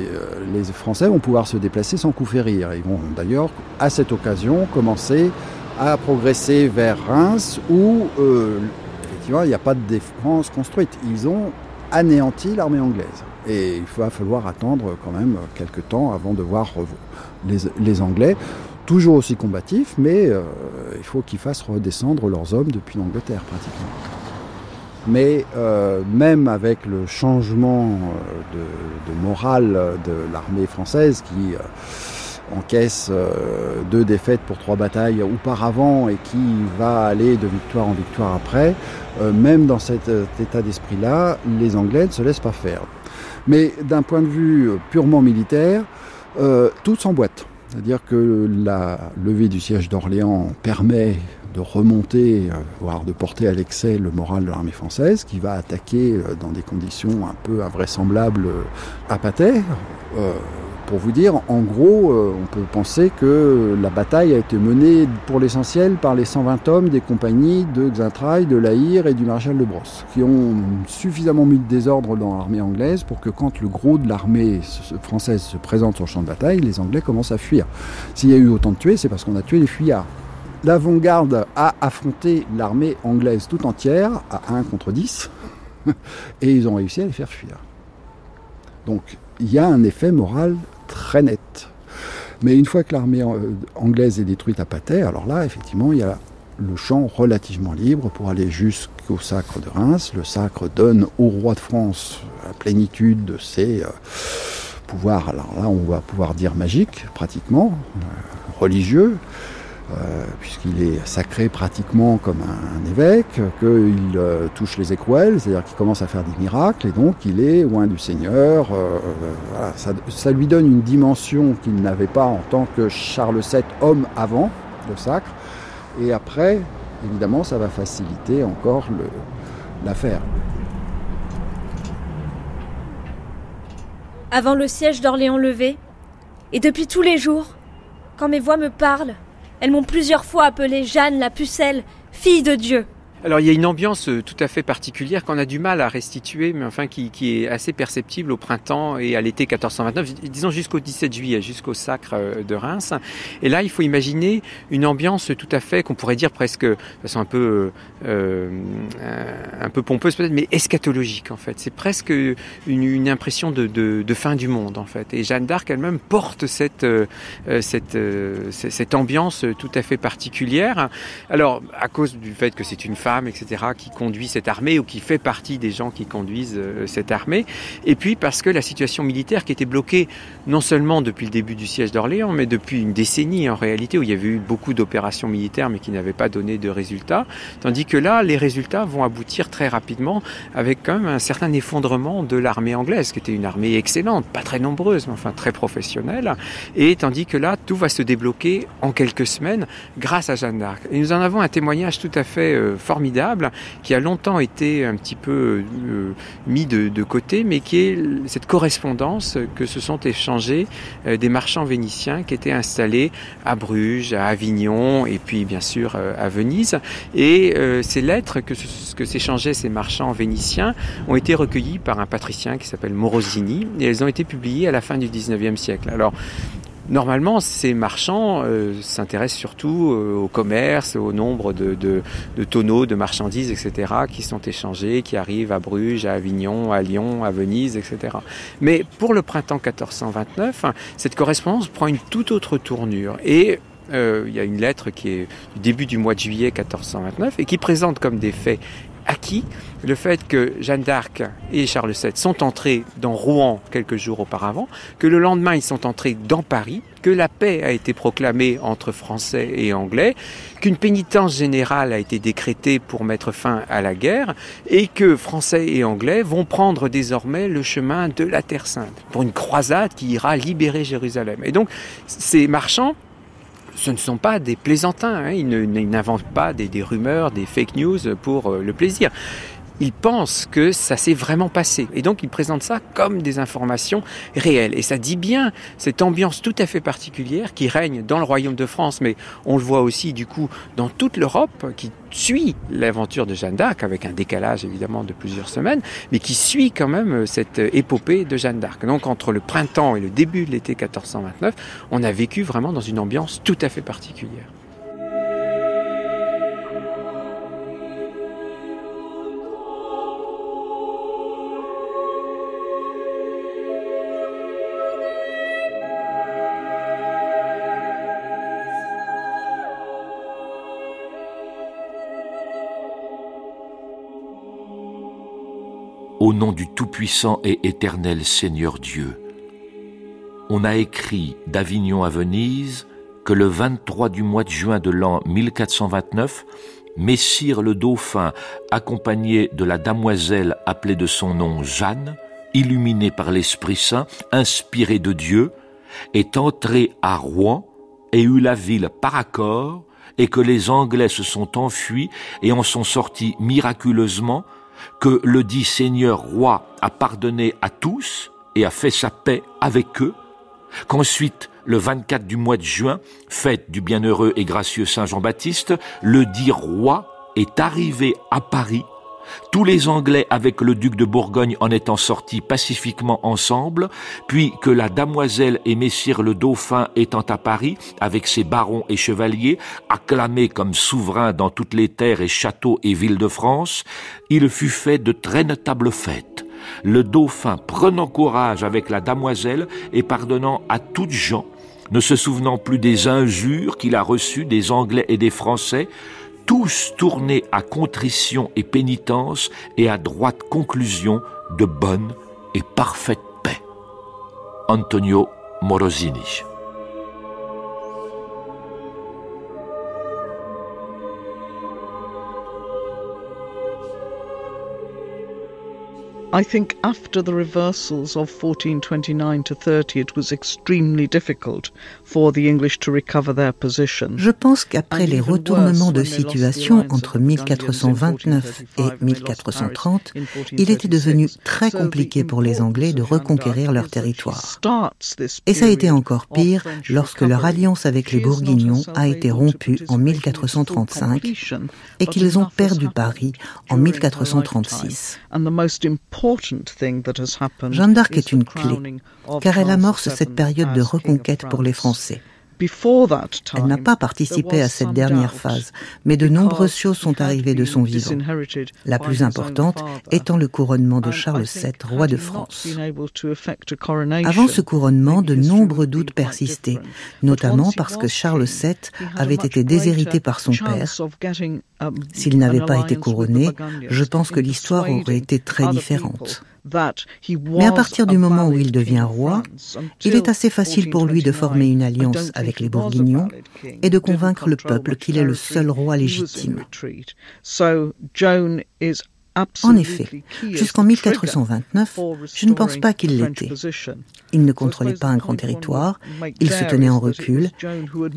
les Français vont pouvoir se déplacer sans coup férir. Ils vont d'ailleurs, à cette occasion, commencer à progresser vers Reims où, euh, effectivement, il n'y a pas de défense construite. Ils ont anéanti l'armée anglaise. Et il va falloir attendre quand même quelques temps avant de voir les, les Anglais, toujours aussi combatifs, mais euh, il faut qu'ils fassent redescendre leurs hommes depuis l'Angleterre pratiquement. Mais euh, même avec le changement de, morale de l'armée française qui encaisse euh, deux défaites pour trois batailles auparavant et qui va aller de victoire en victoire après, euh, même dans cet euh, état d'esprit-là, les Anglais ne se laissent pas faire. Mais d'un point de vue purement militaire, tout s'emboîte. C'est-à-dire que la levée du siège d'Orléans permet de remonter, voire de porter à l'excès le moral de l'armée française, qui va attaquer dans des conditions un peu invraisemblables à Patay. Euh, pour vous dire, en gros, euh, on peut penser que la bataille a été menée pour l'essentiel par les 120 hommes des compagnies de Xaintrailles, de Laïr et du maréchal de Brosse, qui ont suffisamment mis de désordre dans l'armée anglaise pour que quand le gros de l'armée se- française se présente sur le champ de bataille, les Anglais commencent à fuir. S'il y a eu autant de tués, c'est parce qu'on a tué les fuyards. L'avant-garde a affronté l'armée anglaise tout entière à 1 contre 10 *laughs* et ils ont réussi à les faire fuir. Donc il y a un effet moral très net. Mais une fois que l'armée euh, anglaise est détruite à Patay, alors là, effectivement, il y a le champ relativement libre pour aller jusqu'au sacre de Reims. Le sacre donne au roi de France la plénitude de ses euh, pouvoirs. Alors là, on va pouvoir dire magiques, pratiquement, euh, religieux, euh, puisqu'il est sacré pratiquement comme un, évêque, qu'il euh, touche les écrouelles, c'est-à-dire qu'il commence à faire des miracles, et donc il est loin du Seigneur. euh, ça, ça lui donne une dimension qu'il n'avait pas en tant que Charles VII, homme avant le sacre, et après, évidemment, ça va faciliter encore l'affaire. Avant le siège d'Orléans levé, et depuis tous les jours, quand mes voix me parlent, elles m'ont plusieurs fois appelée Jeanne la pucelle, fille de Dieu. Alors il y a une ambiance euh, tout à fait particulière qu'on a du mal à restituer, mais enfin qui, est assez perceptible au printemps et à l'été 1429, dis- disons jusqu'au 17 juillet, jusqu'au sacre euh, de Reims. Et là, il faut imaginer une ambiance tout à fait, qu'on pourrait dire presque, de façon un peu, euh, un peu pompeuse peut-être, mais eschatologique en fait. C'est presque une, impression de, fin du monde en fait. Et Jeanne d'Arc elle-même porte cette, cette ambiance tout à fait particulière. Alors, à cause du fait que c'est une femme, etc., qui conduit cette armée ou qui fait partie des gens qui conduisent euh, cette armée, et puis parce que la situation militaire qui était bloquée non seulement depuis le début du siège d'Orléans, mais depuis une décennie en réalité, où il y avait eu beaucoup d'opérations militaires mais qui n'avaient pas donné de résultats, tandis que là, les résultats vont aboutir très rapidement avec quand même un certain effondrement de l'armée anglaise, qui était une armée excellente, pas très nombreuse, mais enfin très professionnelle, et tandis que là, tout va se débloquer en quelques semaines grâce à Jeanne d'Arc. Et nous en avons un témoignage tout à fait euh, qui a longtemps été un petit peu euh, mis de, côté, mais qui est cette correspondance que se sont échangés euh, des marchands vénitiens qui étaient installés à Bruges, à Avignon et puis bien sûr euh, à Venise. Et ces lettres que, que s'échangeaient ces marchands vénitiens ont été recueillies par un patricien qui s'appelle Morosini et elles ont été publiées à la fin du 19e siècle. Alors Normalement, ces marchands euh, s'intéressent surtout euh, au commerce, au nombre de, tonneaux, de marchandises, etc., qui sont échangés, qui arrivent à Bruges, à Avignon, à Lyon, à Venise, etc. Mais pour le printemps 1429, hein, cette correspondance prend une toute autre tournure. Et euh, il y a une lettre qui est du début du mois de juillet 1429 et qui présente comme des faits acquis le fait que Jeanne d'Arc et Charles VII sont entrés dans Rouen quelques jours auparavant, que le lendemain ils sont entrés dans Paris, que la paix a été proclamée entre Français et Anglais, qu'une pénitence générale a été décrétée pour mettre fin à la guerre, et que Français et Anglais vont prendre désormais le chemin de la Terre Sainte pour une croisade qui ira libérer Jérusalem. Et donc ces marchands ce ne sont pas des plaisantins, hein. ils n'inventent pas des, des rumeurs, des fake news pour euh, le plaisir. Ils pensent que ça s'est vraiment passé. Et donc, ils présentent ça comme des informations réelles. Et ça dit bien cette ambiance tout à fait particulière qui règne dans le royaume de France, mais on le voit aussi, du coup, dans toute l'Europe, qui suit l'aventure de Jeanne d'Arc, avec un décalage évidemment de plusieurs semaines, mais qui suit quand même euh, cette euh, épopée de Jeanne d'Arc. Donc, entre le printemps et le début de l'été 1429, on a vécu vraiment dans une ambiance tout à fait particulière. Au nom du Tout-Puissant et Éternel Seigneur Dieu, on a écrit d'Avignon à Venise que le 23 du mois de juin de l'an 1429, Messire le Dauphin, accompagné de la damoiselle appelée de son nom Jeanne, illuminée par l'Esprit Saint, inspirée de Dieu, est entré à Rouen et eut la ville par accord, et que les Anglais se sont enfuis et en sont sortis miraculeusement, que le dit Seigneur roi a pardonné à tous et a fait sa paix avec eux, qu'ensuite, le 24 du mois de juin, fête du bienheureux et gracieux Saint Jean-Baptiste, le dit roi est arrivé à Paris, tous les Anglais avec le duc de Bourgogne en étant sortis pacifiquement ensemble, puis que la damoiselle et messire le dauphin étant à Paris, avec ses barons et chevaliers, acclamés comme souverains dans toutes les terres et châteaux et villes de France, il fut fait de très notables fêtes. Le dauphin prenant courage avec la damoiselle et pardonnant à toutes gens, ne se souvenant plus des injures qu'il a reçues des Anglais et des Français, tous tournés à contrition et pénitence et à droite conclusion de bonne et parfaite paix. Antonio Morosini. I think after the reversals of 1429 to 30, it was extremely difficult Je pense qu'après les retournements de situation entre 1429 et 1430, il était devenu très compliqué pour les Anglais de reconquérir leur territoire. Et ça a été encore pire lorsque leur alliance avec les Bourguignons a été rompue en 1435 et qu'ils ont perdu Paris en 1436. And the most important thing that has happened Jeanne d'Arc est une clé, car elle amorce cette période de reconquête pour les. Français. Elle n'a pas participé à cette dernière phase, mais de nombreuses choses sont arrivées de son vivant. La plus importante étant le couronnement de Charles VII, roi de France. Avant ce couronnement, de nombreux doutes persistaient, notamment parce que Charles VII avait été déshérité par son père. S'il n'avait pas été couronné, je pense que l'histoire aurait été très différente. Mais à partir du moment où il devient roi, il est assez facile pour lui de former une alliance avec les Bourguignons et de convaincre le peuple qu'il est le seul roi légitime. En effet, jusqu'en 1429, je ne pense pas qu'il l'était. Il ne contrôlait pas un grand territoire, il se tenait en recul,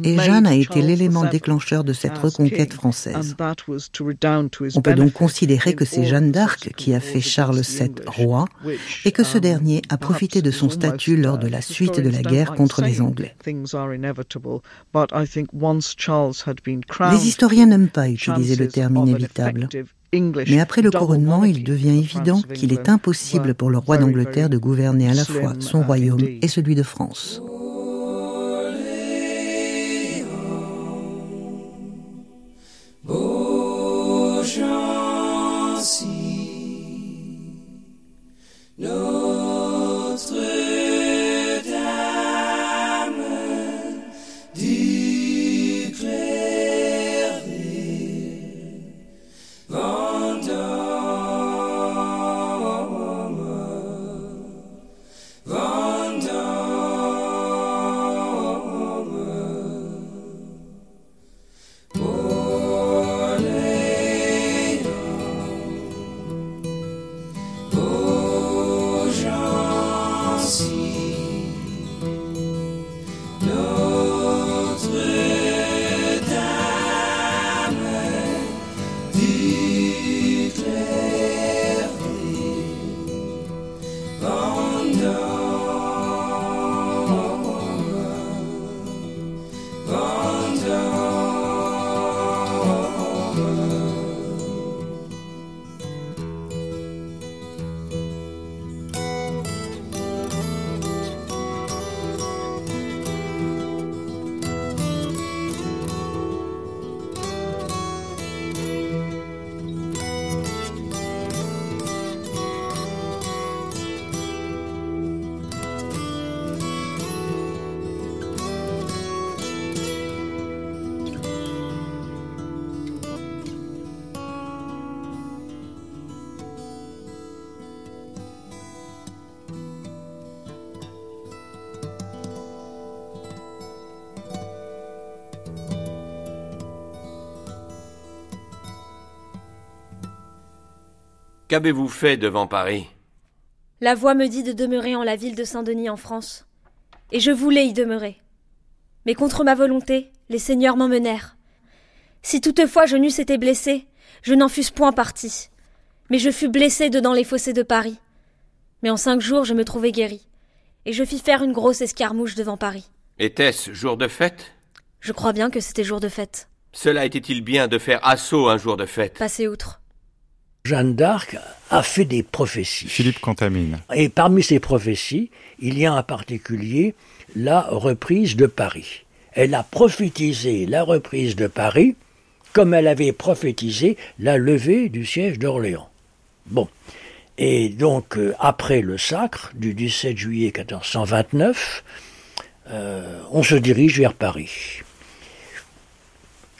et Jeanne a été l'élément déclencheur de cette reconquête française. On peut donc considérer que c'est Jeanne d'Arc qui a fait Charles VII roi, et que ce dernier a profité de son statut lors de la suite de la guerre contre les Anglais. Les historiens n'aiment pas utiliser le terme inévitable. Mais après le couronnement, il devient évident qu'il est impossible pour le roi d'Angleterre de gouverner à la fois son royaume et celui de France. Qu'avez-vous fait devant Paris? La voix me dit de demeurer en la ville de Saint-Denis en France. Et je voulais y demeurer. Mais contre ma volonté, les seigneurs m'emmenèrent. Si toutefois je n'eusse été blessé, je n'en fusse point parti. Mais je fus blessé dedans les fossés de Paris. Mais en cinq jours je me trouvai guéri. Et je fis faire une grosse escarmouche devant Paris. Était-ce jour de fête? Je crois bien que c'était jour de fête. Cela était-il bien de faire assaut un jour de fête? Passez outre. Jeanne d'Arc a fait des prophéties. Philippe Contamine. Et parmi ces prophéties, il y a en particulier la reprise de Paris. Elle a prophétisé la reprise de Paris comme elle avait prophétisé la levée du siège d'Orléans. Bon. Et donc, euh, après le sacre du 17 juillet 1429, euh, on se dirige vers Paris.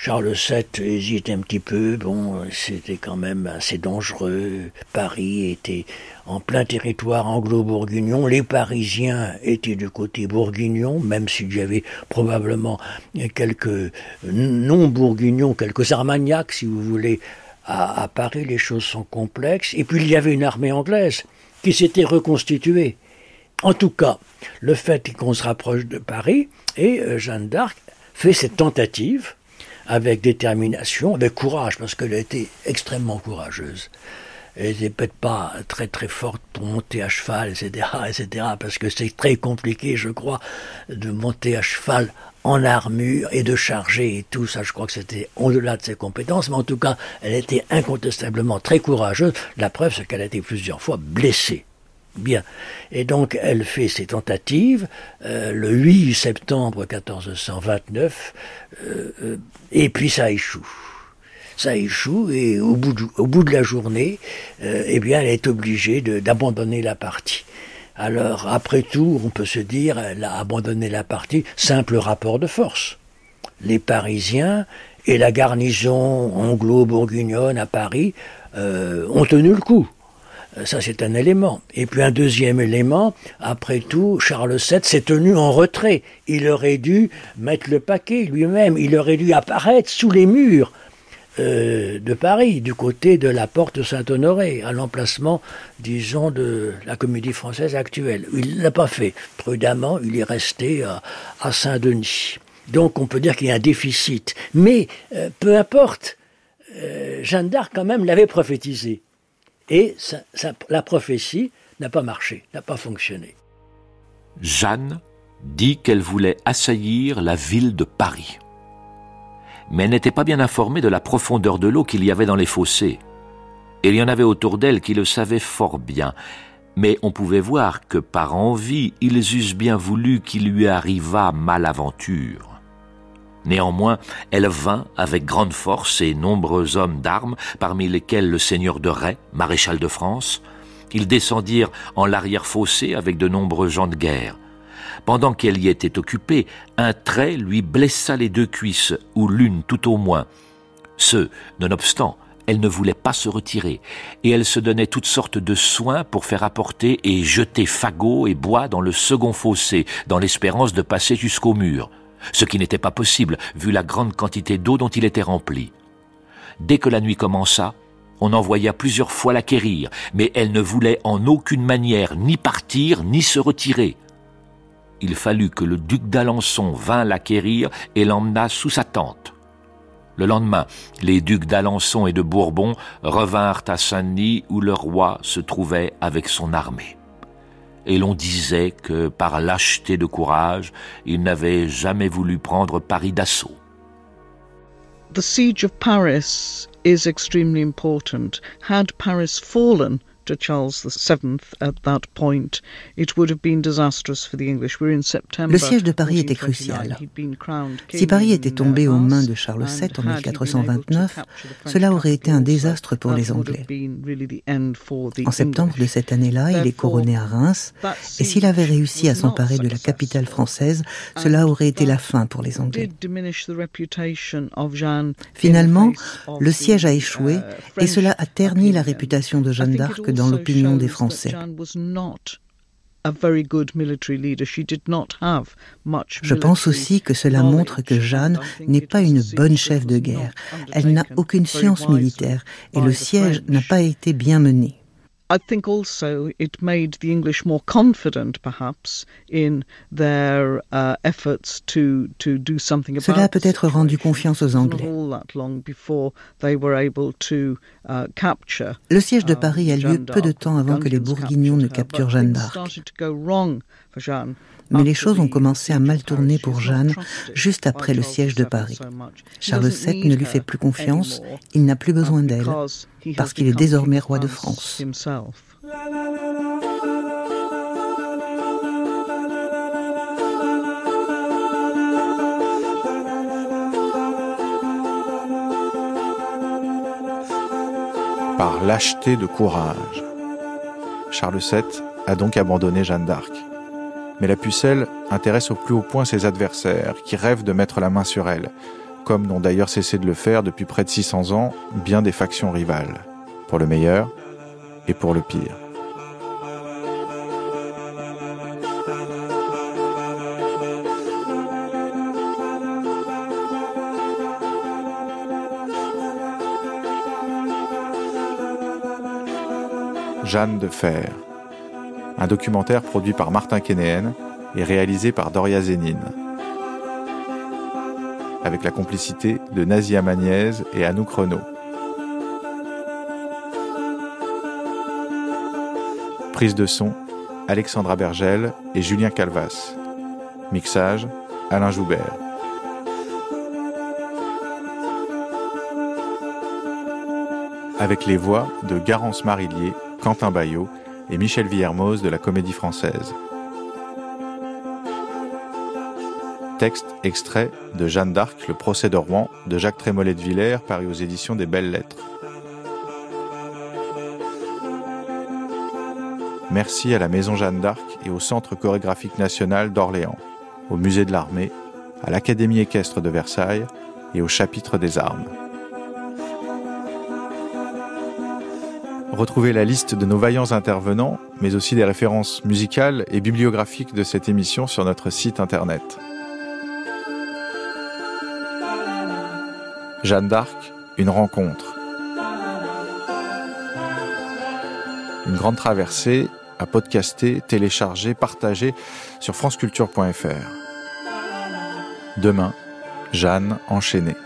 Charles VII hésite un petit peu, bon, c'était quand même assez dangereux. Paris était en plein territoire anglo-bourguignon. Les Parisiens étaient du côté bourguignon, même s'il y avait probablement quelques non-bourguignons, quelques armagnacs, si vous voulez. À, à Paris, les choses sont complexes. Et puis, il y avait une armée anglaise qui s'était reconstituée. En tout cas, le fait qu'on se rapproche de Paris, et euh, Jeanne d'Arc fait cette tentative avec détermination, avec courage, parce qu'elle a été extrêmement courageuse. Elle n'était peut-être pas très très forte pour monter à cheval, etc., etc., parce que c'est très compliqué, je crois, de monter à cheval en armure et de charger et tout ça. Je crois que c'était au-delà de ses compétences, mais en tout cas, elle était incontestablement très courageuse. La preuve, c'est qu'elle a été plusieurs fois blessée. Bien. Et donc, elle fait ses tentatives euh, le 8 septembre 1429, euh, euh, et puis ça échoue. Ça échoue, et au bout de, la journée, eh bien, elle est obligée d'abandonner la partie. Alors, après tout, on peut se dire, elle a abandonné la partie, simple rapport de force. Les Parisiens et la garnison anglo-bourguignonne à Paris ont tenu le coup. Euh, ça, c'est un élément. Et puis un deuxième élément, après tout, Charles VII s'est tenu en retrait. Il aurait dû mettre le paquet lui-même. Il aurait dû apparaître sous les murs euh, de Paris, du côté de la porte Saint-Honoré, à l'emplacement, disons, de la comédie française actuelle. Il ne l'a pas fait. Prudemment, il est resté à, Saint-Denis. Donc on peut dire qu'il y a un déficit. Mais euh, peu importe, euh, Jeanne d'Arc quand même l'avait prophétisé. Et la prophétie n'a pas marché, n'a pas fonctionné. Jeanne dit qu'elle voulait assaillir la ville de Paris. Mais elle n'était pas bien informée de la profondeur de l'eau qu'il y avait dans les fossés. Il y en avait autour d'elle qui le savaient fort bien, mais on pouvait voir que par envie ils eussent bien voulu qu'il lui arrivât malaventure. Néanmoins, elle vint avec grande force et nombreux hommes d'armes, parmi lesquels le seigneur de Ray, maréchal de France. Ils descendirent en l'arrière-fossé avec de nombreux gens de guerre. Pendant qu'elle y était occupée, un trait lui blessa les deux cuisses, ou l'une tout au moins. Ce, nonobstant, elle ne voulait pas se retirer, et elle se donnait toutes sortes de soins pour faire apporter et jeter fagots et bois dans le second fossé, dans l'espérance de passer jusqu'au mur ce qui n'était pas possible vu la grande quantité d'eau dont il était rempli. Dès que la nuit commença, on envoya plusieurs fois l'acquérir, mais elle ne voulait en aucune manière ni partir ni se retirer. Il fallut que le duc d'Alençon vînt l'acquérir et l'emmena sous sa tente. Le lendemain, les ducs d'Alençon et de Bourbon revinrent à Saint-Denis où le roi se trouvait avec son armée et l'on disait que par lâcheté de courage, il n'avait jamais voulu prendre Paris d'assaut. The siege of Paris is extremely important. Had Paris fallen to Charles VII at that point, it would have been disastrous for the English. We're in September. Le siège de Paris était crucial. Si Paris était tombé aux mains de Charles VII en 1429, cela aurait été un désastre pour les Anglais. En septembre de cette année-là, il est couronné à Reims, et s'il avait réussi à s'emparer de la capitale française, cela aurait été la fin pour les Anglais. Finalement, le siège a échoué, et cela a terni la réputation de Jeanne d'Arc dans l'opinion des Français. Je pense aussi que cela montre que Jeanne n'est pas une bonne chef de guerre. Elle n'a aucune science militaire et le siège n'a pas été bien mené. I think also it made the English more confident, perhaps, in their uh, efforts to to do something about. Cela a peut-être rendu confiance aux Anglais. All that long before they were able to uh, capture. Le siège de Paris a lieu peu de temps avant que les Bourguignons ne capturent Jeanne d'Arc. Mais les choses ont commencé à mal tourner pour Jeanne juste après le siège de Paris. Charles VII ne lui fait plus confiance, il n'a plus besoin d'elle, parce qu'il est désormais roi de France. Par lâcheté de courage. Charles VII a donc abandonné Jeanne d'Arc. Mais la pucelle intéresse au plus haut point ses adversaires, qui rêvent de mettre la main sur elle, comme n'ont d'ailleurs cessé de le faire depuis près de 600 ans bien des factions rivales, pour le meilleur et pour le pire. Jeanne de Fer, un documentaire produit par Martin Kénéen et réalisé par Doria Zénine, avec la complicité de Nazia Magnez et Anouk Renault. Prise de son, Alexandra Bergel et Julien Calvas. Mixage, Alain Joubert. Avec les voix de Garance Marillier, Quentin Bayot et Michel Villermoz de la Comédie Française. Texte extrait de Jeanne d'Arc, Le procès de Rouen de Jacques Trémollet de Villers, paru aux éditions des Belles Lettres. Merci à la Maison Jeanne d'Arc et au Centre chorégraphique national d'Orléans, au Musée de l'Armée, à l'Académie équestre de Versailles et au Chapitre des Armes. Retrouvez la liste de nos vaillants intervenants, mais aussi des références musicales et bibliographiques de cette émission sur notre site internet. Jeanne d'Arc, une rencontre. Une grande traversée à podcaster, télécharger, partager sur franceculture.fr. Demain, Jeanne enchaînée.